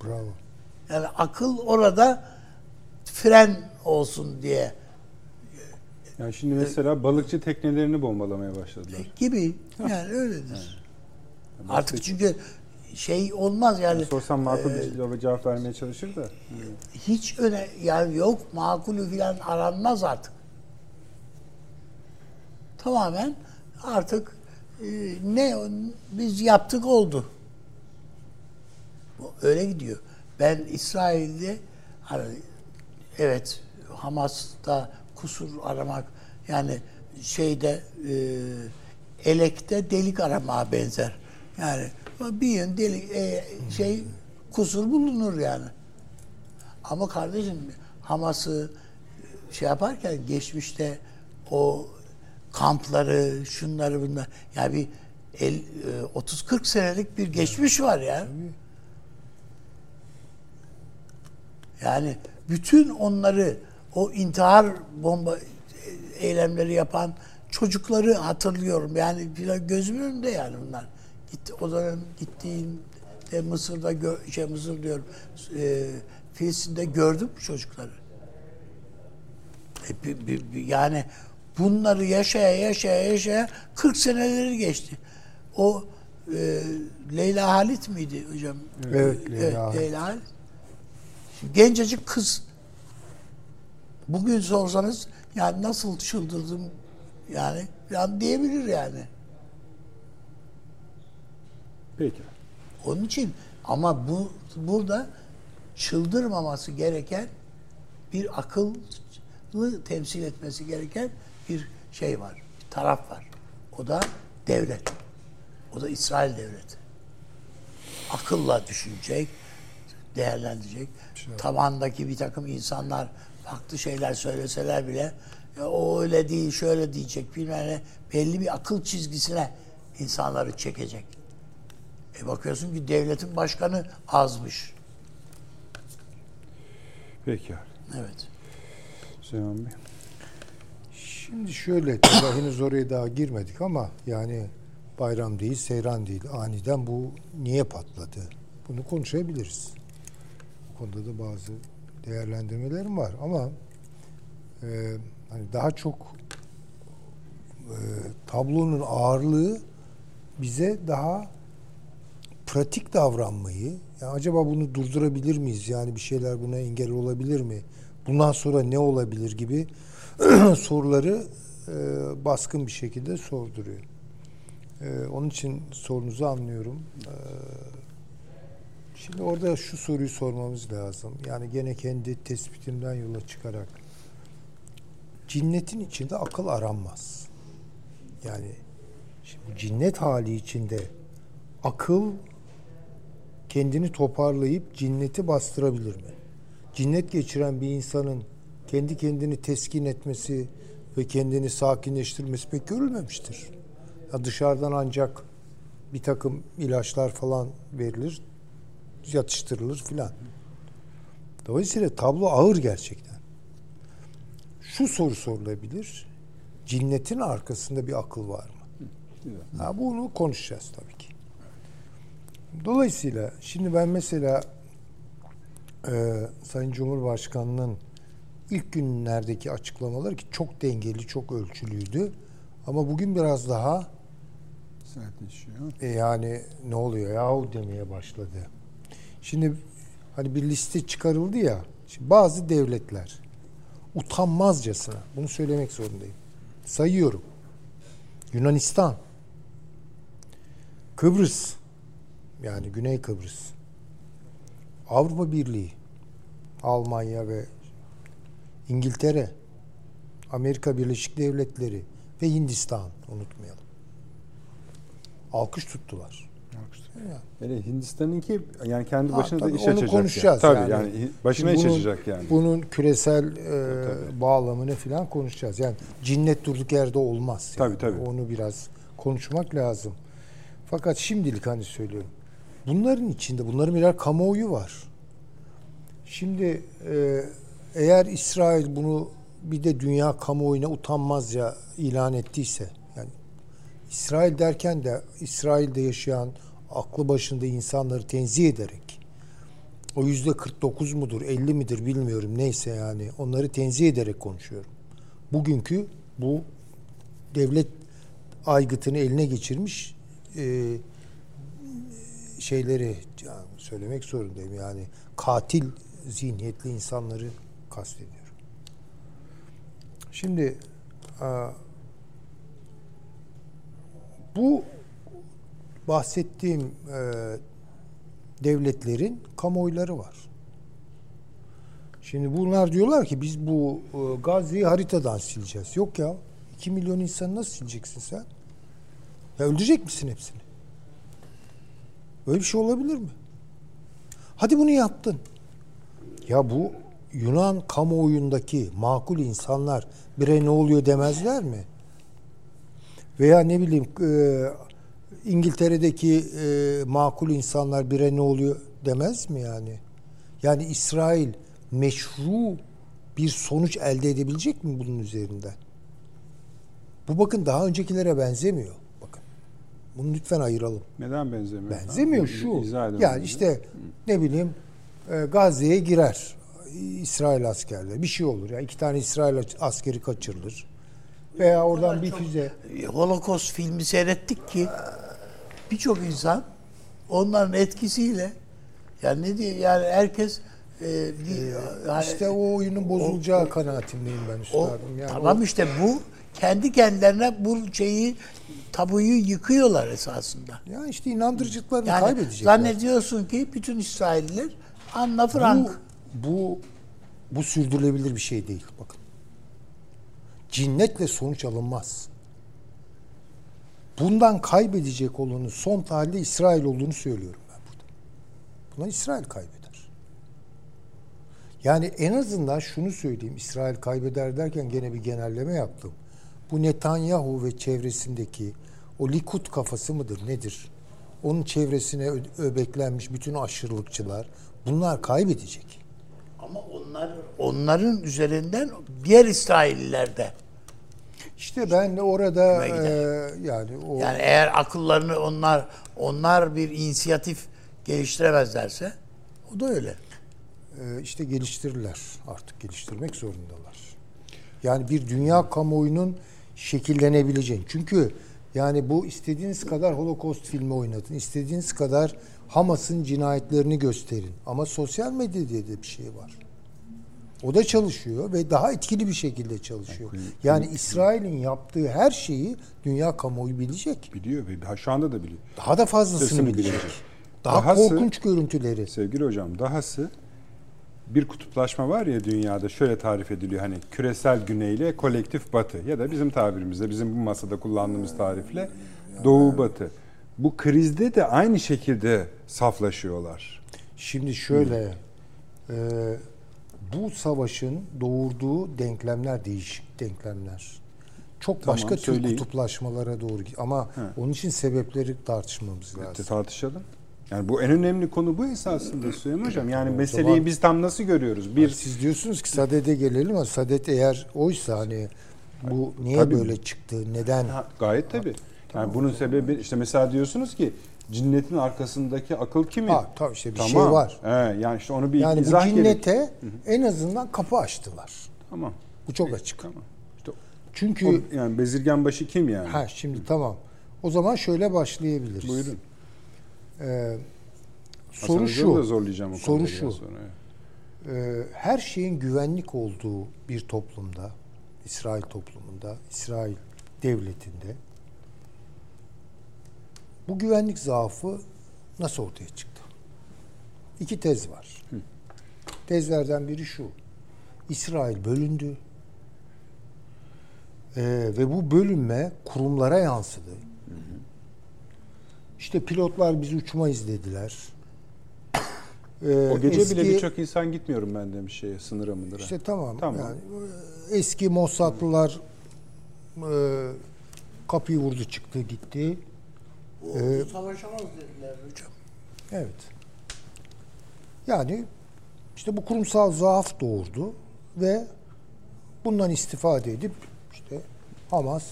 [SPEAKER 4] Bravo.
[SPEAKER 3] Yani akıl orada fren olsun diye
[SPEAKER 2] Yani şimdi mesela balıkçı teknelerini bombalamaya başladılar.
[SPEAKER 3] gibi. Yani öyledir. Artık çünkü şey olmaz yani
[SPEAKER 2] Sorsam makul bir cevap vermeye çalışır da.
[SPEAKER 3] hiç öne yani yok makulü filan aranmaz artık. Tamamen artık e, ne biz yaptık oldu. Öyle gidiyor. Ben İsrail'de hani evet Hamas'ta kusur aramak yani şeyde e, elekte delik aramaya benzer. Yani bir yön delik e, şey kusur bulunur yani. Ama kardeşim Hamas'ı şey yaparken geçmişte o kampları, şunları bunlar yani bir el, e, 30-40 senelik bir geçmiş var ya. Yani bütün onları o intihar bomba eylemleri yapan çocukları hatırlıyorum. Yani gözümün önünde yani bunlar. Gitti, o dönem gittiğimde Mısır'da gö- şey Mısır diyorum e, Filistin'de gördüm çocukları. E, bi- bi- bi- yani bunları yaşaya yaşaya yaşaya 40 seneleri geçti. O e, Leyla Halit miydi hocam?
[SPEAKER 4] Evet, Leyla Halit.
[SPEAKER 3] Leyla Halit. Gencecik kız. Bugün sorsanız yani nasıl çıldırdım yani falan diyebilir yani.
[SPEAKER 2] Peki.
[SPEAKER 3] Onun için ama bu burada çıldırmaması gereken bir akıllı temsil etmesi gereken bir şey var. Bir taraf var. O da devlet. O da İsrail devleti. Akılla düşünecek, değerlendirecek. Tabandaki bir takım insanlar farklı şeyler söyleseler bile ya o öyle değil, şöyle diyecek bilmem ne. Belli bir akıl çizgisine insanları çekecek. E bakıyorsun ki devletin başkanı azmış.
[SPEAKER 2] Peki.
[SPEAKER 3] Evet.
[SPEAKER 2] Süleyman Bey.
[SPEAKER 4] Şimdi şöyle, henüz oraya daha girmedik ama yani bayram değil, seyran değil. Aniden bu niye patladı? Bunu konuşabiliriz. Bu konuda da bazı değerlendirmelerim var ama e, hani daha çok e, tablonun ağırlığı bize daha pratik davranmayı, ya acaba bunu durdurabilir miyiz? Yani bir şeyler buna engel olabilir mi? Bundan sonra ne olabilir gibi soruları e, baskın bir şekilde sorduruyor. E, onun için sorunuzu anlıyorum. E, şimdi orada şu soruyu sormamız lazım. Yani gene kendi tespitimden yola çıkarak cinnetin içinde akıl aranmaz. Yani şimdi cinnet hali içinde akıl kendini toparlayıp cinneti bastırabilir mi? Cinnet geçiren bir insanın kendi kendini teskin etmesi ve kendini sakinleştirmesi pek görülmemiştir. Ya dışarıdan ancak bir takım ilaçlar falan verilir, yatıştırılır filan. Dolayısıyla tablo ağır gerçekten. Şu soru sorulabilir. Cinnetin arkasında bir akıl var mı? Ha, bunu konuşacağız tabii ki. Dolayısıyla şimdi ben mesela e, Sayın Cumhurbaşkanı'nın ilk günlerdeki açıklamaları ki çok dengeli, çok ölçülüydü. Ama bugün biraz daha
[SPEAKER 2] Sertleşiyor.
[SPEAKER 4] e, yani ne oluyor yahu demeye başladı. Şimdi hani bir liste çıkarıldı ya. Şimdi bazı devletler utanmazcasına bunu söylemek zorundayım. Sayıyorum. Yunanistan, Kıbrıs, yani Güney Kıbrıs, Avrupa Birliği, Almanya ve İngiltere, Amerika Birleşik Devletleri ve Hindistan unutmayalım. Alkış tuttular.
[SPEAKER 2] Hele Hindistan'ınki yani kendi
[SPEAKER 4] Ha,
[SPEAKER 2] başına da
[SPEAKER 4] tabii
[SPEAKER 2] iş
[SPEAKER 4] onu
[SPEAKER 2] açacak.
[SPEAKER 4] konuşacağız
[SPEAKER 2] yani.
[SPEAKER 4] yani.
[SPEAKER 2] Tabii yani, başına
[SPEAKER 4] Şimdi
[SPEAKER 2] iş
[SPEAKER 4] bunun-
[SPEAKER 2] açacak yani.
[SPEAKER 4] Bunun küresel e, bağlamını falan konuşacağız. Yani cinnet durduk yerde olmaz. yani.
[SPEAKER 2] Tabii, tabii.
[SPEAKER 4] Onu biraz konuşmak lazım. Fakat şimdilik hani söylüyorum. Bunların içinde bunların birer kamuoyu var. Şimdi e, eğer İsrail bunu bir de dünya kamuoyuna utanmazca ilan ettiyse yani İsrail derken de İsrail'de yaşayan aklı başında insanları tenzih ederek o yüzde 49 mudur 50 midir bilmiyorum neyse yani onları tenzih ederek konuşuyorum. Bugünkü bu devlet aygıtını eline geçirmiş e, şeyleri yani söylemek zorundayım yani katil zihniyetli insanları kastediyorum. Şimdi a, bu bahsettiğim e, devletlerin kamuoyları var. Şimdi bunlar diyorlar ki biz bu e, Gazze'yi haritadan sileceğiz. Yok ya. 2 milyon insanı nasıl sileceksin sen? Ya öldürecek misin hepsini? Böyle bir şey olabilir mi? Hadi bunu yaptın. Ya bu Yunan kamuoyundaki makul insanlar bire ne oluyor demezler mi? Veya ne bileyim e, İngiltere'deki e, makul insanlar bire ne oluyor demez mi yani? Yani İsrail meşru bir sonuç elde edebilecek mi bunun üzerinden? Bu bakın daha öncekilere benzemiyor. Bunu lütfen ayıralım.
[SPEAKER 2] Neden benzemiyor?
[SPEAKER 4] Benzemiyor
[SPEAKER 2] Ha,
[SPEAKER 4] şu.
[SPEAKER 2] edin
[SPEAKER 4] Yani işte ne bileyim e, Gazze'ye girer İsrail askerleri. Bir şey olur ya. iki tane İsrail askeri kaçırılır. Veya oradan bir füze.
[SPEAKER 3] E, Holocaust filmi seyrettik ki birçok insan onların etkisiyle yani ne diye yani herkes e, bir, yani-
[SPEAKER 4] İşte o oyunun bozulacağı kanaatindeyim ben
[SPEAKER 3] o,
[SPEAKER 4] üstadım. Yani
[SPEAKER 3] tamam
[SPEAKER 4] o-
[SPEAKER 3] işte bu kendi kendilerine bu şeyi tabuyu yıkıyorlar esasında.
[SPEAKER 4] ya işte inandırıcılıklarını
[SPEAKER 3] Yani
[SPEAKER 4] kaybedecekler.
[SPEAKER 3] zannediyorsun ki bütün İsrailliler Anna Frank.
[SPEAKER 4] Bu, bu, bu sürdürülebilir bir şey değil. Bakın. Cinnetle sonuç alınmaz. Bundan kaybedecek olanın son tahlilde İsrail olduğunu söylüyorum ben burada. Buna İsrail kaybeder. Yani en azından şunu söyleyeyim. İsrail kaybeder derken gene bir genelleme yaptım. Bu Netanyahu ve çevresindeki o Likud kafası mıdır nedir? Onun çevresine öbeklenmiş bütün aşırılıkçılar bunlar kaybedecek.
[SPEAKER 3] Ama onlar onların üzerinden diğer İsrailliler de.
[SPEAKER 4] İşte ben de orada e, yani o
[SPEAKER 3] Yani eğer akıllarını onlar onlar bir inisiyatif geliştiremezlerse o da öyle.
[SPEAKER 4] e, işte geliştirirler. Artık geliştirmek zorundalar. Yani bir dünya kamuoyunun şekillenebileceğini. Çünkü yani bu istediğiniz kadar Holocaust filmi oynatın. istediğiniz kadar Hamas'ın cinayetlerini gösterin. Ama sosyal medyada de bir şey var. O da çalışıyor ve daha etkili bir şekilde çalışıyor. Yani İsrail'in yaptığı her şeyi dünya kamuoyu bilecek.
[SPEAKER 2] biliyor ve şu anda da biliyor.
[SPEAKER 4] Daha da fazlasını bilecek.
[SPEAKER 2] bilecek.
[SPEAKER 4] Daha
[SPEAKER 2] Dahası-
[SPEAKER 4] korkunç görüntüleri.
[SPEAKER 2] Sevgili hocam dahası bir kutuplaşma var ya dünyada şöyle tarif ediliyor hani küresel güney ile kolektif batı ya da bizim tabirimizde bizim bu masada kullandığımız tarifle doğu batı. Bu krizde de aynı şekilde saflaşıyorlar.
[SPEAKER 4] Şimdi şöyle, e, bu savaşın doğurduğu denklemler değişik denklemler. Çok
[SPEAKER 2] Tamam,
[SPEAKER 4] başka tür
[SPEAKER 2] söyleyin.
[SPEAKER 4] kutuplaşmalara doğru ama onun için sebepleri tartışmamız lazım.
[SPEAKER 2] tartışalım. Yani bu en önemli konu bu esasında Süleyman Hocam. Yani meseleyi
[SPEAKER 4] zaman-
[SPEAKER 2] biz tam nasıl görüyoruz? Bir
[SPEAKER 4] Siz diyorsunuz ki Sadet'e gelelim ama Sadet eğer oysa hani bu niye
[SPEAKER 2] Tabii.
[SPEAKER 4] böyle çıktı, neden?
[SPEAKER 2] Ha, gayet tabii. Yani bunun sebebi işte mesela diyorsunuz ki cinnetin arkasındaki akıl kimin?
[SPEAKER 4] Ha, tabii işte bir şey var.
[SPEAKER 2] He, yani işte onu bir
[SPEAKER 4] Yani bu
[SPEAKER 2] izah gerek.
[SPEAKER 4] cinnete en azından kapı açtılar.
[SPEAKER 2] Tamam.
[SPEAKER 4] Bu çok açık.
[SPEAKER 2] Tamam. İşte
[SPEAKER 4] Çünkü
[SPEAKER 2] o, yani bezirgen başı kim yani?
[SPEAKER 4] ha şimdi tamam. O zaman şöyle başlayabiliriz.
[SPEAKER 2] Buyurun.
[SPEAKER 4] Ee, soru şu.
[SPEAKER 2] zorlayacağım
[SPEAKER 4] soru şu.
[SPEAKER 2] sonra.
[SPEAKER 4] Ee, her şeyin güvenlik olduğu bir toplumda, İsrail toplumunda, İsrail devletinde bu güvenlik zaafı nasıl ortaya çıktı? İki tez var. Tezlerden biri şu. İsrail bölündü. Ee, ve bu bölünme kurumlara yansıdı. İşte pilotlar biz uçmayız dediler. Ee,
[SPEAKER 2] O gece bile
[SPEAKER 4] eski-
[SPEAKER 2] birçok insan gitmiyorum ben demiş şeye sınıra mındıra.
[SPEAKER 4] işte tamam.
[SPEAKER 2] Tamam.
[SPEAKER 4] Yani e, eski Mossadlılar e, kapıyı vurdu çıktı gitti.
[SPEAKER 3] Savaşamaz dediler hocam.
[SPEAKER 4] Evet. Yani İşte bu kurumsal zaaf doğurdu ve bundan istifade edip işte Hamas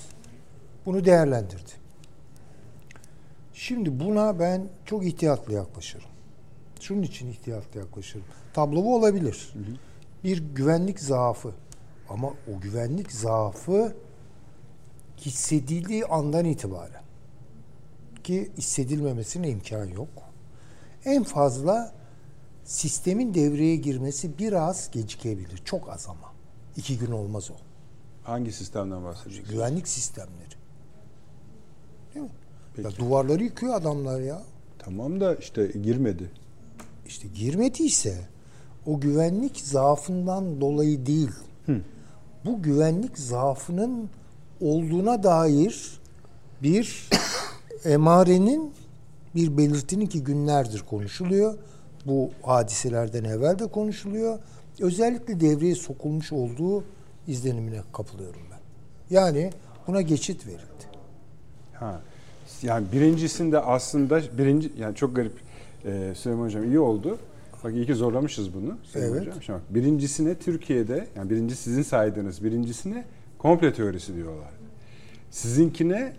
[SPEAKER 4] bunu değerlendirdi. Şimdi buna ben çok ihtiyatlı yaklaşırım. Şunun için ihtiyatlı yaklaşırım. Tablo bu olabilir. Bir güvenlik zaafı. Ama o güvenlik zaafı hissedildiği andan itibaren ki hissedilmemesine imkan yok. En fazla sistemin devreye girmesi biraz gecikebilir. Çok az ama. İki gün olmaz o.
[SPEAKER 2] Hangi sistemden bahsediyorsunuz?
[SPEAKER 4] Güvenlik sistemleri. Değil mi? Ya
[SPEAKER 2] Peki.
[SPEAKER 4] duvarları yıkıyor adamlar ya.
[SPEAKER 2] Tamam da işte girmedi.
[SPEAKER 4] İşte girmediyse o güvenlik zaafından dolayı değil. Bu güvenlik zaafının olduğuna dair bir emarenin bir belirtinin ki günlerdir konuşuluyor. Bu hadiselerden evvel de konuşuluyor. Özellikle devreye sokulmuş olduğu izlenimine kapılıyorum ben. Yani buna geçit verildi.
[SPEAKER 2] Ha. Yani birincisinde aslında birinci yani çok garip ee, Süleyman Hocam iyi oldu. Bak iyi ki zorlamışız bunu. Süleyman
[SPEAKER 4] Evet.
[SPEAKER 2] Hocam. Şimdi bak, birincisine Türkiye'de yani birinci sizin saydığınız birincisine komple teorisi diyorlar. Sizinkine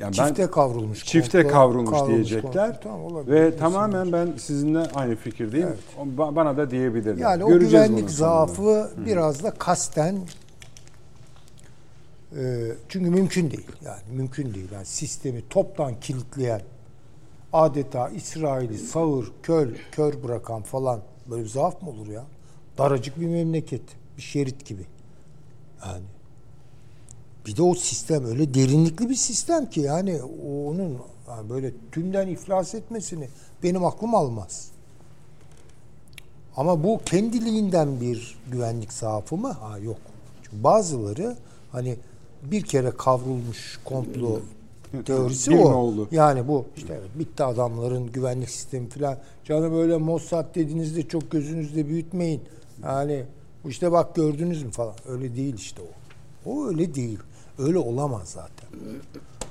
[SPEAKER 2] yani
[SPEAKER 4] Çifte kavrulmuş.
[SPEAKER 2] çifte
[SPEAKER 4] komplo-
[SPEAKER 2] kavrulmuş, diyecekler.
[SPEAKER 4] komplo. Tamam, olabilir.
[SPEAKER 2] Ve tamamen ben sizinle aynı fikirdeyim.
[SPEAKER 4] Evet.
[SPEAKER 2] O ba- Bana da diyebilirler.
[SPEAKER 4] Yani o
[SPEAKER 2] Göreceğiz
[SPEAKER 4] güvenlik
[SPEAKER 2] bunun sonunda.
[SPEAKER 4] zaafı biraz da kasten e, çünkü mümkün değil. Yani mümkün değil. Yani sistemi toptan kilitleyen adeta İsrail'i sağır, köl, kör bırakan falan böyle bir zaaf mı olur ya? Daracık bir memleket. Bir şerit gibi. Yani bir de o sistem öyle derinlikli bir sistem ki yani onun yani böyle tümden iflas etmesini benim aklım almaz. Ama bu kendiliğinden bir güvenlik zaafı mı? Ha yok. Çünkü bazıları hani bir kere kavrulmuş komplo teorisi
[SPEAKER 2] Bir
[SPEAKER 4] o.
[SPEAKER 2] oldu?
[SPEAKER 4] Yani bu işte evet, bitti adamların güvenlik sistemi falan. Canım öyle Mossad dediğinizde çok gözünüzde büyütmeyin. Yani bu işte bak gördünüz mü falan. Öyle değil işte o. O öyle değil. Öyle olamaz zaten.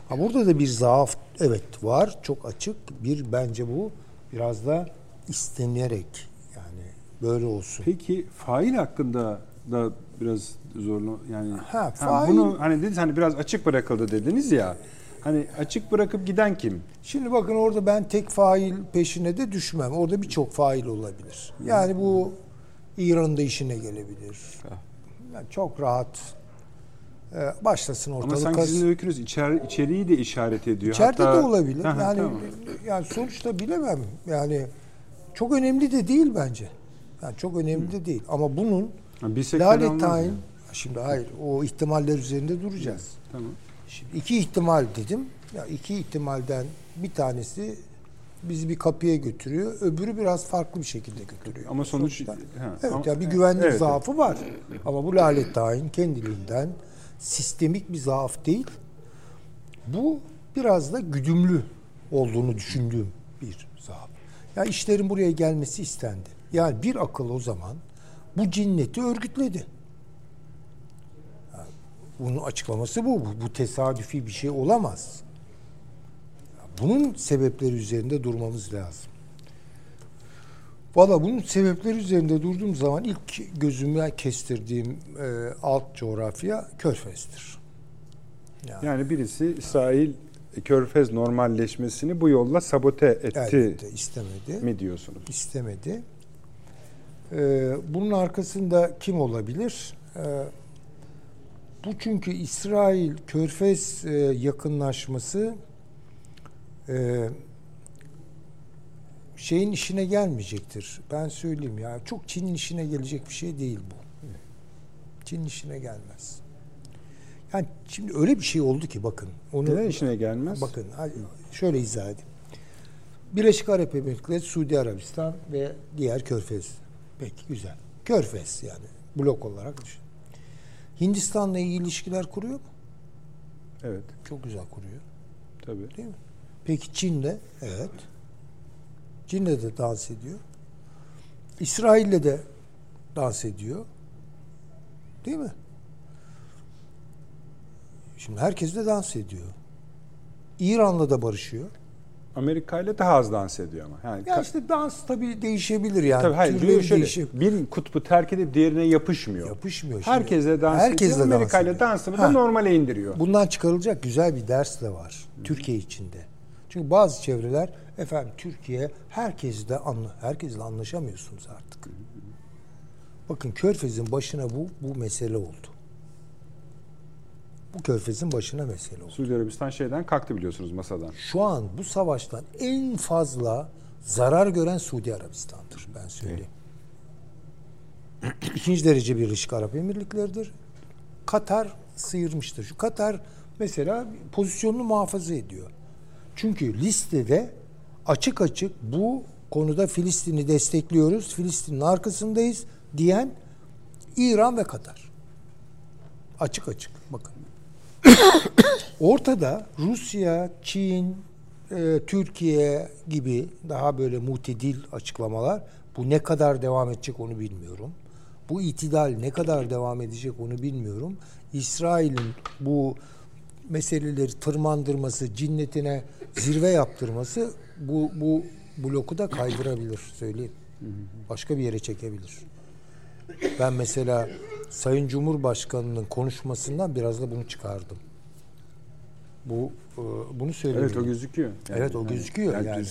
[SPEAKER 4] Ha burada da bir zaaf evet var. Çok açık. Bir bence bu biraz da istenerek yani böyle olsun.
[SPEAKER 2] Peki fail hakkında da biraz zorlu yani
[SPEAKER 4] Ha,
[SPEAKER 2] ha, bunu hani dediniz hani biraz açık bırakıldı dediniz ya. Hani açık bırakıp giden kim?
[SPEAKER 4] Şimdi bakın orada ben tek fail peşine de düşmem. Orada birçok fail olabilir. Yani bu İran'ın da işine gelebilir. Yani çok rahat e, başlasın
[SPEAKER 2] Ama
[SPEAKER 4] ortalık.
[SPEAKER 2] sanki
[SPEAKER 4] kas-
[SPEAKER 2] sizin öykünüz içer, içeriği de işaret ediyor.
[SPEAKER 4] İçeride
[SPEAKER 2] Hatta-
[SPEAKER 4] de olabilir. Yani
[SPEAKER 2] tamam.
[SPEAKER 4] yani sonuçta bilemem. Yani çok önemli de değil bence. Yani çok önemli de değil. Ama bunun Lale
[SPEAKER 2] yani.
[SPEAKER 4] şimdi hayır o ihtimaller üzerinde duracağız.
[SPEAKER 2] Tamam.
[SPEAKER 4] Şimdi iki ihtimal dedim. Ya iki ihtimalden bir tanesi bizi bir kapıya götürüyor. Öbürü biraz farklı bir şekilde götürüyor.
[SPEAKER 2] Ama sonuç-
[SPEAKER 4] Sonuçta- evet
[SPEAKER 2] ama-
[SPEAKER 4] ya bir güvenlik
[SPEAKER 2] evet,
[SPEAKER 4] zaafı var. Ama bu lalet tayin kendiliğinden sistemik bir zaaf değil. Bu biraz da güdümlü olduğunu düşündüğüm bir zaaf. Ya işlerin buraya gelmesi istendi. Yani bir akıl o zaman bu cinneti örgütledi. Yani bunun açıklaması bu. bu. Bu tesadüfi bir şey olamaz. Bunun sebepleri üzerinde durmamız lazım. Valla bunun sebepleri üzerinde durduğum zaman ilk gözüme kestirdiğim e, alt coğrafya Körfez'dir. Yani,
[SPEAKER 2] Yani birisi İsrail Körfez normalleşmesini bu yolla sabote etti
[SPEAKER 4] elbette istemedi.
[SPEAKER 2] mi diyorsunuz?
[SPEAKER 4] istemedi. Ee, bunun arkasında kim olabilir? Ee, bu çünkü İsrail Körfez e, yakınlaşması e, şeyin işine gelmeyecektir. Ben söyleyeyim ya çok Çin'in işine gelecek bir şey değil bu. Çin'in işine gelmez. Yani şimdi öyle bir şey oldu ki bakın. Onu
[SPEAKER 2] Neden işine gelmez?
[SPEAKER 4] Bakın şöyle izah edeyim. Birleşik Arap Emirlikleri, Suudi Arabistan ve diğer Körfez. Peki güzel. Körfez yani blok olarak düşün. Hindistan'la iyi ilişkiler kuruyor mu?
[SPEAKER 2] Evet,
[SPEAKER 4] Çok güzel kuruyor.
[SPEAKER 2] tabii.
[SPEAKER 4] Değil mi? Peki Çin'le? Evet. Çin'le de dans ediyor. İsrail'le de dans ediyor. Değil mi? Şimdi herkes de dans ediyor. İran'la da barışıyor.
[SPEAKER 2] Amerika ile daha az dans ediyor ama. Yani
[SPEAKER 4] Ya işte dans tabii değişebilir yani.
[SPEAKER 2] tabii hayır
[SPEAKER 4] Türleri
[SPEAKER 2] şöyle,
[SPEAKER 4] değişir.
[SPEAKER 2] bir kutbu terk edip diğerine yapışmıyor.
[SPEAKER 4] Yapışmıyor şimdi.
[SPEAKER 2] Herkesle dans
[SPEAKER 4] Herkesle
[SPEAKER 2] ediyor. Amerika ile dansını da
[SPEAKER 4] Ha.
[SPEAKER 2] normale indiriyor.
[SPEAKER 4] Bundan çıkarılacak güzel bir ders de var Türkiye içinde. Çünkü bazı çevreler efendim Türkiye herkesle anla herkesle anlaşamıyorsunuz artık. Bakın Körfez'in başına bu bu mesele oldu. Bu Körfez'in başına mesele oldu.
[SPEAKER 2] Suudi Arabistan şeyden kalktı biliyorsunuz masadan.
[SPEAKER 4] Şu an bu savaştan en fazla zarar gören Suudi Arabistan'dır ben söyleyeyim. İkinci derece Birleşik Arap Emirlikleri'dir. Katar sıyırmıştır. Şu Katar mesela pozisyonunu muhafaza ediyor. Çünkü listede açık açık bu konuda Filistin'i destekliyoruz, Filistin'in arkasındayız diyen İran ve Katar. Açık açık. Ortada Rusya, Çin, e, Türkiye gibi daha böyle mutedil açıklamalar. Bu ne kadar devam edecek onu bilmiyorum. Bu itidal ne kadar devam edecek onu bilmiyorum. İsrail'in bu meseleleri tırmandırması, cinnetine zirve yaptırması bu bu bloku da kaydırabilir söyleyeyim. Başka bir yere çekebilir. Ben mesela Sayın Cumhurbaşkanı'nın konuşmasından biraz da bunu çıkardım. Bu e, bunu söylemeliyim.
[SPEAKER 2] Evet o gözüküyor.
[SPEAKER 4] Evet, o gözüküyor yani.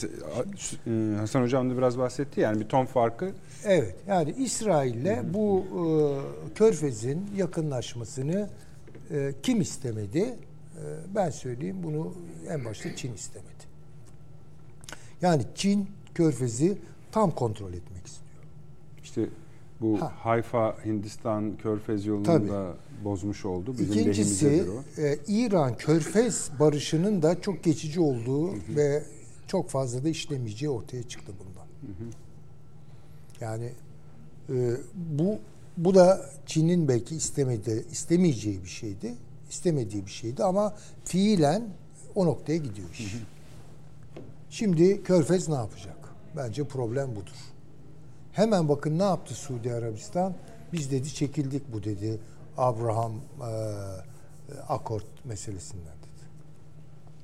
[SPEAKER 2] e, Hasan Hocam da biraz bahsetti yani bir ton farkı
[SPEAKER 4] Evet yani İsrail'le bu e, Körfez'in yakınlaşmasını e, kim istemedi? E, ben söyleyeyim bunu en başta Çin istemedi. Yani Çin Körfez'i tam kontrol etmek istiyor.
[SPEAKER 2] işte bu
[SPEAKER 4] Ha.
[SPEAKER 2] Hayfa Hindistan Körfez yolunu
[SPEAKER 4] Tabii.
[SPEAKER 2] da bozmuş oldu. Bizim
[SPEAKER 4] İkincisi e, İran Körfez barışının da çok geçici olduğu ve çok fazla da işlemeyeceği ortaya çıktı bundan. Yani e, bu bu da Çin'in belki istemedi istemeyeceği bir şeydi. istemediği bir şeydi ama fiilen o noktaya gidiyor iş. Şimdi Körfez ne yapacak? Bence problem budur. Hemen bakın ne yaptı Suudi Arabistan? Biz dedi çekildik bu dedi. Abraham e, akort meselesinden dedi.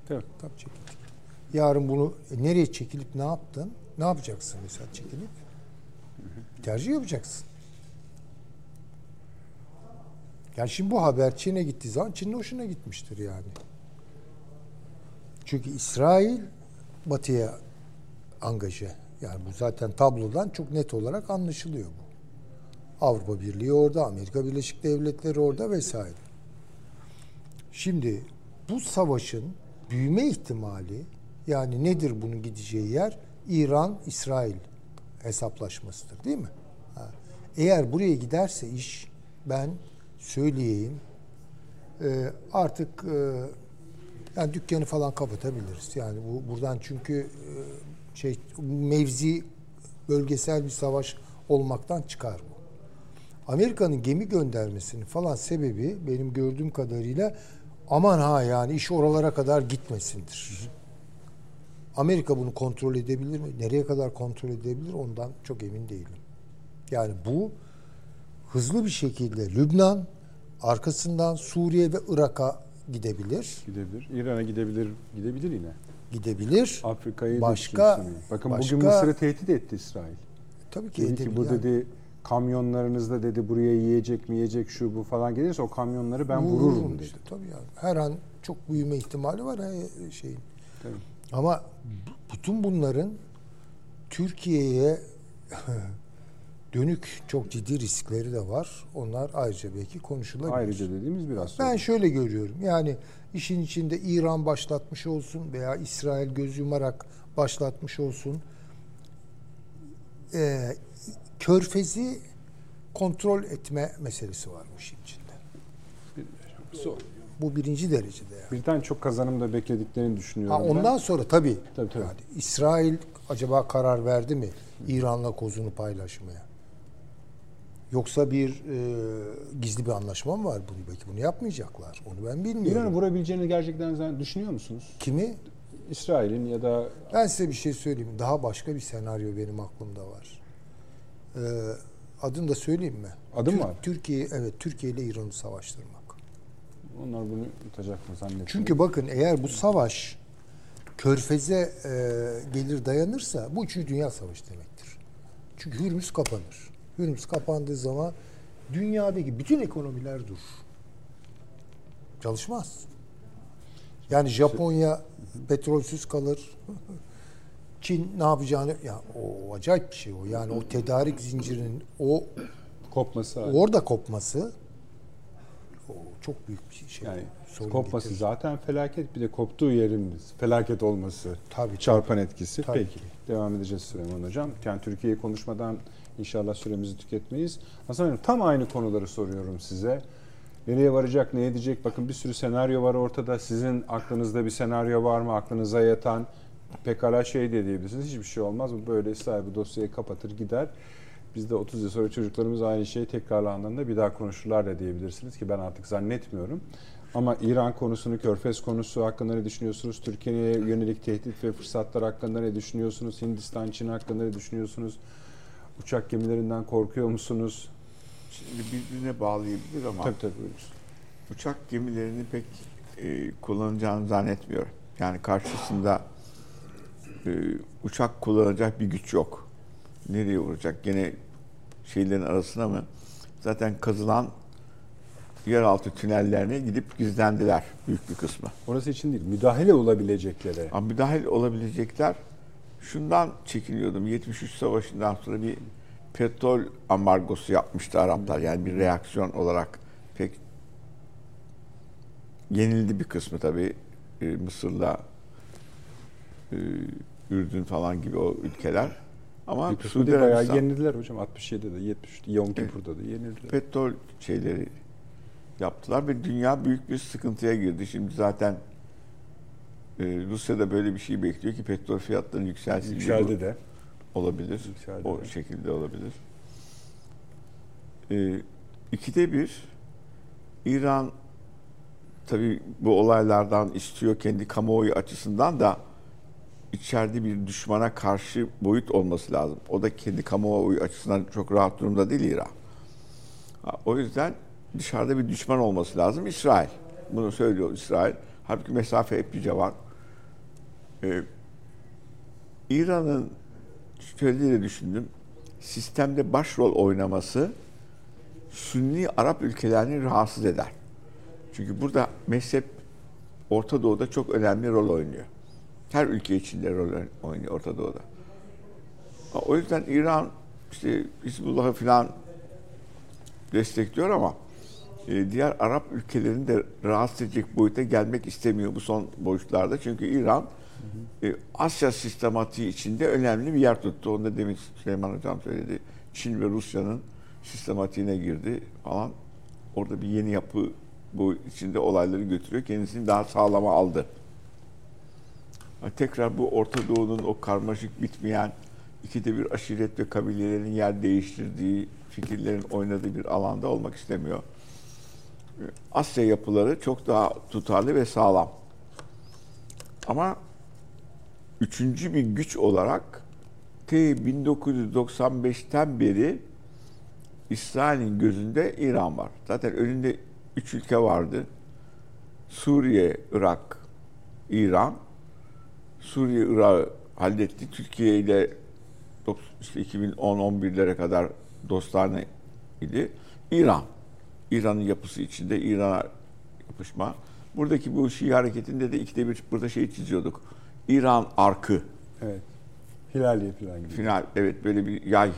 [SPEAKER 2] Tabii.
[SPEAKER 4] Tabii çekildik. Yarın bunu e, nereye çekilip ne yaptın? Ne yapacaksın mesela çekilip? Tercih yapacaksın. Yani şimdi bu haber Çin'e gittiği zaman Çin'in hoşuna gitmiştir yani. Çünkü İsrail batıya angaje. Yani bu zaten tablodan çok net olarak anlaşılıyor bu. Avrupa Birliği orada, Amerika Birleşik Devletleri orada vesaire. Şimdi bu savaşın büyüme ihtimali yani nedir bunun gideceği yer? İran, İsrail hesaplaşmasıdır değil mi? Ha. Eğer buraya giderse iş ben söyleyeyim e, artık e, yani dükkanı falan kapatabiliriz. Yani bu buradan çünkü e, şey mevzi bölgesel bir savaş olmaktan çıkar bu. Amerika'nın gemi göndermesinin falan sebebi benim gördüğüm kadarıyla aman ha yani iş oralara kadar gitmesindir. Amerika bunu kontrol edebilir mi? Nereye kadar kontrol edebilir? Ondan çok emin değilim. Yani bu hızlı bir şekilde Lübnan, arkasından Suriye ve Irak'a gidebilir.
[SPEAKER 2] Gidebilir. İran'a gidebilir. Gidebilir yine.
[SPEAKER 4] Gidebilir.
[SPEAKER 2] Afrika'yı
[SPEAKER 4] Başka-
[SPEAKER 2] Bakın
[SPEAKER 4] başka-
[SPEAKER 2] bugün Mısır'ı tehdit etti İsrail.
[SPEAKER 4] Tabii ki
[SPEAKER 2] Dedi ki bu
[SPEAKER 4] Yani
[SPEAKER 2] dedi kamyonlarınızda dedi buraya yiyecek mi yiyecek şu bu falan gelirse o kamyonları ben vururum dedi.
[SPEAKER 4] işte, tabii yani. Her an çok büyüme ihtimali var he- şeyin.
[SPEAKER 2] Tabii.
[SPEAKER 4] Ama bütün bunların Türkiye'ye dönük çok ciddi riskleri de var. Onlar ayrıca belki konuşulabilir.
[SPEAKER 2] Ayrıca dediğimiz biraz sonra.
[SPEAKER 4] Ben şöyle görüyorum. Yani işin içinde İran başlatmış olsun veya İsrail göz yumarak başlatmış olsun. Ee, körfezi kontrol etme meselesi var bu işin içinde.
[SPEAKER 2] Zor.
[SPEAKER 4] Bu birinci derecede yani.
[SPEAKER 2] Birden çok kazanım da beklediklerini düşünüyorum.
[SPEAKER 4] Ha,
[SPEAKER 2] ben.
[SPEAKER 4] ondan sonra tabii,
[SPEAKER 2] Tabii, tabii.
[SPEAKER 4] Yani İsrail acaba karar verdi mi İran'la kozunu paylaşmaya? Yoksa bir e, gizli bir anlaşma mı var? Bunu belki bunu yapmayacaklar. Onu ben bilmiyorum.
[SPEAKER 2] İran'ı vurabileceğini gerçekten düşünüyor musunuz?
[SPEAKER 4] Kimi?
[SPEAKER 2] İsrail'in ya da
[SPEAKER 4] Ben size bir şey söyleyeyim. Daha başka bir senaryo benim aklımda var. Ee, adını da söyleyeyim mi?
[SPEAKER 2] Adı mı var?
[SPEAKER 4] Türkiye evet Türkiye ile İran'ı savaştırmak.
[SPEAKER 2] onlar bunu yutacak mı zannetmiyorum.
[SPEAKER 4] Çünkü bakın eğer bu savaş Körfez'e e, gelir dayanırsa bu 3. Dünya Savaşı demektir. Çünkü Hürmüz kapanır. Hürmüz kapandığı zaman dünyadaki bütün ekonomiler durur. Çalışmaz. Yani Japonya petrolsüz kalır. Çin ne yapacağını ya o acayip bir şey o. Yani o tedarik zincirinin o
[SPEAKER 2] Kopması
[SPEAKER 4] orada kopması o çok büyük bir şey.
[SPEAKER 2] yani
[SPEAKER 4] sorun
[SPEAKER 2] kopması
[SPEAKER 4] getirir.
[SPEAKER 2] zaten felaket bir de koptuğu yerin felaket olması
[SPEAKER 4] Tabii,
[SPEAKER 2] çarpan etkisi.
[SPEAKER 4] Tabii
[SPEAKER 2] Peki
[SPEAKER 4] ki.
[SPEAKER 2] devam edeceğiz Süleyman Hocam. Yani Türkiye'yi konuşmadan inşallah süremizi tüketmeyiz. Hasan Hocam tam aynı konuları soruyorum size. Nereye varacak, ne edecek? Bakın bir sürü senaryo var ortada. Sizin aklınızda bir senaryo var mı? Aklınıza yatan pekala şey de diyebilirsiniz. Hiçbir şey olmaz. Bu böyle sahibi dosyayı kapatır gider. Biz de 30 yıl sonra çocuklarımız aynı şeyi tekrarlandığında bir daha konuşurlar da diyebilirsiniz ki ben artık zannetmiyorum. Ama İran konusunu, Körfez konusu hakkında ne düşünüyorsunuz? Türkiye'ye yönelik tehdit ve fırsatlar hakkında ne düşünüyorsunuz? Hindistan, Çin hakkında ne düşünüyorsunuz? Uçak gemilerinden korkuyor musunuz?
[SPEAKER 5] Şimdi birbirine bağlayabilir ama
[SPEAKER 2] Tabii tabii
[SPEAKER 5] uçak gemilerini pek e, kullanacağını zannetmiyorum. Yani karşısında e, uçak kullanacak bir güç yok. Nereye vuracak? Gene şeylerin arasına mı? Zaten kazılan yeraltı tünellerine gidip gizlendiler büyük bir kısmı.
[SPEAKER 2] Orası için değil, müdahale olabileceklere.
[SPEAKER 5] Ama müdahil olabilecekler şundan çekiniyordum. 73 Savaşı'ndan sonra bir petrol ambargosu yapmıştı Araplar. Yani bir reaksiyon olarak pek yenildi bir kısmı tabii. Ee, Mısır'la e, Ürdün falan gibi o ülkeler. Ama
[SPEAKER 2] Bir kısmı
[SPEAKER 5] Suudi
[SPEAKER 2] değil, bayağı
[SPEAKER 5] Arabistan
[SPEAKER 2] yenildiler hocam. 67'de, 73'te, Yom Kippur'da da yenildiler.
[SPEAKER 5] petrol şeyleri yaptılar ve dünya büyük bir sıkıntıya girdi. Şimdi zaten e, Rusya da böyle bir şey bekliyor ki petrol fiyatları yükselsin.
[SPEAKER 2] Yükseldi de.
[SPEAKER 5] olabilir.
[SPEAKER 2] Yükseldi,
[SPEAKER 5] o
[SPEAKER 2] evet.
[SPEAKER 5] şekilde olabilir. Ee, ikide bir İran tabii bu olaylardan istiyor kendi kamuoyu açısından da içeride bir düşmana karşı boyut olması lazım. O da kendi kamuoyu açısından çok rahat durumda değil İran. O yüzden dışarıda bir düşman olması lazım İsrail. Bunu söylüyor İsrail. Halbuki mesafe epeyce var. Ee, İran'ın şöyle düşündüm. Sistemde başrol oynaması Sünni Arap ülkelerini rahatsız eder. Çünkü burada mezhep Orta Doğu'da çok önemli rol oynuyor. Her ülke içinde rol oynuyor Orta Doğu'da. O yüzden İran işte Hizbullah'ı falan destekliyor ama e, diğer Arap ülkelerini de rahatsız edecek boyuta gelmek istemiyor bu son boyutlarda. Çünkü İran e, Asya sistematiği içinde önemli bir yer tuttu. Onu da demin Süleyman Hocam söyledi. Çin ve Rusya'nın sistematiğine girdi falan. Orada bir yeni yapı bu içinde olayları götürüyor. Kendisini daha sağlama aldı. Tekrar bu Orta Doğu'nun o karmaşık bitmeyen ikide bir aşiret ve kabilelerin yer değiştirdiği, fikirlerin oynadığı bir alanda olmak istemiyor. Ee, Asya yapıları çok daha tutarlı ve sağlam. Ama üçüncü bir güç olarak T 1995'ten beri İsrail'in gözünde İran var. Zaten önünde üç ülke vardı. Suriye, Irak, İran. Suriye, Irak'ı halletti. Türkiye ile dok- işte 2010-11'lere kadar dostane idi. İran. İran'ın yapısı içinde İran'a yapışma. Buradaki bu Şii hareketinde de ikide bir burada şey çiziyorduk. İran arkı.
[SPEAKER 2] Evet. Hilaliye falan gibi.
[SPEAKER 5] Final evet böyle bir yay.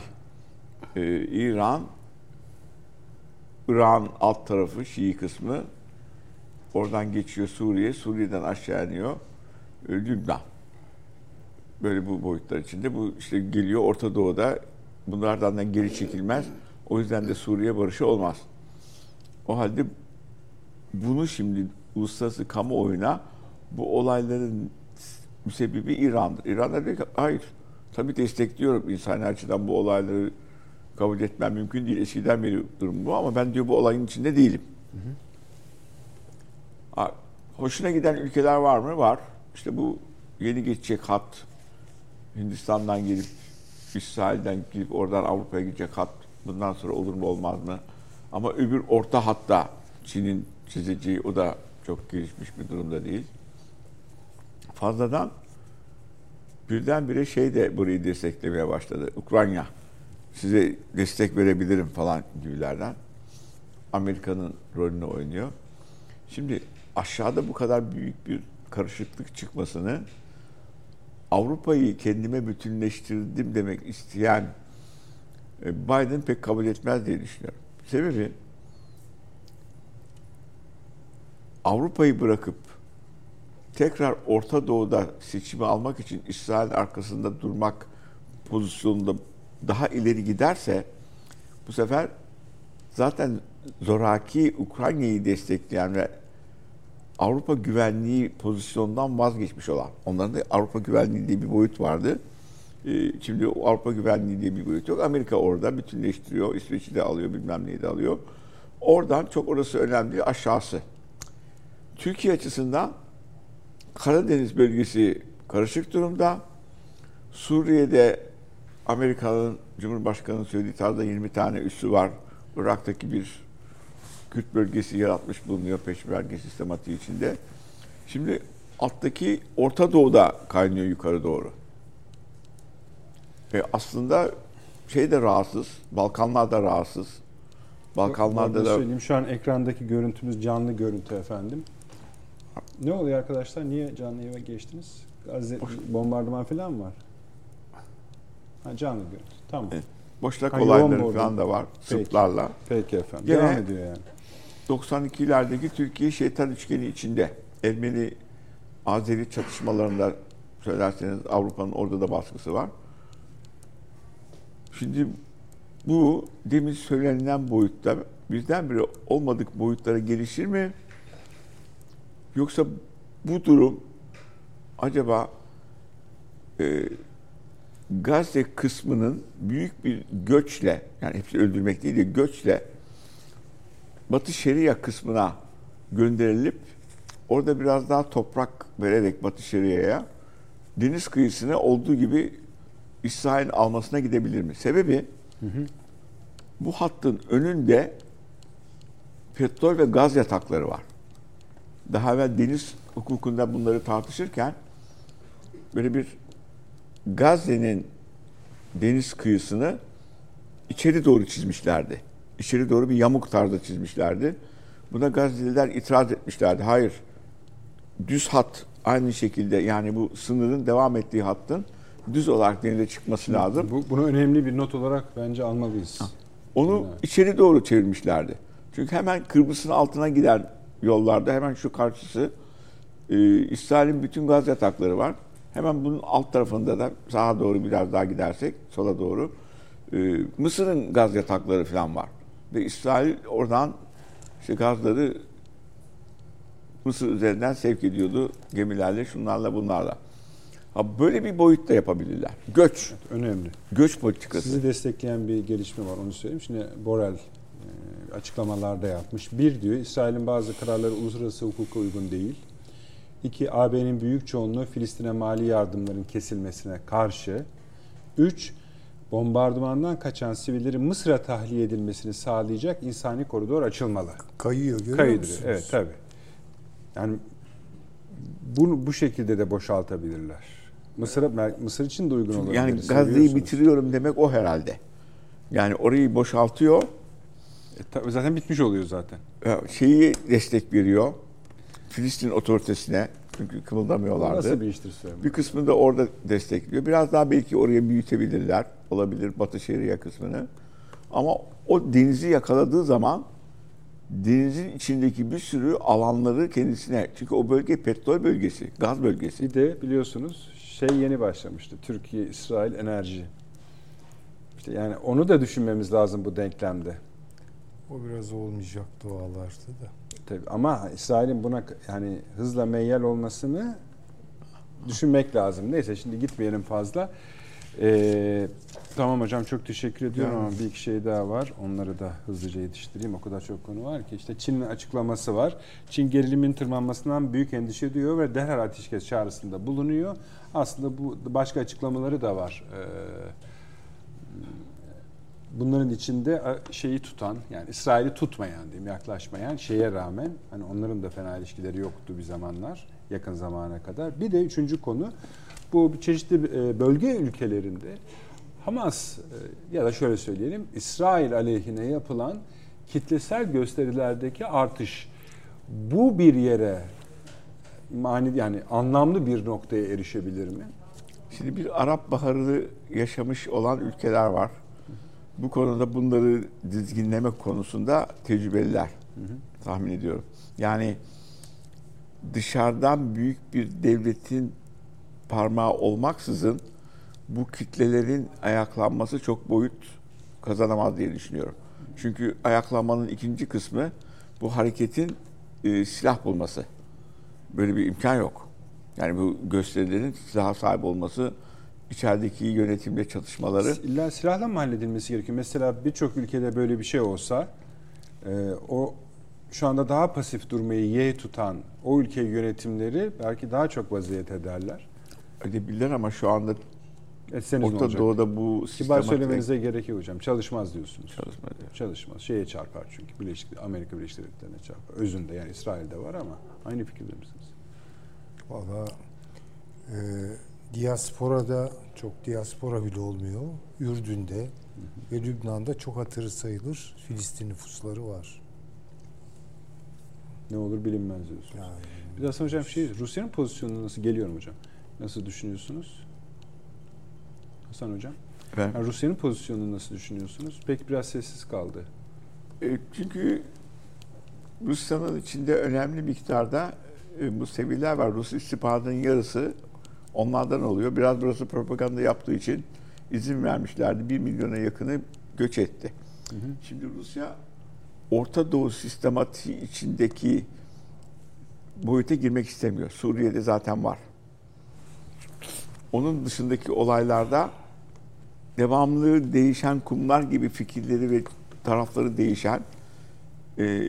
[SPEAKER 5] Ee, İran, İran alt tarafı Şii kısmı. Oradan geçiyor Suriye, Suriye'den aşağı iniyor e, Lübnan. Böyle bu boyutlar içinde bu işte geliyor Orta Doğu'da bunlardan da geri çekilmez. O yüzden de Suriye barışı olmaz. O halde bunu şimdi uluslararası kamuoyuna bu olayların müsebbibi İran'dır. İran da diyor ki hayır tabii destekliyorum insani açıdan bu olayları kabul etmem mümkün değil. Eskiden beri durum bu ama ben diyor bu olayın içinde değilim. Ha, Hoşuna giden ülkeler var mı? Var. İşte bu yeni geçecek hat Hindistan'dan gelip İsrail'den gelip oradan Avrupa'ya gidecek hat bundan sonra olur mu olmaz mı? Ama öbür orta hatta Çin'in çizeceği o da çok gelişmiş bir durumda değil. Fazladan birdenbire şey de burayı desteklemeye başladı. Ukrayna size destek verebilirim falan gibilerden. Amerika'nın rolünü oynuyor. Şimdi aşağıda bu kadar büyük bir karışıklık çıkmasını Avrupa'yı kendime bütünleştirdim demek isteyen e, Biden pek kabul etmez diye düşünüyorum. Sebebi Avrupa'yı bırakıp tekrar Orta Doğu'da seçimi almak için İsrail arkasında durmak pozisyonunda daha ileri giderse bu sefer zaten zoraki Ukrayna'yı destekleyen ve Avrupa güvenliği pozisyondan vazgeçmiş olan, onların da Avrupa güvenliği diye bir boyut vardı. Ee, Şimdi Avrupa güvenliği diye bir boyut yok. Amerika orada bütünleştiriyor, İsveç'i de alıyor, bilmem neyi de alıyor. Oradan çok orası önemli aşağısı. Türkiye açısından Karadeniz bölgesi karışık durumda. Suriye'de Amerika'nın Cumhurbaşkanı'nın söylediği tarzda 20 tane üssü var. Irak'taki bir Kürt bölgesi yaratmış bulunuyor peşmerge sistematiği içinde. Şimdi alttaki Orta Doğu'da kaynıyor yukarı doğru. E aslında şey de rahatsız, Balkanlar da rahatsız. Balkanlarda da
[SPEAKER 2] söyleyeyim şu an ekrandaki görüntümüz canlı görüntü efendim. Ne oluyor arkadaşlar? Niye canlı yayına geçtiniz? Gazze bombardıman falan mı var? Ha, canlı görüntü. Tamam.
[SPEAKER 5] Evet. boşnak
[SPEAKER 2] Ha,
[SPEAKER 5] olayları falan da var
[SPEAKER 2] Peki.
[SPEAKER 5] Sırplarla.
[SPEAKER 2] Peki efendim.
[SPEAKER 5] Gene-
[SPEAKER 2] Devam ediyor yani.
[SPEAKER 5] 92'lerdeki Türkiye şeytan üçgeni içinde Ermeni Azeri çatışmalarında söylerseniz Avrupa'nın orada da baskısı var. Şimdi bu demin söylenilen boyutta birdenbire olmadık boyutlara gelişir mi? Yoksa bu durum acaba e, Gazze kısmının büyük bir göçle yani hepsi öldürmek değil de göçle Batı Şeria kısmına gönderilip orada biraz daha toprak vererek Batı Şeria'ya deniz kıyısına olduğu gibi İsrail almasına gidebilir mi? Sebebi bu hattın önünde petrol ve gaz yatakları var. Daha evvel deniz hukukunda bunları tartışırken böyle bir Gazze'nin deniz kıyısını içeri doğru çizmişlerdi. İçeri doğru bir yamuk tarzda çizmişlerdi. Buna Gazze'liler itiraz etmişlerdi. Hayır, düz hat aynı şekilde yani bu sınırın devam ettiği hattın düz olarak denize çıkması lazım.
[SPEAKER 2] Bu, bunu önemli bir not olarak bence almalıyız.
[SPEAKER 5] Onu
[SPEAKER 2] Evet.
[SPEAKER 5] içeri doğru çevirmişlerdi. Çünkü hemen Kıbrıs'ın altına giden yollarda hemen şu karşısı e, İsrail'in bütün gaz yatakları var. Hemen bunun alt tarafında da sağa doğru biraz daha gidersek sola doğru e, Mısır'ın gaz yatakları falan var. Ve İsrail oradan işte gazları Mısır üzerinden sevk ediyordu gemilerle, şunlarla bunlarla. Ha, böyle bir boyutta yapabilirler. Göç,
[SPEAKER 2] Önemli.
[SPEAKER 5] göç politikası.
[SPEAKER 2] Sizi destekleyen bir gelişme var onu söyleyeyim. Şimdi Borel açıklamalarda yapmış. Bir diyor İsrail'in bazı kararları uluslararası hukuka uygun değil. İki AB'nin büyük çoğunluğu Filistin'e mali yardımların kesilmesine karşı. Üç bombardımandan kaçan sivillerin Mısır'a tahliye edilmesini sağlayacak insani koridor açılmalı.
[SPEAKER 4] Kayıyor görüyor
[SPEAKER 2] Kaydırıyor.
[SPEAKER 4] musunuz?
[SPEAKER 2] Evet tabi. Yani bunu bu şekilde de boşaltabilirler. Mısır Mısır için de uygun olabilir.
[SPEAKER 5] Yani Gazze'yi bitiriyorum demek o herhalde. Yani orayı boşaltıyor,
[SPEAKER 2] E, tabii zaten bitmiş oluyor zaten.
[SPEAKER 5] şeyi destek veriyor. Filistin otoritesine çünkü kımıldamıyorlardı.
[SPEAKER 2] Nasıl bir iştir söyleme?
[SPEAKER 5] Bir kısmını da orada destekliyor. Biraz daha belki oraya büyütebilirler. Olabilir Batı Şeria kısmını. Ama o denizi yakaladığı zaman denizin içindeki bir sürü alanları kendisine. Çünkü o bölge petrol bölgesi, gaz bölgesi.
[SPEAKER 2] Bir de biliyorsunuz şey yeni başlamıştı. Türkiye İsrail enerji. İşte yani onu da düşünmemiz lazım bu denklemde.
[SPEAKER 4] O biraz olmayacak dualardı da.
[SPEAKER 2] Tabii ama İsrail'in buna yani hızla meyyal olmasını düşünmek lazım. Neyse şimdi gitmeyelim fazla. Ee, tamam hocam çok teşekkür ediyorum ama bir iki şey daha var. Onları da hızlıca yetiştireyim. O kadar çok konu var ki. işte Çin'in açıklaması var. Çin gerilimin tırmanmasından büyük endişe duyuyor ve derhal ateşkes çağrısında bulunuyor. Aslında bu başka açıklamaları da var. Ee, bunların içinde şeyi tutan yani İsrail'i tutmayan diyeyim yaklaşmayan şeye rağmen hani onların da fena ilişkileri yoktu bir zamanlar yakın zamana kadar. Bir de üçüncü konu bu çeşitli e, bölge ülkelerinde Hamas e, ya da şöyle söyleyelim İsrail aleyhine yapılan kitlesel gösterilerdeki artış bu bir yere mani yani anlamlı bir noktaya erişebilir mi?
[SPEAKER 5] Şimdi bir Arap Baharı yaşamış olan ülkeler var. Bu konuda bunları dizginlemek konusunda tecrübeliler tahmin ediyorum. Yani dışarıdan büyük bir devletin parmağı olmaksızın bu kitlelerin ayaklanması çok boyut kazanamaz diye düşünüyorum. Çünkü ayaklanmanın ikinci kısmı bu hareketin e, silah bulması. Böyle bir imkan yok. Yani bu gösterilerin silah sahibi olması, içerideki yönetimle çatışmaları
[SPEAKER 2] İlla silahla mı halledilmesi gerekiyor? Mesela birçok ülkede böyle bir şey olsa e, o şu anda daha pasif durmayı yeğ tutan o ülke yönetimleri belki daha çok vaziyet ederler.
[SPEAKER 5] edebilirler ama şu anda
[SPEAKER 2] Etseniz
[SPEAKER 5] Orta? Doğu'da bu
[SPEAKER 2] Kibar
[SPEAKER 5] sistematik
[SPEAKER 2] söylemenize gerek yok hocam. Çalışmaz diyorsunuz.
[SPEAKER 5] çalışma diyor.
[SPEAKER 2] Çalışmaz. Şeye çarpar çünkü. Birleşik, Amerika Birleşik Devletleri'ne çarpar. Özünde yani İsrail'de var ama aynı fikirde misiniz?
[SPEAKER 4] Valla e, diasporada çok diaspora bile olmuyor. Ürdün'de ve Lübnan'da çok hatırı sayılır Filistin nüfusları var.
[SPEAKER 2] Ne olur bilinmez diyorsunuz.
[SPEAKER 4] Yani
[SPEAKER 2] Bir daha hocam şey Rusya'nın pozisyonu nasıl geliyorum hocam? Nasıl düşünüyorsunuz? Hasan hocam.
[SPEAKER 5] Ben,
[SPEAKER 2] Yani Rusya'nın pozisyonunu nasıl düşünüyorsunuz? Peki biraz sessiz kaldı.
[SPEAKER 5] E, çünkü Rusya'nın içinde önemli miktarda e, bu seviyeler var. Rus istihbaratının yarısı onlardan oluyor. Biraz burası propaganda yaptığı için izin vermişlerdi. Bir milyona yakını göç etti. Şimdi Rusya Orta Doğu sistematiği içindeki boyuta girmek istemiyor. Suriye'de zaten var. Onun dışındaki olaylarda devamlı değişen kumlar gibi fikirleri ve tarafları değişen e,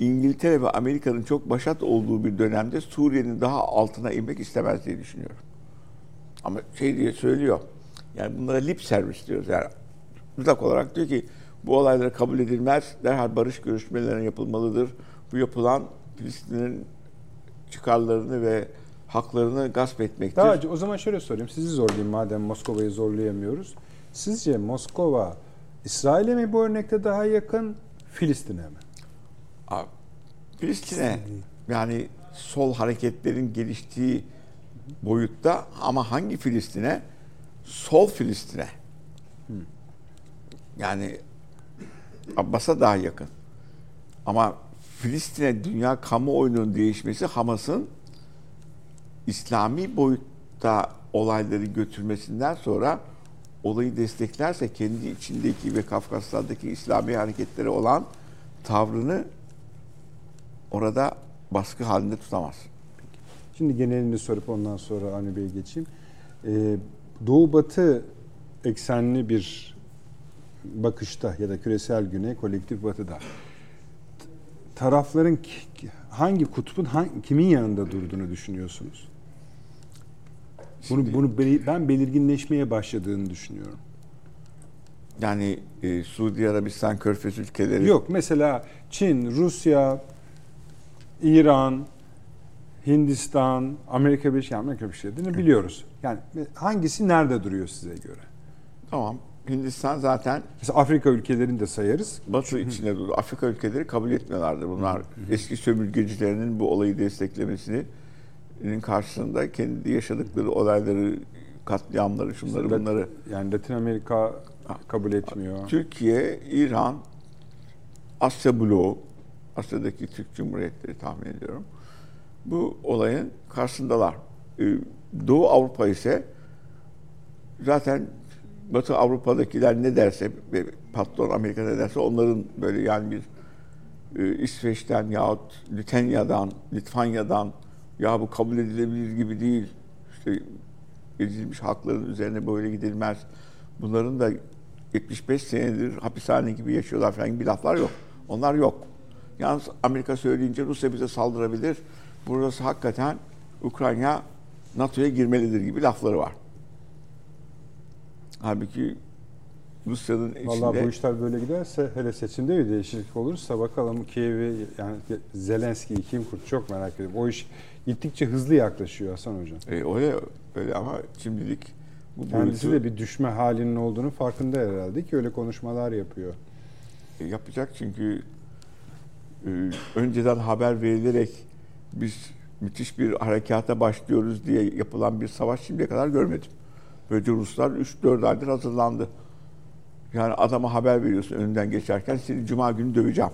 [SPEAKER 5] İngiltere ve Amerika'nın çok başat olduğu bir dönemde Suriye'nin daha altına inmek istemez diye düşünüyorum. Ama şey diye söylüyor. Yani bunlara lip servis diyoruz. Yani uzak olarak diyor ki bu olaylar kabul edilmez. Derhal barış görüşmelerine yapılmalıdır. Bu yapılan Filistin'in çıkarlarını ve haklarını gasp etmektir.
[SPEAKER 2] Daha o zaman şöyle sorayım. Sizi zorlayayım madem Moskova'yı zorlayamıyoruz. Sizce Moskova İsrail'e mi bu örnekte daha yakın, Filistin'e mi?
[SPEAKER 5] Filistin'e yani sol hareketlerin geliştiği boyutta ama hangi Filistin'e? Sol Filistin'e. Yani Abbas'a daha yakın. Ama Filistin'e dünya kamuoyunun değişmesi Hamas'ın İslami boyutta olayları götürmesinden sonra olayı desteklerse kendi içindeki ve Kafkaslar'daki İslami hareketlere olan tavrını orada baskı halinde tutamaz.
[SPEAKER 2] Şimdi genelini sorup ondan sonra Avni Bey'e geçeyim. Ee, Doğu Batı eksenli bir bakışta ya da küresel güney, kolektif batıda tarafların hangi kutbun hangi, kimin yanında durduğunu düşünüyorsunuz? Bunu, bunu ben belirginleşmeye başladığını düşünüyorum.
[SPEAKER 5] Yani e, Suudi Arabistan, Körfez ülkeleri
[SPEAKER 2] Yok mesela Çin, Rusya, İran, Hindistan, Amerika Birleşik Amerika Birleşik biliyoruz. Yani hangisi nerede duruyor size göre?
[SPEAKER 5] Tamam. Hindistan zaten
[SPEAKER 2] Mesela Afrika ülkelerini de sayarız.
[SPEAKER 5] Batı içinde durdu. Afrika ülkeleri kabul etmiyorlardı. Bunlar eski sömürgecilerinin bu olayı desteklemesinin karşısında kendi yaşadıkları olayları, katliamları, şunları bunları
[SPEAKER 2] Yani Latin Amerika kabul etmiyor.
[SPEAKER 5] Türkiye, İran, Asya bloğu, Asya'daki Türk Cumhuriyetleri tahmin ediyorum. Bu olayın karşısındalar. Ee, Doğu Avrupa ise zaten Batı Avrupa'dakiler ne derse ve patron Amerika ne derse onların böyle yani bir e, İsveç'ten yahut Litvanya'dan, Litvanya'dan ya bu kabul edilebilir gibi değil. İşte edilmiş hakların üzerine böyle gidilmez. Bunların da 75 senedir hapishane gibi yaşıyorlar falan gibi laflar yok. Onlar yok. Yalnız Amerika söyleyince Rusya bize saldırabilir. Burası hakikaten Ukrayna NATO'ya girmelidir gibi lafları var. Halbuki Rusya'nın içinde
[SPEAKER 2] Vallahi bu işler böyle giderse hele seçimde bir değişiklik olursa bakalım Kiev'i yani Zelenski'yi kim kurt çok merak ediyorum. O iş gittikçe hızlı yaklaşıyor Hasan Hocam.
[SPEAKER 5] e, öyle öyle ama şimdilik bu
[SPEAKER 2] Kendisi
[SPEAKER 5] boyutu
[SPEAKER 2] de bir düşme halinin olduğunu farkında herhalde ki öyle konuşmalar yapıyor.
[SPEAKER 5] e, yapacak çünkü önceden haber verilerek biz müthiş bir harekata başlıyoruz diye yapılan bir savaş şimdiye kadar görmedim. Böylece Ruslar 3-4 aydır hazırlandı. Yani adama haber veriyorsun önünden geçerken seni cuma günü döveceğim.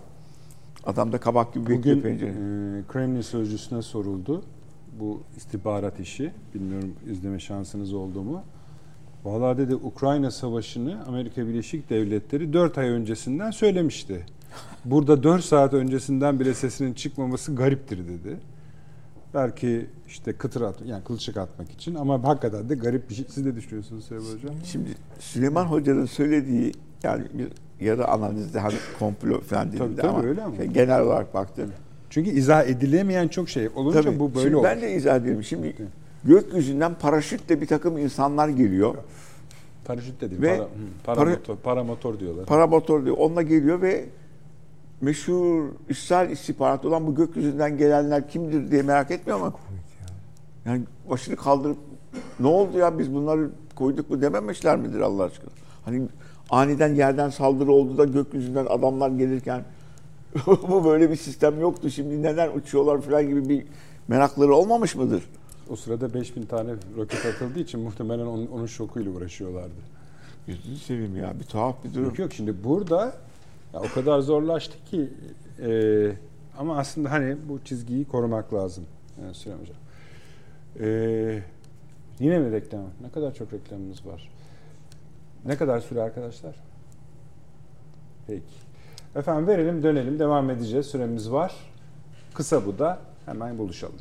[SPEAKER 5] Adam da kabak gibi bekliyor
[SPEAKER 2] Bugün
[SPEAKER 5] pencere.
[SPEAKER 2] e, Kremlin sözcüsüne soruldu bu istihbarat işi. Bilmiyorum izleme şansınız oldu mu? Vallahi dedi Ukrayna Savaşı'nı Amerika Birleşik Devletleri 4 ay öncesinden söylemişti. Burada 4 saat öncesinden bile sesinin çıkmaması gariptir dedi. Belki işte kıtır at, yani kılçık atmak için ama hakikaten de garip bir şey. Siz ne düşünüyorsunuz Sevil Hocam?
[SPEAKER 5] Şimdi Süleyman Hoca'nın söylediği yani bir yarı analizde hani komplo falan
[SPEAKER 2] Tabii,
[SPEAKER 5] dediğinde
[SPEAKER 2] tabii,
[SPEAKER 5] ama
[SPEAKER 2] öyle ama.
[SPEAKER 5] şey, genel olarak baktım.
[SPEAKER 2] Çünkü izah edilemeyen çok şey olunca
[SPEAKER 5] Tabii.
[SPEAKER 2] bu böyle
[SPEAKER 5] Şimdi
[SPEAKER 2] olur.
[SPEAKER 5] ben de izah edeyim. Şimdi gökyüzünden paraşütle bir takım insanlar geliyor.
[SPEAKER 2] Paraşüt de değil,
[SPEAKER 5] Ve
[SPEAKER 2] para, hı,
[SPEAKER 5] para-
[SPEAKER 2] paramotor, paramotor diyorlar.
[SPEAKER 5] Paramotor diyor. Onunla geliyor ve meşhur İsrail istihbaratı olan bu gökyüzünden gelenler kimdir diye merak etmiyor ama yani başını kaldırıp ne oldu ya biz bunları koyduk mu dememişler midir Allah aşkına? Hani aniden yerden saldırı oldu da gökyüzünden adamlar gelirken bu böyle bir sistem yoktu. Şimdi neden uçuyorlar falan gibi bir merakları olmamış mıdır?
[SPEAKER 2] O sırada 5000 tane roket atıldığı için muhtemelen onun, onun şokuyla uğraşıyorlardı.
[SPEAKER 5] Yüzünü seveyim ya bir tuhaf bir durum.
[SPEAKER 2] Yok yok şimdi burada ya o kadar zorlaştı ki e, ama aslında hani bu çizgiyi korumak lazım. Yani Süleyman Hocam. E, yine mi reklam? Ne kadar çok reklamımız var. Ne kadar süre arkadaşlar? Peki. Efendim verelim dönelim devam edeceğiz. Süremiz var. Kısa bu da hemen buluşalım.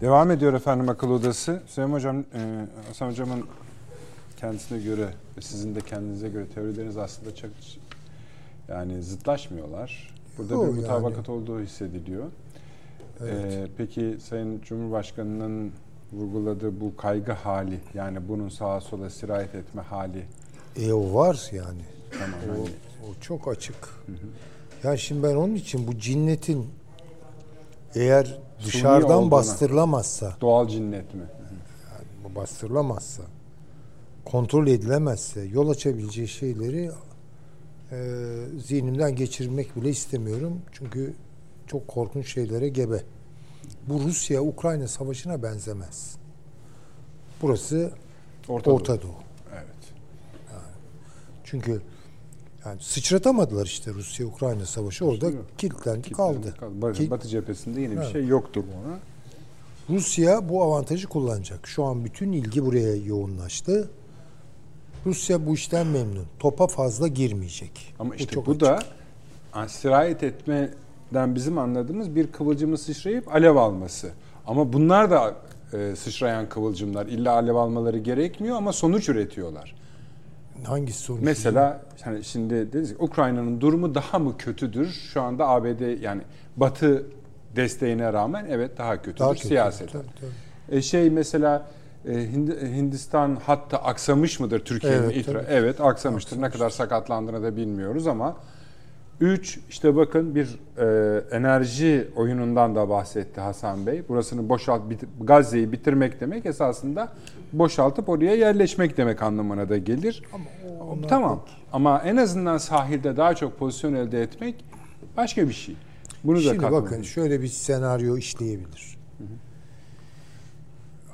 [SPEAKER 2] Devam ediyor efendim akıl odası. Süleyman Hocam, e, Hasan Hocam'ın kendisine göre ve sizin de kendinize göre teorileriniz aslında çok yani zıtlaşmıyorlar. Burada
[SPEAKER 4] Yok
[SPEAKER 2] bir
[SPEAKER 4] yani.
[SPEAKER 2] mutabakat olduğu hissediliyor.
[SPEAKER 4] Evet.
[SPEAKER 2] Ee, peki Sayın Cumhurbaşkanı'nın vurguladığı bu kaygı hali yani bunun sağa sola sirayet etme hali
[SPEAKER 4] E o var yani.
[SPEAKER 2] tamam
[SPEAKER 4] O,
[SPEAKER 2] hani
[SPEAKER 4] o çok açık. Ya şimdi ben onun için bu cinnetin eğer dışarıdan bastırılamazsa,
[SPEAKER 2] doğal cinnet mi?
[SPEAKER 4] bu bastırılamazsa, kontrol edilemezse yol açabileceği şeyleri e, zihnimden geçirmek bile istemiyorum. Çünkü çok korkunç şeylere gebe. Bu Rusya-Ukrayna savaşına benzemez. Burası
[SPEAKER 2] Orta,
[SPEAKER 4] Orta,
[SPEAKER 2] Doğu.
[SPEAKER 4] Doğu.
[SPEAKER 2] Evet.
[SPEAKER 4] Çünkü yani sıçratamadılar işte Rusya-Ukrayna savaşı orada kilitlendi kaldı.
[SPEAKER 2] Batı,
[SPEAKER 4] Ki-
[SPEAKER 2] Batı cephesinde bir
[SPEAKER 4] Evet.
[SPEAKER 2] şey yoktu ona.
[SPEAKER 4] Rusya bu avantajı kullanacak. Şu an bütün ilgi buraya yoğunlaştı. Rusya bu işten memnun. Topa fazla girmeyecek.
[SPEAKER 2] Ama işte
[SPEAKER 4] çok
[SPEAKER 2] bu,
[SPEAKER 4] açık.
[SPEAKER 2] da yani sirayet etmeden bizim anladığımız bir kıvılcımı sıçrayıp alev alması. Ama bunlar da e, sıçrayan kıvılcımlar. İlla alev almaları gerekmiyor ama sonuç üretiyorlar.
[SPEAKER 4] hangisi sonuç?
[SPEAKER 2] Mesela hani şimdi dediniz ki Ukrayna'nın durumu daha mı kötüdür? Şu anda ABD yani Batı desteğine rağmen evet daha kötüdür
[SPEAKER 4] Daha kötü.
[SPEAKER 2] siyaseten.
[SPEAKER 4] Tabii, tabii.
[SPEAKER 2] E şey mesela Hindistan hatta aksamış mıdır Türkiye'nin
[SPEAKER 4] Evet,
[SPEAKER 2] itiraz? Evet aksamıştır. Ne kadar sakatlandığını da bilmiyoruz ama Üç, işte bakın bir e, enerji oyunundan da bahsetti Hasan Bey. Burasını boşalt, bit- Gazze'yi bitirmek demek esasında boşaltıp oraya yerleşmek demek anlamına da gelir. tamam ama en azından sahilde daha çok pozisyon elde etmek başka bir şey. Bunu da
[SPEAKER 4] Şimdi
[SPEAKER 2] katmalıyız.
[SPEAKER 4] bakın şöyle bir senaryo işleyebilir.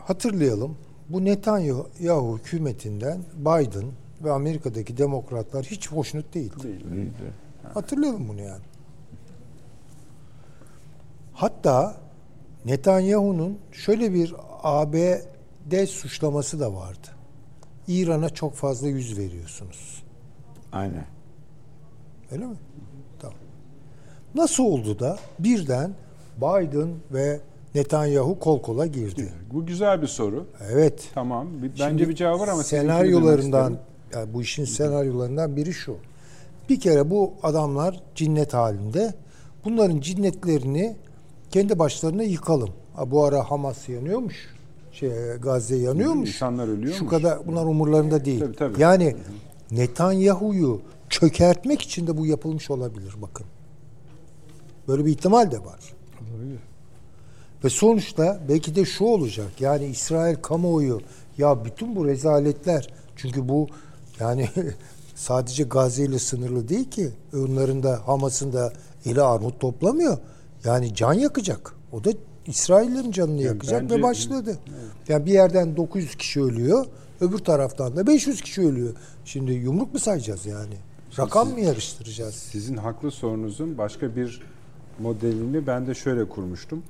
[SPEAKER 4] Hatırlayalım. Bu Netanyahu hükümetinden Biden ve Amerika'daki demokratlar hiç hoşnut değildi.
[SPEAKER 2] Değil.
[SPEAKER 4] Hatırlayalım bunu yani. Hatta Netanyahu'nun şöyle bir ABD suçlaması da vardı. İran'a çok fazla yüz veriyorsunuz.
[SPEAKER 5] Aynen.
[SPEAKER 4] Öyle mi? Tamam. Nasıl oldu da birden Biden ve Netanyahu kol kola girdi?
[SPEAKER 2] Bu güzel bir soru.
[SPEAKER 4] Evet.
[SPEAKER 2] Tamam. Bence
[SPEAKER 4] Şimdi
[SPEAKER 2] bir cevabı var ama
[SPEAKER 4] senaryolarından yani bu işin senaryolarından biri şu. Bir kere bu adamlar cinnet halinde. Bunların cinnetlerini kendi başlarına yıkalım. Ha, bu ara Hamas yanıyormuş. Şey Gazze yanıyormuş.
[SPEAKER 2] İnsanlar ölüyormuş.
[SPEAKER 4] Şu kadar bunlar umurlarında değil.
[SPEAKER 2] Tabii, tabii.
[SPEAKER 4] Yani Netanyahu'yu çökertmek için de bu yapılmış olabilir bakın. Böyle bir ihtimal de var. Ve sonuçta belki de şu olacak. Yani İsrail kamuoyu ya bütün bu rezaletler çünkü bu yani sadece Gazze ile sınırlı değil ki. Onların da Hamas'ın da eli armut toplamıyor. Yani can yakacak. O da İsraillerin canını yakacak
[SPEAKER 2] bence-
[SPEAKER 4] ve başladı. Yani bir yerden 900 kişi ölüyor. Öbür taraftan da 500 kişi ölüyor. Şimdi yumruk mu sayacağız yani? Rakam mı yarıştıracağız?
[SPEAKER 2] Sizin haklı sorunuzun başka bir modelini ben de şöyle kurmuştum.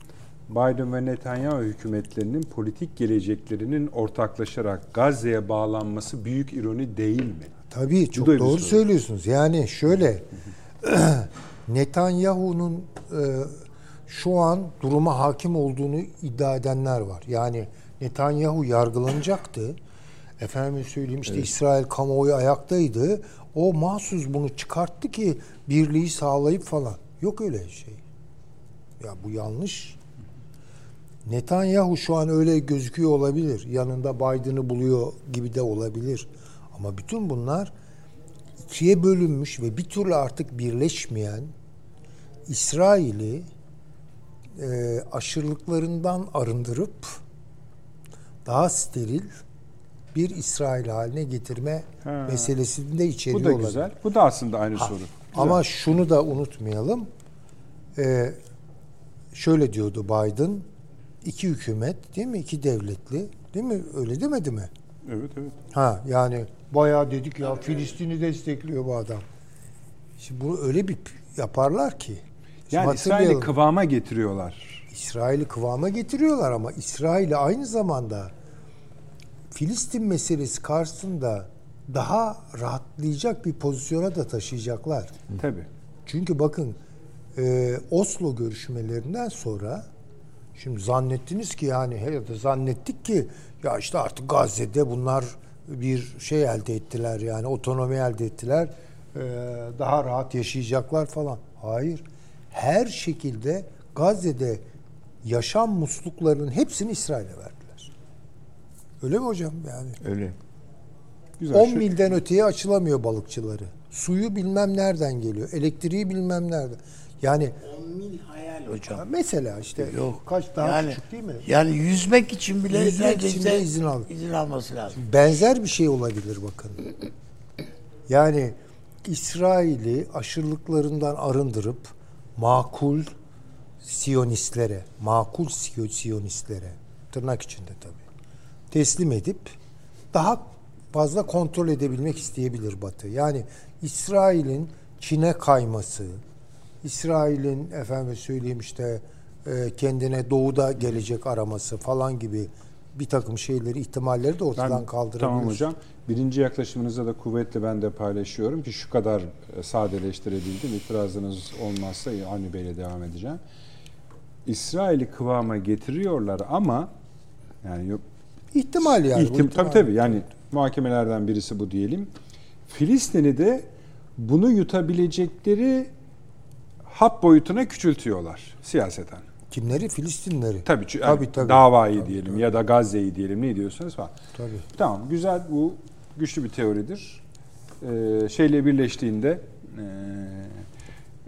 [SPEAKER 2] Biden ve Netanyahu hükümetlerinin politik geleceklerinin ortaklaşarak Gazze'ye bağlanması büyük ironi değil mi?
[SPEAKER 4] Tabii çok doğru
[SPEAKER 2] sorun.
[SPEAKER 4] söylüyorsunuz. Yani şöyle Netanyahu'nun e, şu an duruma hakim olduğunu iddia edenler var. Yani Netanyahu yargılanacaktı. Efendim söyleyeyim işte İsrail kamuoyu ayaktaydı. O mahsus bunu çıkarttı ki birliği sağlayıp falan. Yok öyle şey. Ya bu yanlış. Netanyahu şu an öyle gözüküyor olabilir. Yanında Biden'ı buluyor gibi de olabilir. Ama bütün bunlar ikiye bölünmüş ve bir türlü artık birleşmeyen İsrail'i e, aşırılıklarından arındırıp daha steril bir İsrail haline getirme
[SPEAKER 2] Ha.
[SPEAKER 4] meselesini de içeriyor
[SPEAKER 2] Bu da
[SPEAKER 4] olabilir.
[SPEAKER 2] güzel. Bu da aslında aynı soru. Güzel.
[SPEAKER 4] Ama şunu da unutmayalım. Ee, şöyle diyordu Biden. İki hükümet değil mi? İki devletli. Değil mi? Öyle demedi mi?
[SPEAKER 2] Evet evet.
[SPEAKER 4] Ha yani bayağı dedik ya Filistin'i destekliyor bu adam. Şimdi bunu öyle bir yaparlar ki. Şimdi
[SPEAKER 2] Yani İsrail'i kıvama getiriyorlar.
[SPEAKER 4] İsrail'i kıvama getiriyorlar ama İsrail'i aynı zamanda Filistin meselesi karşısında daha rahatlayacak bir pozisyona da taşıyacaklar.
[SPEAKER 2] Tabii.
[SPEAKER 4] Çünkü bakın e, Oslo görüşmelerinden sonra şimdi zannettiniz ki yani ya da zannettik ki ya işte artık Gazze'de bunlar bir şey elde ettiler yani otonomi elde ettiler daha rahat yaşayacaklar falan. Hayır. Her şekilde Gazze'de yaşam musluklarının hepsini İsrail'e verdiler. Öyle mi hocam yani?
[SPEAKER 5] Öyle.
[SPEAKER 2] Güzel.
[SPEAKER 4] 10
[SPEAKER 2] Şu-
[SPEAKER 4] milden öteye açılamıyor balıkçıları. Suyu bilmem nereden geliyor. Elektriği bilmem nereden. Yani
[SPEAKER 3] 10 mil hocam.
[SPEAKER 4] mesela işte
[SPEAKER 3] Yok.
[SPEAKER 4] kaç daha
[SPEAKER 3] yani,
[SPEAKER 4] küçük değil mi?
[SPEAKER 3] Yani yüzmek için bile
[SPEAKER 4] Yüzmek için de izin al.
[SPEAKER 3] izin alması lazım.
[SPEAKER 4] Benzer bir şey olabilir bakın. Yani İsrail'i aşırılıklarından arındırıp makul Siyonistlere, makul Siyo- Siyonistlere tırnak içinde tabii teslim edip daha fazla kontrol edebilmek isteyebilir Batı. Yani İsrail'in Çin'e kayması, İsrail'in efendim söyleyeyim işte e, kendine doğuda gelecek araması falan gibi bir takım şeyleri, ihtimalleri de ortadan
[SPEAKER 2] Ben,
[SPEAKER 4] kaldırabilir.
[SPEAKER 2] tamam hocam. Birinci yaklaşımınızda da kuvvetle ben de paylaşıyorum ki şu kadar e, sadeleştirebildim. İtirazınız olmazsa Avni Bey'le devam edeceğim. İsrail'i kıvama getiriyorlar ama yani yok
[SPEAKER 4] İhtimal yani.
[SPEAKER 2] İhtim,
[SPEAKER 4] ihtimal.
[SPEAKER 2] tabii tabii yani muhakemelerden birisi bu diyelim. Filistin'i de bunu yutabilecekleri hap boyutuna küçültüyorlar siyaseten.
[SPEAKER 4] Kimleri? Filistinleri.
[SPEAKER 2] Tabii, çü-
[SPEAKER 4] Tabii,
[SPEAKER 2] yani
[SPEAKER 4] tabii.
[SPEAKER 2] davayı
[SPEAKER 4] Tabii,
[SPEAKER 2] diyelim
[SPEAKER 4] tabii.
[SPEAKER 2] ya da Gazze'yi diyelim ne diyorsanız falan.
[SPEAKER 4] Tabii.
[SPEAKER 2] Tamam güzel bu güçlü bir teoridir. Ee, şeyle birleştiğinde e,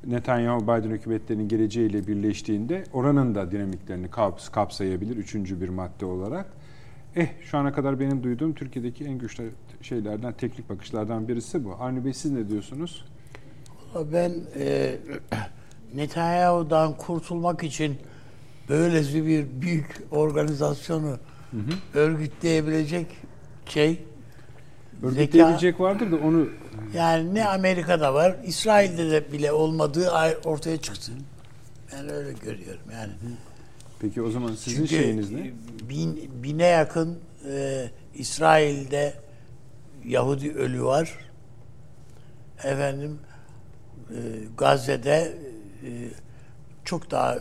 [SPEAKER 2] Netanyahu Biden hükümetlerinin geleceğiyle birleştiğinde oranın da dinamiklerini kaps- kapsayabilir üçüncü bir madde olarak. Eh şu ana kadar benim duyduğum Türkiye'deki en güçlü şeylerden, teknik bakışlardan birisi bu. Avni Bey siz ne diyorsunuz?
[SPEAKER 3] Ben e, Netanyahu'dan kurtulmak için böylesi bir büyük organizasyonu örgütleyebilecek şey
[SPEAKER 2] Örgütleyebilecek vardır da onu
[SPEAKER 3] yani ne Amerika'da var, İsrail'de de bile olmadığı ay- ortaya çıksın. Ben öyle görüyorum yani.
[SPEAKER 2] peki o zaman sizin
[SPEAKER 3] Çünkü
[SPEAKER 2] şeyiniz ne?
[SPEAKER 3] Bin, bine yakın e, İsrail'de Yahudi ölü var. Efendim e, Gazze'de çok daha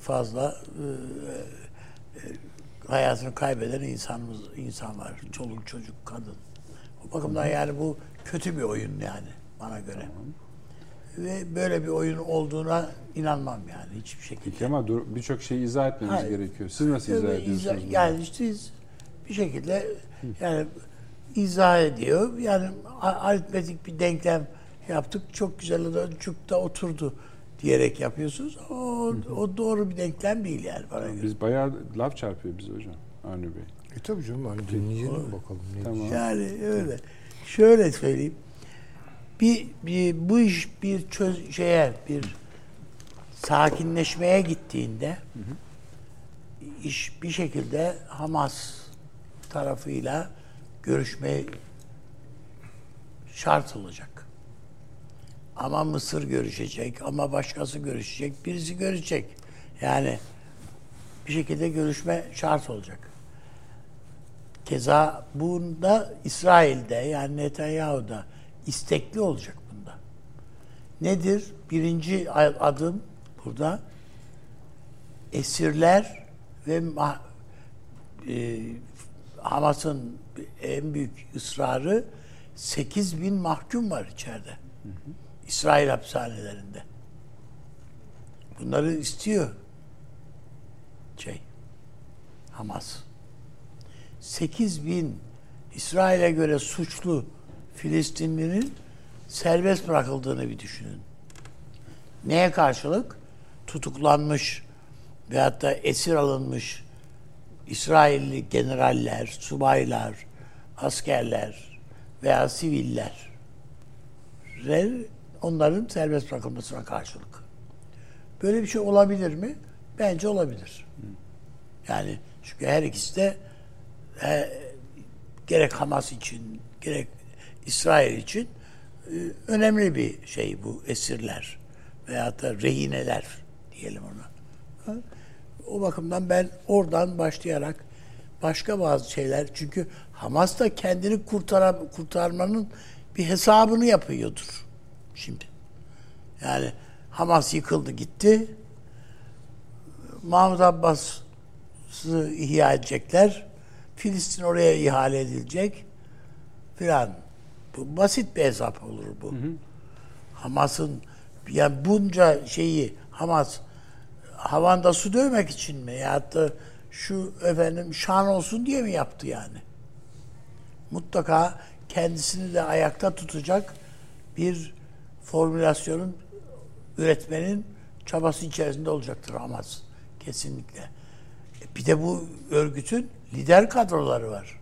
[SPEAKER 3] fazla e, e, hayatını kaybeden insanımız insan var. Çoluk çocuk kadın. O bakımdan yani bu kötü bir oyun yani bana göre. ve böyle bir oyun olduğuna inanmam yani hiçbir şekilde.
[SPEAKER 2] Peki ama birçok şeyi izah etmemiz
[SPEAKER 3] Hayır.
[SPEAKER 2] gerekiyor. Siz nasıl izah ediyorsunuz?
[SPEAKER 3] izah- yani işte bir şekilde yani izah ediyor. Yani aritmetik bir denklem yaptık. Çok güzel. Çok da oturdu diyerek yapıyorsunuz. O, o doğru bir denklem değil yani bana göre.
[SPEAKER 2] Biz bayağı laf çarpıyor bize hocam Avni Bey.
[SPEAKER 4] E tabii canım hani dinleyelim bakalım. Ne
[SPEAKER 2] Tamam.
[SPEAKER 3] Yani öyle. Şöyle söyleyeyim. Bir, bir bu iş bir çöz şeye bir sakinleşmeye gittiğinde iş bir şekilde Hamas tarafıyla görüşme şart olacak. Ama Mısır görüşecek, ama başkası görüşecek, birisi görüşecek. Yani bir şekilde görüşme şart olacak. Keza bunda İsrail'de yani Netanyahu'da istekli olacak bunda. Nedir? Birinci adım burada esirler ve e, Hamas'ın en büyük ısrarı 8 bin mahkum var içeride. İsrail hapishanelerinde. Bunları istiyor şey Hamas. 8 bin İsrail'e göre suçlu Filistinlinin serbest bırakıldığını bir düşünün. Neye karşılık? Tutuklanmış veyahut da esir alınmış İsrailli generaller, subaylar, askerler veya siviller onların serbest bırakılmasına karşılık. Böyle bir şey olabilir mi? Bence olabilir. Yani çünkü her ikisi de e, gerek Hamas için gerek İsrail için e, önemli bir şey bu esirler veyahut da rehineler diyelim ona. O bakımdan ben oradan başlayarak başka bazı şeyler çünkü Hamas da kendini kurtara, kurtarmanın bir hesabını yapıyordur şimdi. Yani Hamas yıkıldı gitti. Mahmut Abbas'ı ihya edecekler. Filistin oraya ihale edilecek filan. Bu basit bir hesap olur bu. Hamas'ın yani bunca şeyi Hamas havanda su dövmek için mi? Ya da şu efendim şan olsun diye mi yaptı yani? Mutlaka kendisini de ayakta tutacak bir formülasyonun üretmenin çabası içerisinde olacaktır Hamas. Kesinlikle. E, Bir de bu örgütün lider kadroları var.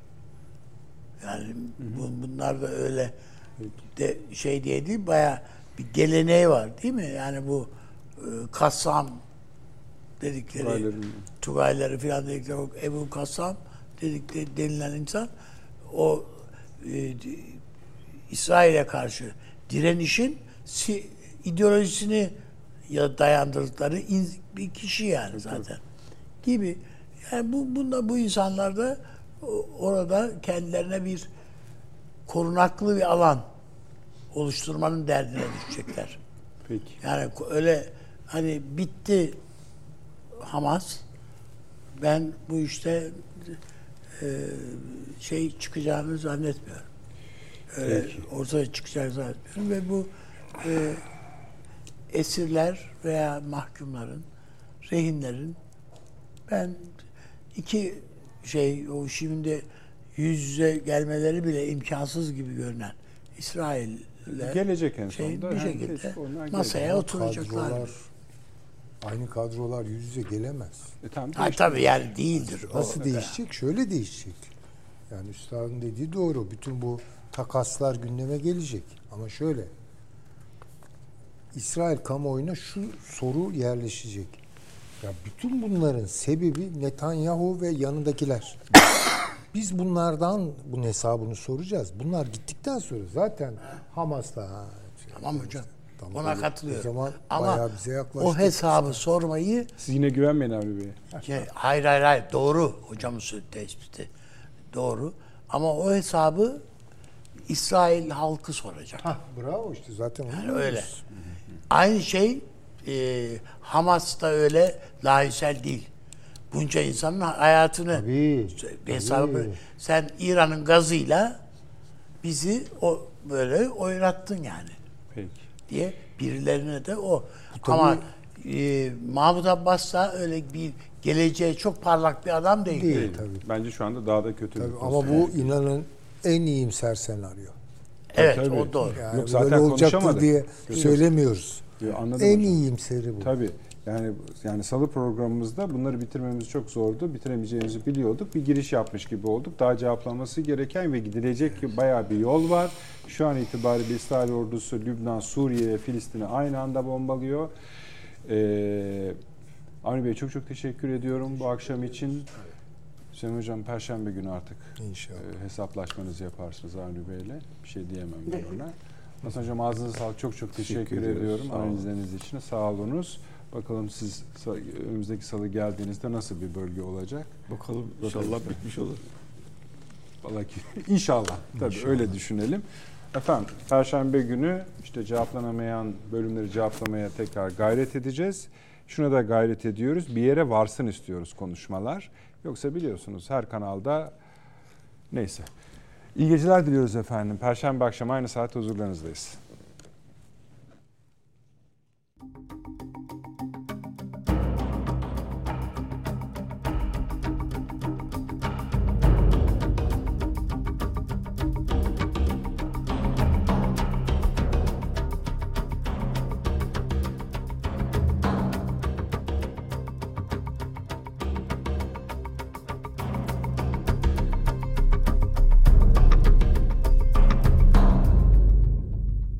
[SPEAKER 3] Yani bu, bunlar da öyle de şey diye değil baya bir geleneği var değil mi? Yani bu e, Kassam dedikleri
[SPEAKER 2] Tugayların.
[SPEAKER 3] Tugayları filan dedikleri o Ebu Kassam dedikleri denilen insan o e, İsrail'e karşı direnişin si, ideolojisini ya dayandırdıkları in, bir kişi yani zaten gibi. Yani bu bunda bu insanlar da o- orada kendilerine bir korunaklı bir alan oluşturmanın derdine düşecekler.
[SPEAKER 2] Peki.
[SPEAKER 3] Yani öyle hani bitti Hamas. Ben bu işte e, şey çıkacağını zannetmiyorum. Öyle ortaya çıkacağını zannetmiyorum ve bu e, esirler veya mahkumların, rehinlerin ben iki şey o şimdi yüz yüze gelmeleri bile imkansız gibi görünen İsrail'le
[SPEAKER 2] Gelecek en
[SPEAKER 3] şey,
[SPEAKER 2] sonunda.
[SPEAKER 3] bir şekilde masaya
[SPEAKER 2] gelecek.
[SPEAKER 3] oturacaklar.
[SPEAKER 4] Kadrolar, aynı kadrolar yüz yüze gelemez.
[SPEAKER 2] E, tamam,
[SPEAKER 3] Ha, tabii yani değildir. o.
[SPEAKER 4] Nasıl değişecek? Şöyle değişecek. Yani üstadın dediği doğru. Bütün bu takaslar gündeme gelecek. Ama şöyle. İsrail kamuoyuna şu soru yerleşecek. Ya bütün bunların sebebi Netanyahu ve yanındakiler. Biz bunlardan bunun hesabını soracağız. Bunlar gittikten sonra zaten Hamas'ta ha,
[SPEAKER 3] Tamam hocam.
[SPEAKER 4] Tamam.
[SPEAKER 3] Ona
[SPEAKER 4] O
[SPEAKER 3] katılıyorum.
[SPEAKER 4] zaman
[SPEAKER 3] Ama
[SPEAKER 4] bayağı bize yaklaştı.
[SPEAKER 3] o hesabı sormayı
[SPEAKER 2] Siz yine güvenmeyin Avni Bey.
[SPEAKER 3] şey, hayır hayır hayır doğru hocamın söylediği tespiti doğru ama o hesabı İsrail halkı soracak.
[SPEAKER 4] Hah, bravo işte zaten
[SPEAKER 3] Yani öyle. Aynı şey e, Hamas da öyle lahisel değil. Bunca insanın hayatını
[SPEAKER 4] Tabii,
[SPEAKER 3] bir hesabı
[SPEAKER 4] tabii.
[SPEAKER 3] sen İran'ın gazıyla bizi o böyle oynattın yani.
[SPEAKER 2] Peki.
[SPEAKER 3] diye birilerine de o. Ama e, Mahmut Abbas da öyle bir geleceği çok parlak bir adam değil.
[SPEAKER 4] Değil tabii.
[SPEAKER 2] Bence şu anda daha da kötü
[SPEAKER 4] tabii. Ama bu inanın en iyimser senaryo.
[SPEAKER 3] Evet
[SPEAKER 2] Tabii.
[SPEAKER 3] o doğru.
[SPEAKER 4] Yani
[SPEAKER 2] Yok, zaten
[SPEAKER 4] böyle olacaktır diye söylemiyoruz.
[SPEAKER 2] Yo, anladım
[SPEAKER 4] En
[SPEAKER 2] hocam.
[SPEAKER 4] iyimseri bu.
[SPEAKER 2] Tabii. Yani yani salı programımızda bunları bitirmemiz çok zordu. Bitiremeyeceğimizi biliyorduk. Bir giriş yapmış gibi olduk. Daha cevaplanması gereken ve gidilecek bayağı bir yol var. Şu an itibariyle İsrail ordusu Lübnan, Suriye ve Filistin'i aynı anda bombalıyor. Ee, Avni Bey çok çok teşekkür ediyorum bu akşam için. Hüseyin Hocam Perşembe günü artık
[SPEAKER 4] İnşallah.
[SPEAKER 2] e, hesaplaşmanızı yaparsınız Avni Bey'le. Bir şey diyemem ben ona. Hasan Hocam ağzınıza sağlık. Çok çok teşekkür,
[SPEAKER 5] Teşekkür ediyoruz.
[SPEAKER 2] ediyorum analizleriniz için. Sağ olunuz. Bakalım siz önümüzdeki salı geldiğinizde nasıl bir bölge olacak?
[SPEAKER 5] Bakalım inşallah bitmiş olur.
[SPEAKER 2] Vallahi inşallah. Tabii öyle düşünelim. Efendim Perşembe günü işte cevaplanamayan bölümleri cevaplamaya tekrar gayret edeceğiz. Şuna da gayret ediyoruz. Bir yere varsın istiyoruz konuşmalar. Yoksa biliyorsunuz her kanalda neyse. İyi geceler diliyoruz efendim. Perşembe akşamı aynı saatte huzurlarınızdayız.